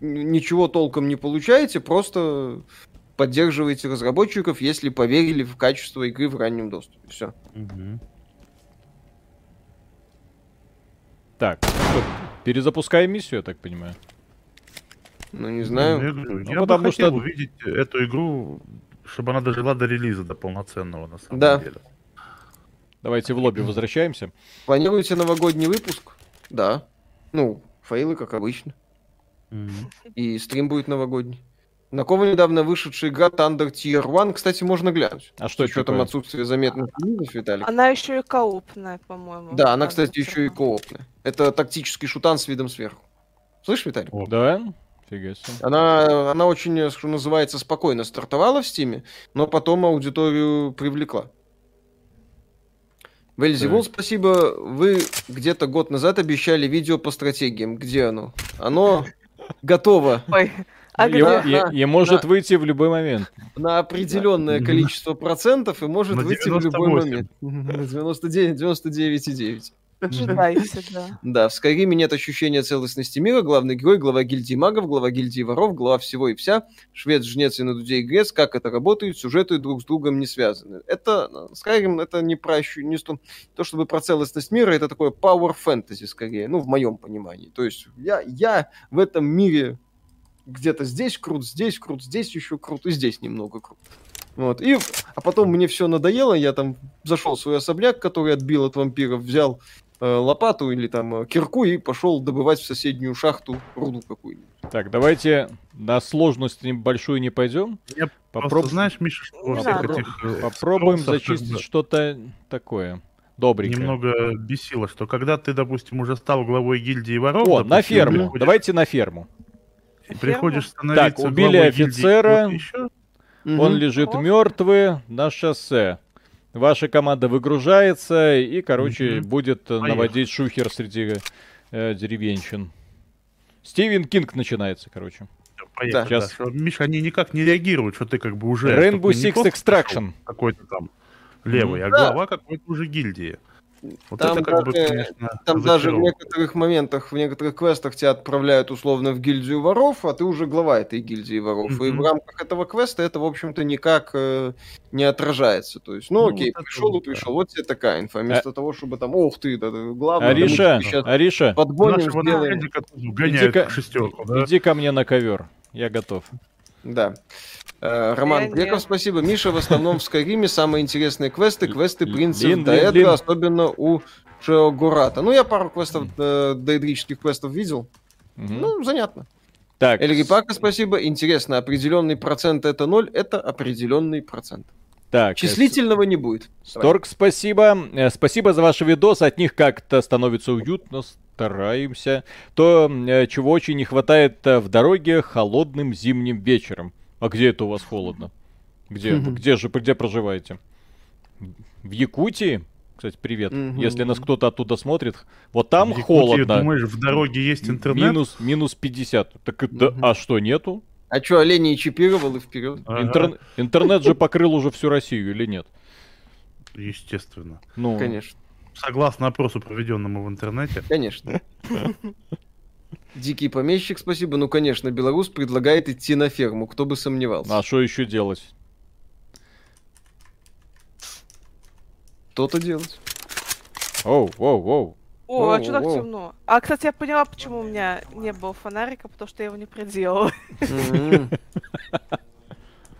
ничего толком не получаете, просто поддерживаете разработчиков, если поверили в качество игры в раннем доступе. Все. Мгм. Так, что, перезапускаем миссию, я так понимаю. Ну, не Я знаю. говорю, Ну, я потому бы хотел что- увидеть эту игру, чтобы она дожила до релиза, до полноценного, на самом Да. деле. Давайте в лобби возвращаемся. Планируете новогодний выпуск? Да. Ну, фейлы, как обычно. Мгм. И стрим будет новогодний. На кого недавно вышедшая игра Thunder Tier 1, кстати, можно глянуть. А что учетом такое? отсутствия заметных релизов, Виталик. Она еще и коопная, по-моему. Да, она, Там кстати, еще и коопная. Это тактический шутан с видом сверху. Слышь, Виталий? О, Да? Фига себе. Она, она очень, что называется, спокойно стартовала в Стиме, но потом аудиторию привлекла. Вельзевул, спасибо. Вы где-то год назад обещали видео по стратегиям. Где оно? Оно готово Ой, а Его- где? Да, и, и может да. выйти в любой момент. на определенное количество процентов и может На выйти в любой 98. момент. На 99, 99,9. Ожидайся, да. Да, в Скайриме нет ощущения целостности мира. Главный герой, глава гильдии магов, глава гильдии воров, глава всего и вся. Швед, жнец и на дуде и грец. Как это работает? Сюжеты друг с другом не связаны. Это Skyrim это не про не сто- то, чтобы про целостность мира, это такое power fantasy скорее, ну, в моем понимании. То есть я, я в этом мире где-то здесь крут, здесь крут, здесь еще крут, и здесь немного крут. Вот. И, а потом мне все надоело, я там зашел в свой особняк, который отбил от вампиров, взял э, лопату или там э, кирку и пошел добывать в соседнюю шахту руду какую-нибудь. Так, давайте на сложность небольшую не пойдем. Я Попроб- Просто знаешь, Миша, что во Не всех надо. этих э, Попробуем зачистить бы что-то такое. Добренькое. немного бесило, что когда ты, допустим, уже стал главой гильдии воров, О, на допустим, ферму. приходишь- Давайте на ферму. и приходишь становиться Так, убили главой гильдии офицера. еще, Он Мгм. лежит мертвый на шоссе. Ваша команда выгружается и, короче, Мгм. будет Поехали. наводить шухер среди э, деревенщин. Стивен Кинг начинается, короче. Поехали, Сейчас. да, Миша, они никак не реагируют, что ты как бы уже... Rainbow Six Extraction. Какой-то там левый, а Да. глава какой-то уже гильдии. Вот Там это как бы, даже- конечно, Там даже в некоторых моментах, в некоторых квестах тебя отправляют условно в гильдию воров, а ты уже глава этой гильдии воров. И Мгм. в рамках этого квеста это, в общем-то, никак э, не отражается. То есть, ну, Ну, окей, вот пришел и вот, да. пришел. Вот тебе такая инфа. Вместо того, чтобы там, ох ты, да, да, главное, да Ариша, щас Ариша, подгоним, сделаем. Иди-ка- в шестерку, да? иди ко мне на ковер. Я готов. Да. Э, Роман Я не. спасибо. Миша, в основном в Скайриме самые интересные квесты, квесты Лин, принцев Лин, Даэдра, Лин. особенно у Шеогурата. Ну, я пару квестов, э, дейдрических квестов видел. Ну, занятно. так, Эльрипака, спасибо. Интересно, определенный процент это ноль, это определенный процент. Так, э, Числительного не будет. Сторг, спасибо. Э, Спасибо за ваши видосы. От них как-то становится уютно. Стараемся. То, э, чего очень не хватает в дороге холодным зимним вечером. А где это у вас холодно? Где? Где же, где проживаете? В Якутии? Кстати, привет. Мгм. Если нас кто-то оттуда смотрит, вот там В Якутии, холодно. Думаешь, в дороге есть интернет? Минус, минус 50. Так это, Мгм. а что, нету? А что, оленей чипировал и вперед? Ага, Интер- Интернет же покрыл уже всю Россию или нет? Естественно. Ну, Конечно, Согласно опросу, проведенному в интернете, конечно. Дикий помещик, спасибо. Ну, конечно, белорус предлагает идти на ферму, кто бы сомневался. а что еще делать? Что-то делать. Оу, оу, оу. О, а что так темно? А, кстати, я поняла, почему у меня не было фонарика, потому что я его не приделала. Мгм.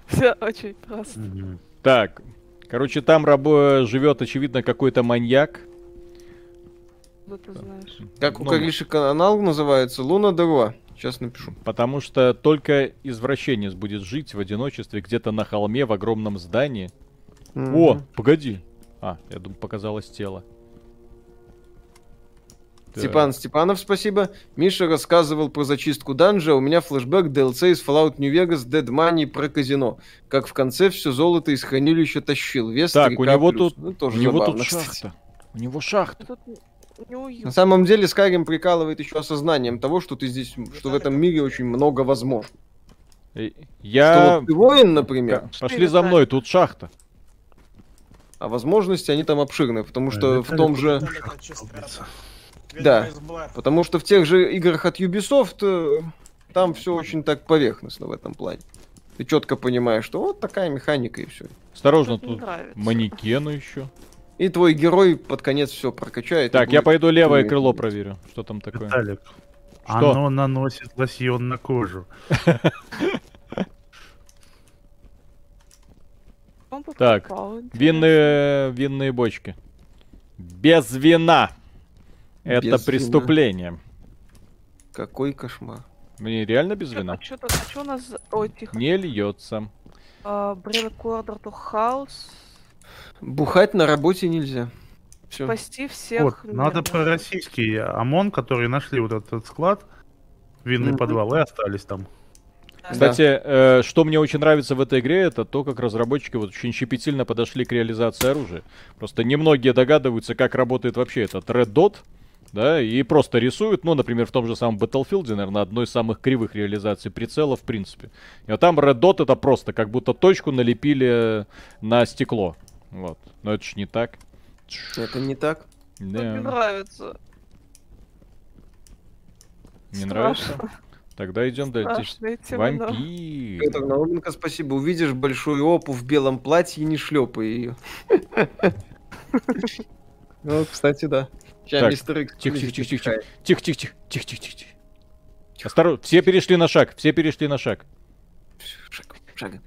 Все очень просто. Так, короче, там живет, очевидно, какой-то маньяк. Ну, ты знаешь. Как у Ну, Кариши канал называется? Луна Деруа. Сейчас напишу. Потому что только извращенец будет жить в одиночестве где-то на холме в огромном здании. О, погоди. А, я думаю, показалось тело. Степан Степанов, спасибо. Миша рассказывал про зачистку данжа, а у меня флешбэк DLC из Fallout New Vegas Dead Money про казино. Как в конце все золото из хранилища тащил. Вес Так, 3К у него плюс. тут, Ну, у тоже него забавно, тут кстати. шахта. У него шахта. На самом деле Skyrim прикалывает еще осознанием того, что ты здесь, что в этом мире очень много возможно. Э, Что Я... вот ты воин, например, Пошли за мной, тут шахта. а возможности они там обширные, потому что Э, в том же... Да. Потому что в тех же играх от Ubisoft э, там все очень так поверхностно в этом плане. Ты четко понимаешь, что вот такая механика и все. Осторожно, Тут манекены еще. И твой герой под конец все прокачает. Так, я пойду левое крыло проверю. Что там такое? Виталик, Что? оно наносит лосьон на кожу. Так. Винные, винные бочки. Без вина. Это Без вина. преступление. Какой кошмар. Мне реально без Чё- вина? А что а у нас... Ой, тихо. Не льется. Bring order to house. Бухать на работе нельзя. Все. Спасти всех. Вот, надо про российский ОМОН, которые нашли вот этот склад, винный Мгм. подвал, и остались там. Да. Кстати, э, что мне очень нравится в этой игре, это то, как разработчики вот очень щепетильно подошли к реализации оружия. Просто немногие догадываются, как работает вообще этот Red Dot, да, и просто рисуют, ну, например, в том же самом Battlefield, наверное, одной из самых кривых реализаций прицела в принципе. И вот там Red Dot это просто как будто точку налепили на стекло. Вот. Но это ж не так. Это не так. Мне не Да, нравится. не нравится? Страшно. Тогда идем дальше. Вампир. Петр Науменко, спасибо. Увидишь большую опу в белом платье, не шлепай ее. Ну, кстати, да. Сейчас Так, мистер Икс Тихо, тихо, тихо, тихо, тихо, тихо, тихо, тихо, тихо, тихо, тихо. Осторожно, все перешли на шаг, все перешли на шаг. Шаг, шагом.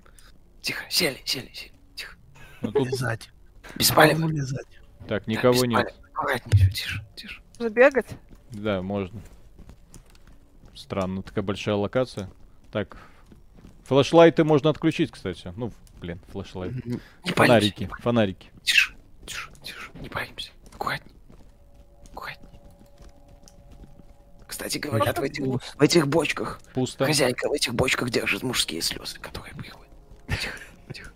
Тихо, сели, сели, сели. Тихо. Ну, тут- Лизать. Без палева. лизать. так, Да, никого без нет. Аккуратнее, тише, тише. Забегать? Да, можно. Странно, такая большая локация. Так, флешлайты можно отключить, кстати. Ну, блин, флешлайт. Не боимся. Фонарики, фонарики. Тише, тише, тише. Не боимся. Аккуратнее. Кстати, говорят, в этих, в этих бочках Пусто. хозяйка в этих бочках держит мужские слезы, которые приходят. Тихо, тихо.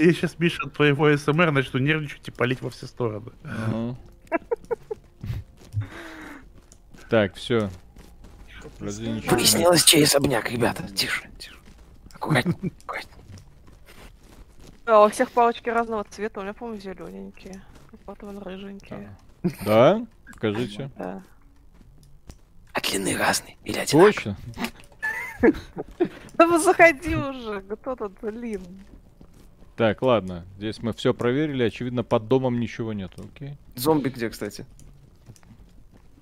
Я сейчас, Миша, от твоего СМР начну нервничать и палить во все стороны. Так, все. Выяснилось, чей особняк, ребята. Тише, тише. Аккуратнее, аккуратнее. Да, у всех палочки разного цвета. У меня, по-моему, зелененькие. Вот вон рыженькие. Да? Скажите. Да. А длины разные или одинаковые? Точно? Да вы заходи уже, кто тут, блин. Так, ладно. Здесь мы все проверили. Очевидно, под домом ничего нет. Окей. Зомби где, кстати?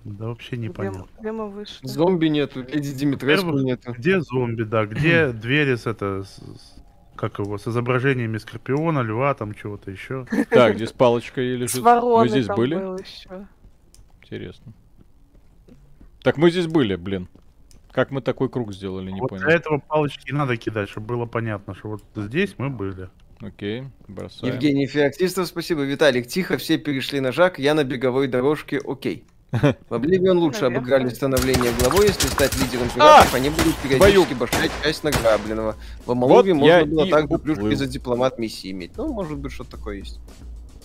Да вообще непонятно. м- где мы вышли? Зомби нету, леди Димитреску нету. Где зомби, да, где двери с это, с- с- как его, с изображениями скорпиона, льва, там чего-то еще. Так, здесь палочка и С лежит. вороной Мы здесь там были? был еще. Интересно. Так мы здесь были, блин. Как мы такой круг сделали, не вот понял. для этого палочки надо кидать, чтобы было понятно, что вот здесь мы были. Окей, бросаем. Евгений Феоктистов, спасибо. Виталик, тихо, все перешли на жак, я на беговой дорожке, окей. В Обливион лучше обыграли становление главой, если стать лидером пиратов, они будут периодически башать часть награбленного. В Амалове можно было также уплыл. плюшки за дипломат миссии иметь. Ну, может быть, что-то такое есть.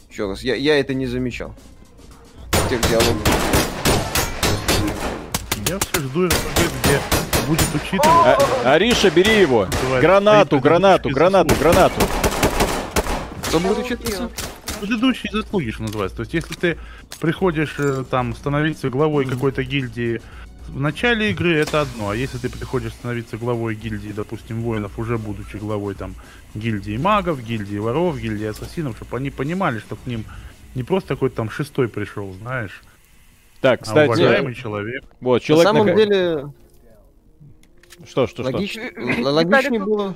Еще раз, я, я это не замечал. В тех диалогах. Я все жду РПГ, где будет учитывать... А- Ариша, бери его! Давай, Гранату, гранату, гранату, заслуги. гранату! Кто будет Я учиться? убила. Предыдущие заслуги, что называется. То есть, если ты приходишь э, там становиться главой какой-то гильдии в начале игры, это одно. А если ты приходишь становиться главой гильдии, допустим, воинов, уже будучи главой там гильдии магов, гильдии воров, гильдии ассасинов, чтобы они понимали, что к ним не просто какой-то там шестой пришел, знаешь, Так, а кстати, уважаемый человек. вот, На человек... самом на- деле, Что, что, что? логич- л- логичнее ну- было...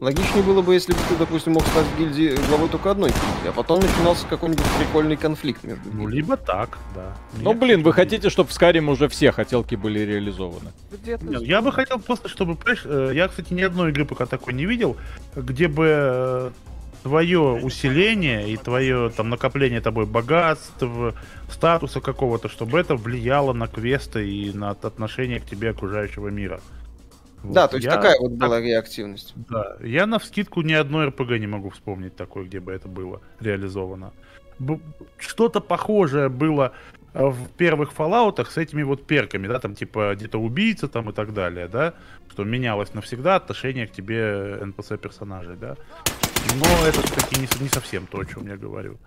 Логичнее было бы, если бы ты, допустим, мог стать в гильдии главой только одной гильдии, а потом начинался какой-нибудь прикольный конфликт между Ну, гильдиями. либо так, да. Ну, Нет, блин, вы почему нет? хотите, чтобы в Скариме уже все хотелки были реализованы? Нет, Я бы хотел просто, чтобы, понимаешь, э, я, кстати, ни одной игры пока такой не видел, где бы э, твое усиление и твое там накопление тобой богатств, статуса какого-то, чтобы это влияло на квесты и на от- отношение к тебе окружающего мира. Да, Вот то есть я- такая вот была реактивность. Да, я на вскидку ни одной РПГ не могу вспомнить такой, где бы это было реализовано. Что-то похожее было э, в первых фоллаутах с этими вот перками, да, там типа где-то убийца там и так далее, да, что менялось навсегда отношение к тебе NPC персонажей, да. Но это все-таки не, не совсем то, о чем я говорю.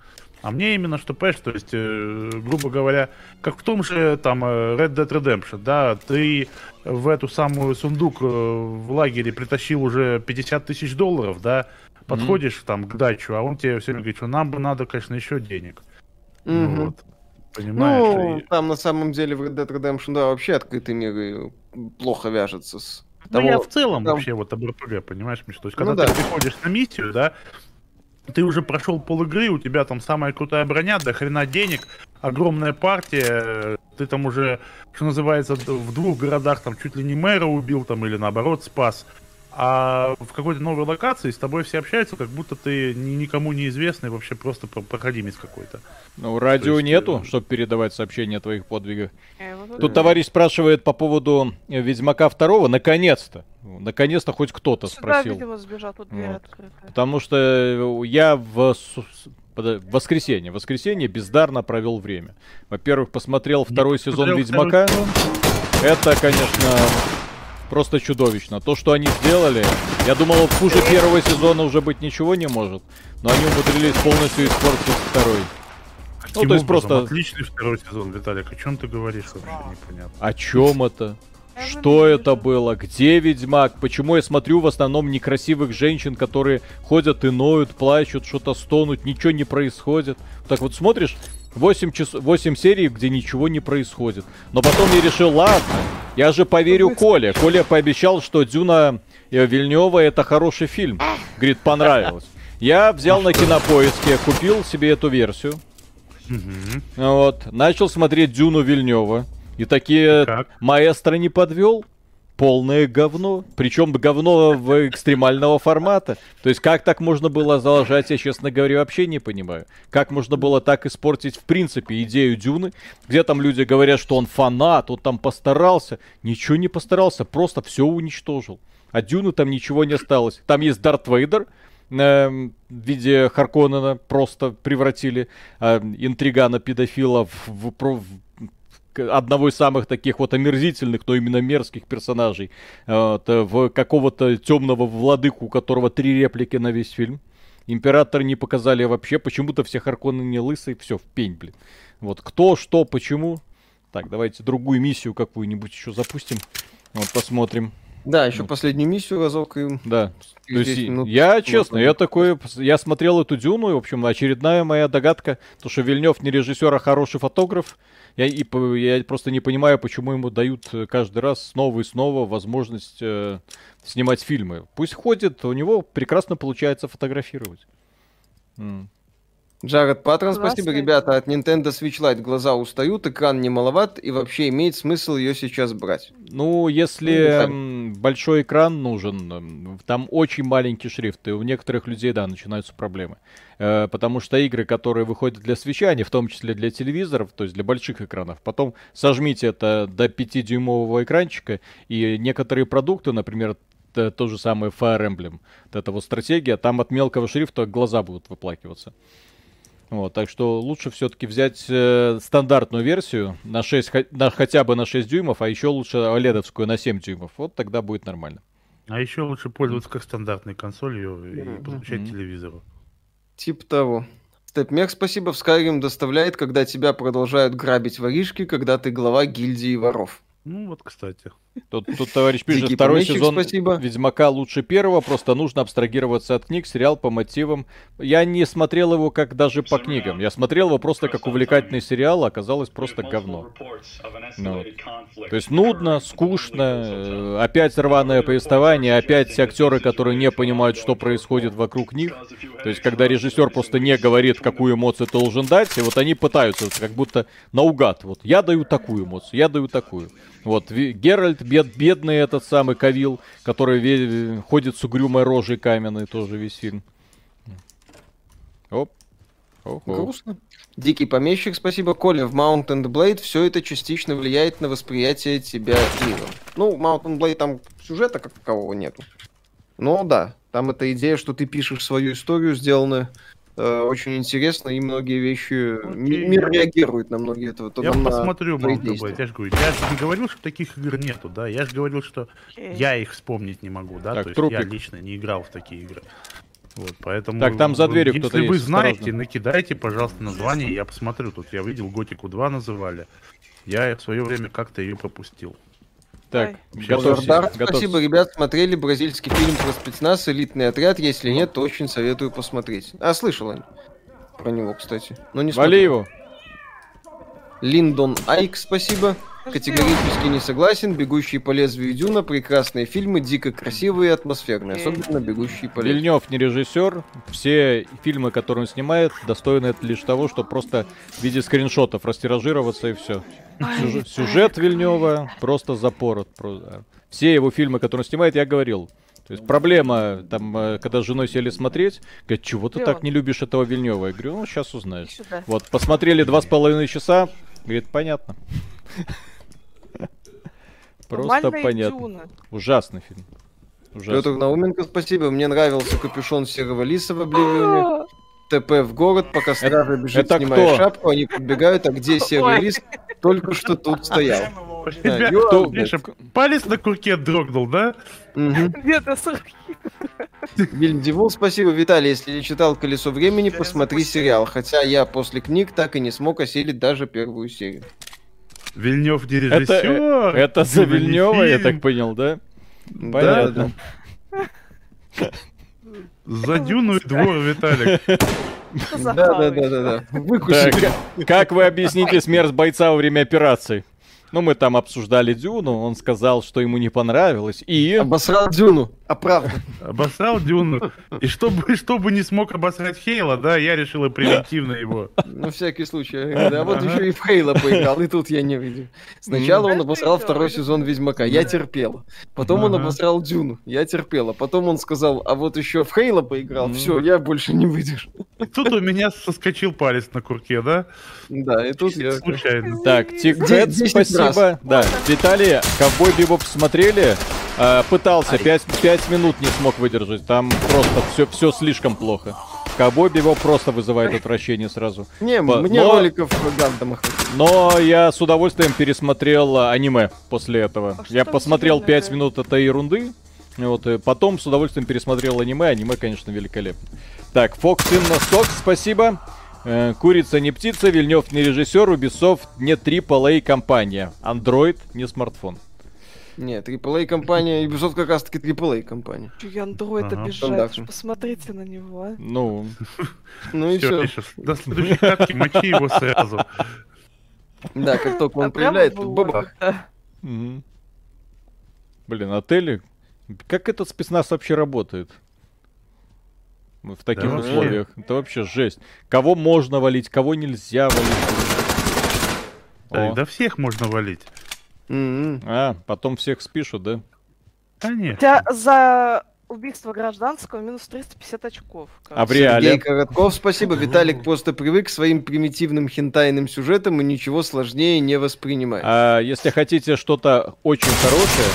А мне именно что, понимаешь, то есть, э, грубо говоря, как в том же там э, Red Dead Redemption, да, ты в эту самую сундук э, в лагере притащил уже 50 тысяч долларов, да, подходишь там к дачу, а он тебе все время говорит, что нам бы надо, конечно, еще денег. Ну Мгм. вот, понимаешь? Ну, и- там на самом деле в Red Dead Redemption, да, вообще открытый мир плохо вяжется с Ну, того- я в целом там- вообще вот об РПГ, понимаешь, Миш? То есть, Ну когда да. ты приходишь на миссию, да, ты уже прошел пол игры, у тебя там самая крутая броня, до хрена денег, огромная партия, ты там уже, что называется, в двух городах там чуть ли не мэра убил там или наоборот спас. А в какой-то новой локации с тобой все общаются, как будто ты ни- никому неизвестный, вообще просто про- проходимец какой-то. Ну, радио есть, нету, э, чтобы передавать сообщения о твоих подвигах. Его тут- товарищ спрашивает по поводу э, Ведьмака второго. Наконец-то. Наконец-то хоть кто-то Сюда, спросил. видимо, сбежал, тут Вот. Потому что э, я в, в воскресенье, в воскресенье бездарно провел время. Во-первых, посмотрел второй сезон посмотрел Ведьмака. второй Это, конечно, просто чудовищно. То, что они сделали, я думал, хуже первого сезона уже быть ничего не может. Но они умудрились полностью испортить второй. Ну, то есть просто- Отличный второй сезон, Виталик. О чем ты говоришь вообще непонятно. О чем это? Что это было? Где Ведьмак? Почему я смотрю в основном некрасивых женщин, которые ходят и ноют, плачут, что-то стонут, ничего не происходит? Так вот смотришь, 8, час... 8 серий, где ничего не происходит. Но потом я решил, ладно, я же поверю Коле. Коля пообещал, что Дюна э, Вильнева это хороший фильм. Говорит, понравилось. Я взял на кинопоиске, купил себе эту версию. Вот, начал смотреть Дюну Вильнева. И такие Как? маэстро не подвел. Полное говно. Причем говно в экстремального формата. То есть как так можно было залажать, я, честно говоря, вообще не понимаю. Как можно было так испортить, в принципе, идею Дюны, где там люди говорят, что он фанат, он там постарался. Ничего не постарался, просто все уничтожил. А Дюны там ничего не осталось. Там есть Дарт Вейдер, эм, в виде Харконнена просто превратили э, интригана-педофила в, в в одного из самых таких вот омерзительных, но именно мерзких персонажей, вот, э, в какого-то темного владыку, у которого три реплики на весь фильм. Императора не показали вообще, почему-то все Харконы не лысые, все, в пень, блин. Вот кто, что, почему. Так, давайте другую миссию какую-нибудь еще запустим. Вот посмотрим. Да, еще Ну. последнюю миссию разок и... Да. То есть, 10 минут я честно, я такой, я смотрел эту Дюну, и, в общем, очередная моя догадка, то, что Вильнев не режиссер, а хороший фотограф. Я, и, я просто не понимаю, почему ему дают э, каждый раз снова и снова возможность э, снимать фильмы. Пусть ходит, у него прекрасно получается фотографировать. М. Джаред Классная спасибо, ребята. От Nintendo Switch Lite глаза устают, экран не маловат, и вообще имеет смысл ее сейчас брать. Ну, если Ну, большой экран нужен, там очень маленький шрифт, и у некоторых людей, да, начинаются проблемы. Э, потому что игры, которые выходят для свеча, они в том числе для телевизоров, то есть для больших экранов, потом сожмите это до 5-дюймового экранчика, и некоторые продукты, например, то же самое Fire Emblem, вот эта вот стратегия, там от мелкого шрифта глаза будут выплакиваться. Вот, так что лучше все-таки взять э, стандартную версию на 6, хо- на, хотя бы на 6 дюймов, а еще лучше OLED-овскую на 7 дюймов. Вот тогда будет нормально. А еще лучше пользоваться как стандартной консолью и подключать Мгм. телевизору. Тип того. Степмех, спасибо. В Skyrim доставляет, когда тебя продолжают грабить воришки, когда ты глава гильдии воров. Ну вот, кстати. Тут, тут товарищ пишет, Дикий второй помещик, сезон спасибо. Ведьмака лучше первого, просто нужно абстрагироваться от книг, сериал по мотивам. Я не смотрел его как даже по книгам, я смотрел его просто как увлекательный сериал, а оказалось просто говно. Ну вот. То есть нудно, скучно, э, опять рваное повествование, опять все актеры, которые не понимают, что происходит вокруг них. То есть когда режиссер просто не говорит, какую эмоцию ты должен дать, и вот они пытаются, как будто наугад. Вот я даю такую эмоцию, я даю такую. Вот Геральт, бед, бедный этот самый Кавил, который ве- ходит с угрюмой рожей каменной, тоже весь фильм. Оп. Ого. Грустно. Дикий помещик, спасибо. Коля, в Mount and Blade все это частично влияет на восприятие тебя миром. Ну, Mount and Blade там сюжета как такового нету. Но да, там эта идея, что ты пишешь свою историю, сделана э, очень интересно, и многие вещи... Окей. Мир реагирует на многие этого. Я на посмотрю. Blade, я же говорю, я же не говорил, что таких игр нету, да, я же говорил, что Окей. я их вспомнить не могу, да, Так, то есть я лично не играл в такие игры. Вот, поэтому... Так, там за дверью если кто-то вы есть, знаете, осторожно. накидайте, пожалуйста, название, я посмотрю. Тут я видел Готику 2 называли. Я в свое время как-то ее пропустил. Так, готовься. Спасибо, ребят, смотрели бразильский фильм про спецназ «Элитный отряд». Если нет, то очень советую посмотреть. А, слышал я про него, кстати. Но не Вали смотрел. его. Линдон Айк, спасибо. Категорически не согласен. «Бегущий по лезвию Дюна» — прекрасные фильмы, дико красивые и атмосферные. Особенно «Бегущий по лезвию». Вильнев не режиссер. Все фильмы, которые он снимает, достойны лишь того, что просто в виде скриншотов растиражироваться и все. Ай, Сюжет Вильнева просто запорот. да. Все его фильмы, которые он снимает, я говорил. То есть проблема, там, э, когда с женой сели смотреть, говорит, чего ты так не любишь этого Вильнева? Я говорю, ну, сейчас узнаешь. Вот, посмотрели два с половиной часа, говорит, понятно. Просто Нормальная понятно. Дюна. Ужасный фильм. Ужасный. Петр Науменко, спасибо. Мне нравился капюшон серого лиса в Обливионе. ТП в город, пока стража бежит, это снимая кто? шапку, они подбегают, а где серый Ой. лис? Только что тут стоял. Кто- Миша, палец на курке дрогнул, да? Где-то Вильм Дивул, спасибо. Виталий, если не читал «Колесо времени», посмотри сериал. Хотя я после книг так и не смог осилить даже первую серию. Вильнев не Это, режиссер. это за Дюна не Вильнева, я так понял, да? Да, Понятно. За Дюну и двор, Виталик. Да, да, да, да, да. Как вы объясните смерть бойца во время операции? Ну, мы там обсуждали Дюну, он сказал, что ему не понравилось. И... Обосрал Дюну. А правда. Обосрал Дюну. И чтобы, чтобы не смог обосрать Хейла, да, я решил и превентивно его. На всякий случай. Да, вот еще и в Хейла поиграл, и тут я не видел. Сначала он обосрал второй сезон Ведьмака. Я терпел. Потом он обосрал Дюну. Я терпел. А потом он сказал, а вот еще в Хейла поиграл. Все, я больше не выдержу. Тут у меня соскочил палец на курке, да? Да, и тут я... Случайно. Так, десять спасибо. Да, Виталий, Ковбой Бибоп смотрели? А, пытался, 5, минут не смог выдержать. Там просто все, все слишком плохо. Ковбой Бибоп просто вызывает отвращение сразу. Не, По- мне но- роликов Гандама. Но я с удовольствием пересмотрел а, аниме после этого. А я посмотрел тебе 5 нравится? минут этой ерунды. Вот, и потом с удовольствием пересмотрел аниме. Аниме, конечно, великолепно. Так, Фоксин Сокс, спасибо. Э, Курица не птица, Вильнев не режиссер, Ubisoft не AAA компания. Android не смартфон. Нет, AAA компания, Ubisoft как раз таки AAA компания. Я андроид Ага. обижает? Посмотрите на него, а. Ну, Ну и Все, до следующей катки мочи его сразу. Да, как только он А тут лоб, бабах. блин, отели. Как этот спецназ вообще работает? В таких Да, условиях. Это вообще жесть. Кого можно валить, кого нельзя валить. Да, О. да всех можно валить. М-м. А, потом всех спишут, да? Конечно. Хотя за убийство гражданского минус 350 очков. А в Сергей реале? Коротков, спасибо. Виталик просто привык к своим примитивным хентайным сюжетам и ничего сложнее не воспринимает. А если хотите что-то очень хорошее,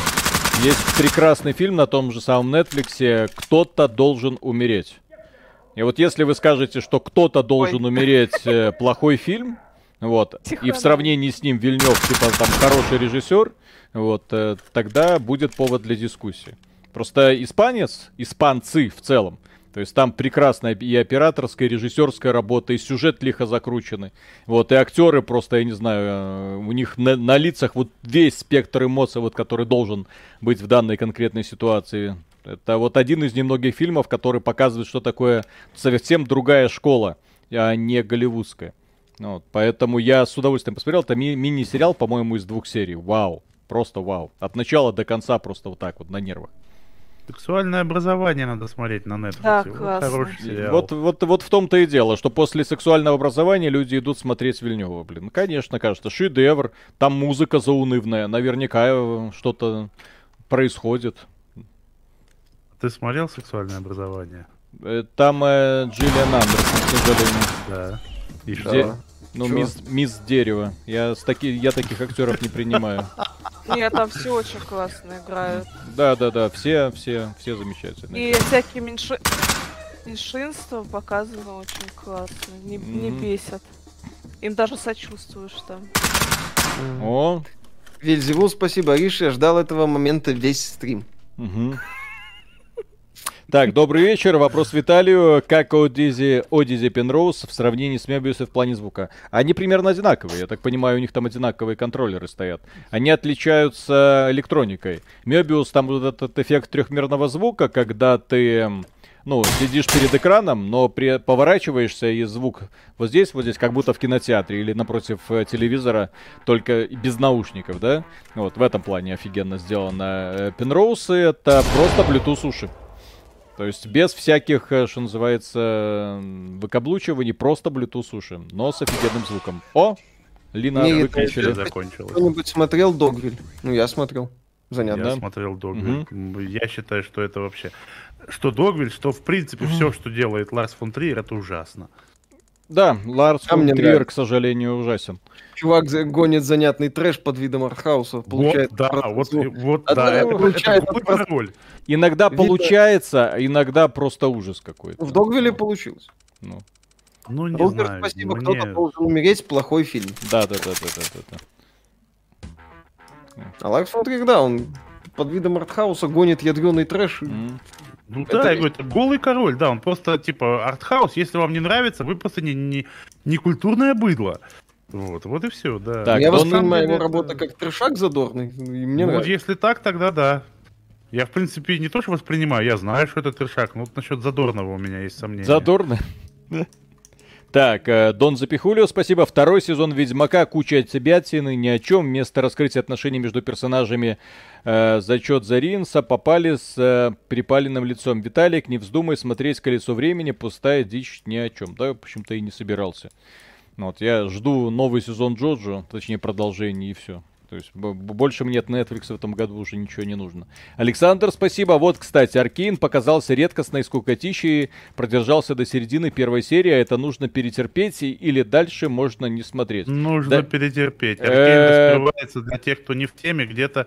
есть прекрасный фильм на том же самом Netflix «Кто-то должен умереть». И вот если вы скажете, что кто-то должен умереть э, плохой фильм, вот, и в Тихо, сравнении с ним Вильнев, типа, там, хороший режиссер, вот, э, тогда будет повод для дискуссии. Просто испанец, испанцы в целом, то есть там прекрасная и операторская, и режиссерская работа, и сюжет лихо закрученный. Вот, и актеры просто, я не знаю, э, у них на, на лицах вот весь спектр эмоций, вот, который должен быть в данной конкретной ситуации. Это вот один из немногих фильмов, который показывает, что такое совсем другая школа, а не голливудская. Ну Вот, поэтому я с удовольствием посмотрел. Это ми- мини-сериал, по-моему, из двух серий. Вау. Просто вау. От начала до конца просто вот так вот, на нервах. Сексуальное образование надо смотреть на Netflix. Да, Вот классно. Хороший сериал. Вот, вот, вот в том-то и дело, что после сексуального образования люди идут смотреть Вильнева, блин. Ну, Конечно, кажется, шедевр, там музыка заунывная, наверняка э, что-то происходит. Ты смотрел сексуальное образование? Э, Там э, Джиллиан Андерсон, к сожалению. Да. И что? Де- Ну, мисс, мисс Дерево. Я, с таки... я таких актеров не принимаю. Нет, там все очень классно играют. Да, да, да, все, все, все замечательные. И всякие меньши... меньшинства показаны очень классно. Не, не Мгм. бесят. Им даже сочувствуешь там. О, Вельзевул, спасибо. Ариша, я ждал этого момента весь стрим. Мгм. Так, добрый вечер. Вопрос Виталию. Как Одизи, Одизи Пенроуз в сравнении с Мебиусом в плане звука? Они примерно одинаковые. Я так понимаю, у них там одинаковые контроллеры стоят. Они отличаются электроникой. Мебиус там вот этот эффект трехмерного звука, когда ты ну, сидишь перед экраном, но при, поворачиваешься, и звук вот здесь, вот здесь, как будто в кинотеатре или напротив э, телевизора, только без наушников, да? Вот, в этом плане офигенно сделано. Э, Пенроусы — это просто Bluetooth уши. То есть без всяких, э, что называется, выкаблучиваний, просто Bluetooth уши, но с офигенным звуком. О! Лина Не, это выключили. Песня закончилась. Кто-нибудь смотрел Догвиль? Ну, я смотрел. Я Занятно. Да. смотрел Догвиль. М, Я считаю, что это вообще... Что Догвиль, что в принципе все, что делает Ларс фон Триер, это ужасно. Да, Ларс А фон Триер, нравится. к сожалению, ужасен. Чувак гонит занятный трэш под видом артхауса. Получает вот, да, вот, вот, А да, то это, это получается глупая просто- роль. Иногда Видно- получается, а иногда просто ужас какой-то. В Догвиле получилось. Ну, Ну, не Рупер, знаю. спасибо, мне- кто-то должен умереть. Плохой фильм. да, да, да, да, да, да, да. А Ларс фон Триер, да, он под видом артхауса гонит ядреный трэш. М. Ну Это да, я говорю, это голый король, да, он просто типа артхаус, если вам не нравится, вы просто не, не, не культурное быдло. Вот, вот и все, да. Так, Я воспринимаю его работу как трешак задорный, и мне Ну, вот нравится. если так, тогда да. Я, в принципе, не то, что воспринимаю, я знаю, что это трешак, но вот насчет задорного у меня есть сомнения. Задорно. Так, э, Дон Запихулио, спасибо. Второй сезон Ведьмака, куча отсебятины, ни о чем. Вместо раскрытия отношений между персонажами э, зачет Заринса попали с э, припаленным лицом. Виталик, не вздумай смотреть «Колесо времени», пустая дичь ни о чем. Да, в общем-то, и не собирался. Ну Вот, я жду новый сезон Джоджо, точнее, продолжение и все. То есть больше мне от Netflix в этом году уже ничего не нужно. Александр, спасибо. Вот, кстати, Аркейн показался редкостной скукотищей, продержался до середины первой серии, а это нужно перетерпеть или дальше можно не смотреть. Нужно Да. перетерпеть. Э, Аркейн раскрывается для тех, кто не в теме, где-то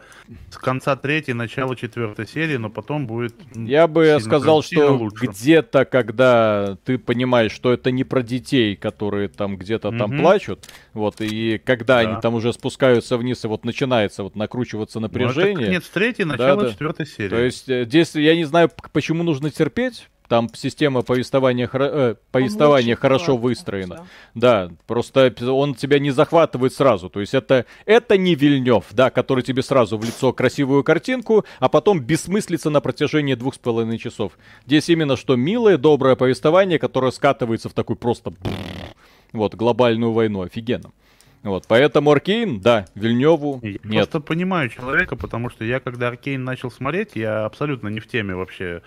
с конца третьей, начала четвертой серии, но потом будет... Я бы сказал, что где-то, когда ты понимаешь, что это не про детей, которые там где-то там плачут, вот, и когда Да. они там уже спускаются вниз, и вот начинается вот накручиваться Ну, это напряжение. конец третьей, начало Да-да. четвертой серии. То есть э, здесь я не знаю, почему нужно терпеть. Там система повествования, э, повествования очень хорошо классно выстроена. всё. Да, просто он тебя не захватывает сразу. То есть это, это не Вильнев, да, который тебе сразу в лицо красивую картинку, а потом бессмыслица на протяжении двух с половиной часов. Здесь именно что милое, доброе повествование, которое скатывается в такой просто вот глобальную войну. Офигенно. Вот, поэтому Аркейн, да, Вильневу Я нет. просто понимаю человека, потому что я, когда Аркейн начал смотреть, я абсолютно не в теме вообще,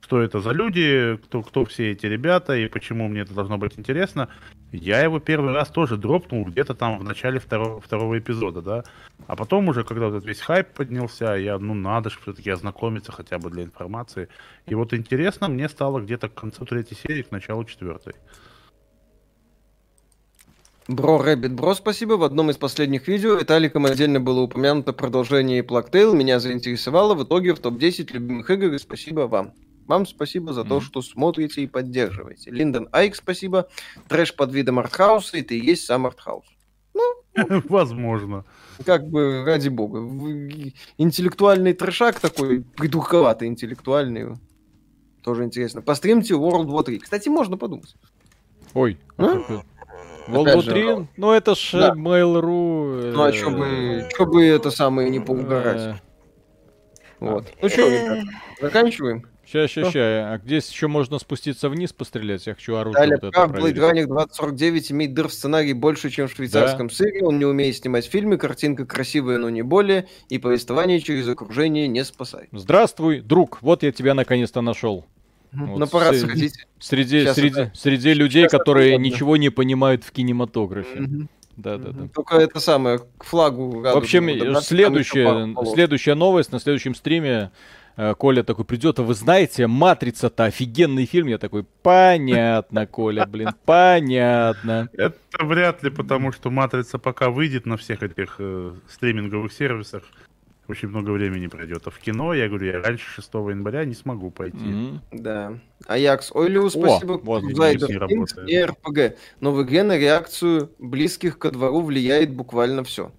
что это за люди, кто, кто все эти ребята и почему мне это должно быть интересно. Я его первый раз тоже дропнул где-то там в начале второго, второго эпизода, да. А потом уже, когда вот этот весь хайп поднялся, я, ну надо же все-таки ознакомиться хотя бы для информации. И вот интересно мне стало где-то к концу третьей серии, к началу четвертой. Bro Rabbit Bro, спасибо. В одном из последних видео Виталиком отдельно было упомянуто продолжение Plague Tale. Меня заинтересовало. В итоге в топ-10 любимых игр. И спасибо вам. Вам спасибо за то, Мгм. что смотрите и поддерживаете. Линдон Айк, спасибо. Трэш под видом артхауса, и ты и есть сам артхаус. Возможно. Как бы, ради бога. Интеллектуальный трэшак такой, придурковатый интеллектуальный. Тоже интересно. Постримте World War 3. Кстати, можно подумать. Ой, А? World War же, 3? Ну это ж да. э, Mail.ru. Ну а что бы, чё бы это самое не поугарать? Вот. Ну что, заканчиваем. Сейчас, сейчас, сейчас. А где еще можно спуститься вниз пострелять? Я хочу оружие Далее, вот прав, Blade. Runner 2049 имеет дыр в сценарии больше, чем в швейцарском сыре. Он не умеет снимать фильмы, картинка красивая, но не более, и повествование через окружение не спасает. Здравствуй, друг. Вот я тебя наконец-то нашел. Вот с- сходить. Среди, Щас среди, это- среди людей, это которые удобно. ничего не понимают в кинематографе. Мгм. Да, да, да. Только это самое, к флагу В общем, там следующая, следующая новость на следующем стриме. э, Коля такой придет, а вы знаете, Матрица-то офигенный фильм. Я такой, понятно, Коля, блин, понятно. Это вряд ли, потому что матрица пока выйдет на всех этих э, стриминговых сервисах. Очень много времени пройдет. А в кино, я говорю, я раньше 6 января не смогу пойти. Мгм. Да. Аякс Ойлю, спасибо. вот, не Кингс работает. и РПГ. Но в игре на реакцию близких ко двору влияет буквально все.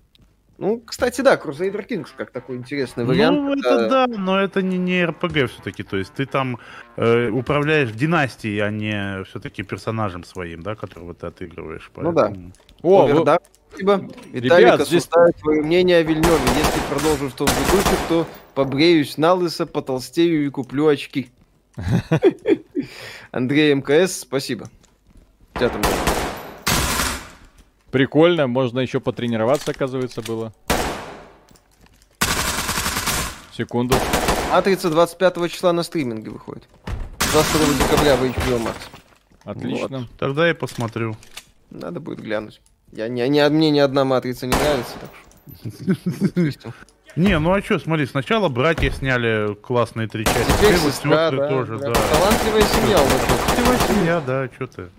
Ну, кстати, да, Crusader Kings как такой интересный вариант. Ну, это да, но это не, не РПГ все-таки. То есть ты там э, управляешь династией, а не все-таки персонажем своим, да, которого ты отыгрываешь. Ну да. Поэтому- О, вы- Спасибо. Ребят, Виталик, здесь- осуждаю твое мнение о Вильневе. Если продолжу в том же духе, то побреюсь на лысо, потолстею и куплю очки. Андрей МКС, спасибо. Прикольно, можно еще потренироваться, оказывается, было. Секунду. Матрица 25 числа на стриминге выходит. 22 декабря в HBO Max. Отлично. Тогда я посмотрю. Надо будет глянуть. Я, не, не, мне ни одна матрица не нравится, так что... Не, ну а что, смотри, сначала братья сняли классные три части. Теперь сестры да, тоже, да. да. Талантливая семья у тут. Талантливая семья, да, что ты.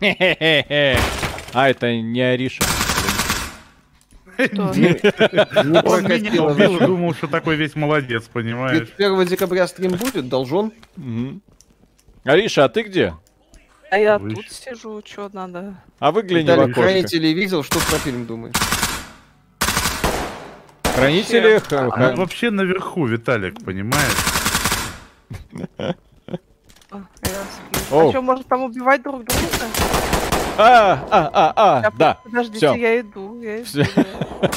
Хе-хе-хе. А, это не Ариша. Он меня убил и думал, что такой весь молодец, понимаешь? 1 декабря стрим будет, должен. Ариша, а ты где? А я Вы тут сижу, что надо? А выгляни в Виталик, окошко. хранитель видел, что про фильм думаешь? Хранители... Вообще. х- Ну, ха- вообще наверху, Виталик, понимаешь? А. А что, может там убивать друг друга? А, а, а, а, Я- да. Подождите, всё. я иду, я иду. Да.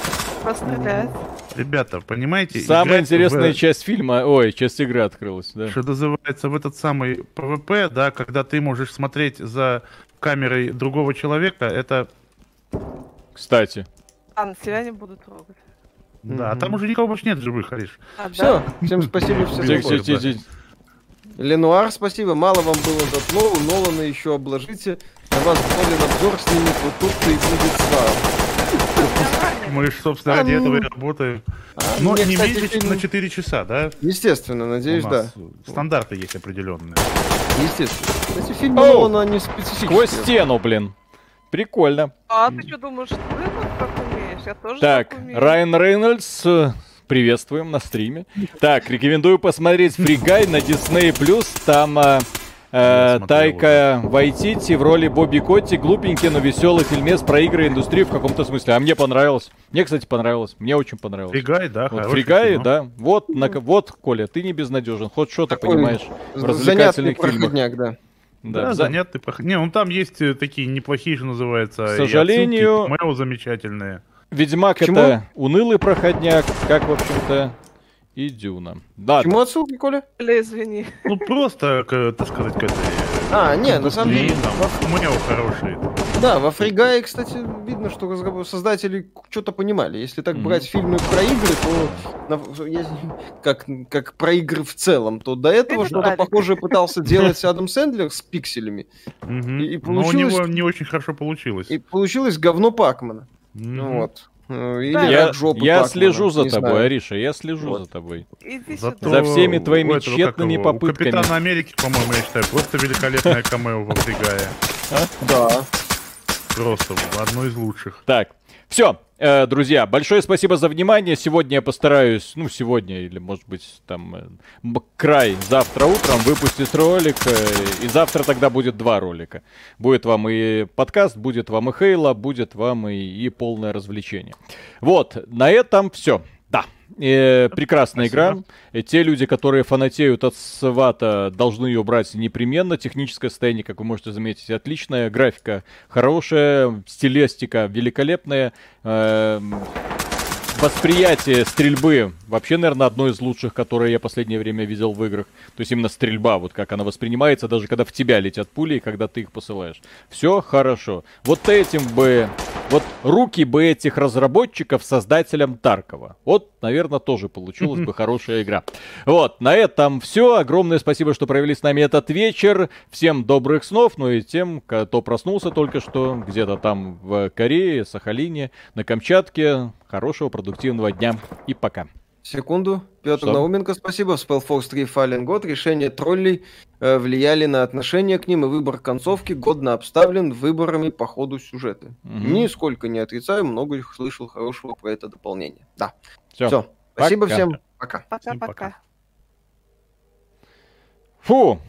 Пострелять. Ребята, понимаете? Самая интересная в- часть фильма, ой, часть игры открылась, да. Что называется в этот самый PvP, да, когда ты можешь смотреть за камерой другого человека, это... Кстати. А, на себя не буду трогать. Да, а Мгм. там уже никого больше нет живых, Ариш. А, да? Все, всем спасибо, все да. Ленуар, спасибо. Мало вам было затло, у Нолана еще обложите. На вас болен обзор снимет, вот тут-то и будет слава. Мы же, собственно, ради этого и работаем. А, Но не меньше, чем фильм- на 4 часа, да? Естественно, надеюсь, У да. Стандарты есть определенные. Естественно. Кстати, фильмы Оу. Нолана, они специфические. Сквозь стену, блин. Прикольно. А ты что думаешь, ты тут так умеешь? Я тоже Так, так умею. Райан Рейнольдс, э, приветствуем на стриме. Так, рекомендую посмотреть фригай на Disney+. Там э, Тайка Вайтити в роли Бобби Котти. Глупенький, но веселый фильмец про игры и индустрию в каком-то смысле. А мне понравилось. Мне, кстати, понравилось. Мне очень понравилось. Фригай, да, Вот фригай, кино. да. Вот, на, вот, Коля, ты не безнадежен. Хоть что-то понимаешь в развлекательных фильмах. проходняк, да. Да, Да, за- занятный проход. Не, ну там есть э, такие неплохие, что называется. К и отсылки, сожалению- и замечательные. Ведьмак Почему? это унылый проходняк, как, в общем-то, и Дюна. Да, Чему отсылки, Коля? Или извини. Ну просто, к, так сказать, к этой... А, не, на самом деле, там, камео хорошие. да, во Фригае, кстати, видно, что создатели что-то понимали. Если так Мгм. брать фильмы про игры, то на- как, как про игры в целом, то до этого Это что-то похожее пытался делать Адам Сэндлер с пикселями. Мгм. И- и Но у получилось- него не очень хорошо получилось. И получилось говно Пакмана. Ну вот. Э, Или Да. я, жопа я слежу за тобой, знаю. Ариша, я слежу Вот. за тобой. Зато. За всеми твоими у этого, тщетными как его, у попытками. Капитана Америки, по-моему, я считаю, просто великолепное камео во Фригае. Да. Просто одно из лучших. Так, все, друзья, большое спасибо за внимание. Сегодня я постараюсь, ну, сегодня или, может быть, там, э, край завтра утром выпустить ролик. э, и завтра тогда будет два ролика. Будет вам и подкаст, будет вам и Хейла, будет вам и, и полное развлечение. Вот, на этом все. Э, прекрасная игра. Спасибо. Э, Те люди, которые фанатеют от свата, должны ее брать непременно. Техническое состояние, как вы можете заметить, отличное. Графика хорошая, стилистика великолепная. Эм, Восприятие стрельбы вообще, наверное, одно из лучших, которые я последнее время видел в играх. То есть именно стрельба, вот как она воспринимается, даже когда в тебя летят пули и когда ты их посылаешь. Все хорошо. Вот этим бы... Вот руки бы этих разработчиков создателям Таркова. Вот, наверное, тоже получилась бы хорошая игра. Вот, на этом все. Огромное спасибо, что провели с нами этот вечер. Всем добрых снов. Ну и тем, кто проснулся только что, где-то там в Корее, Сахалине, на Камчатке. Хорошего, продуктивного дня и пока. Секунду. Петр Что? Науменко, спасибо. В Spellforce 3 Fallen God решения троллей э, влияли на отношение к ним, и выбор концовки годно обставлен выборами по ходу сюжета. Мгм. Нисколько не отрицаю, много их слышал хорошего про это дополнение. Да. Все. Все. Спасибо. Пока. Всем пока. Пока-пока. Фу,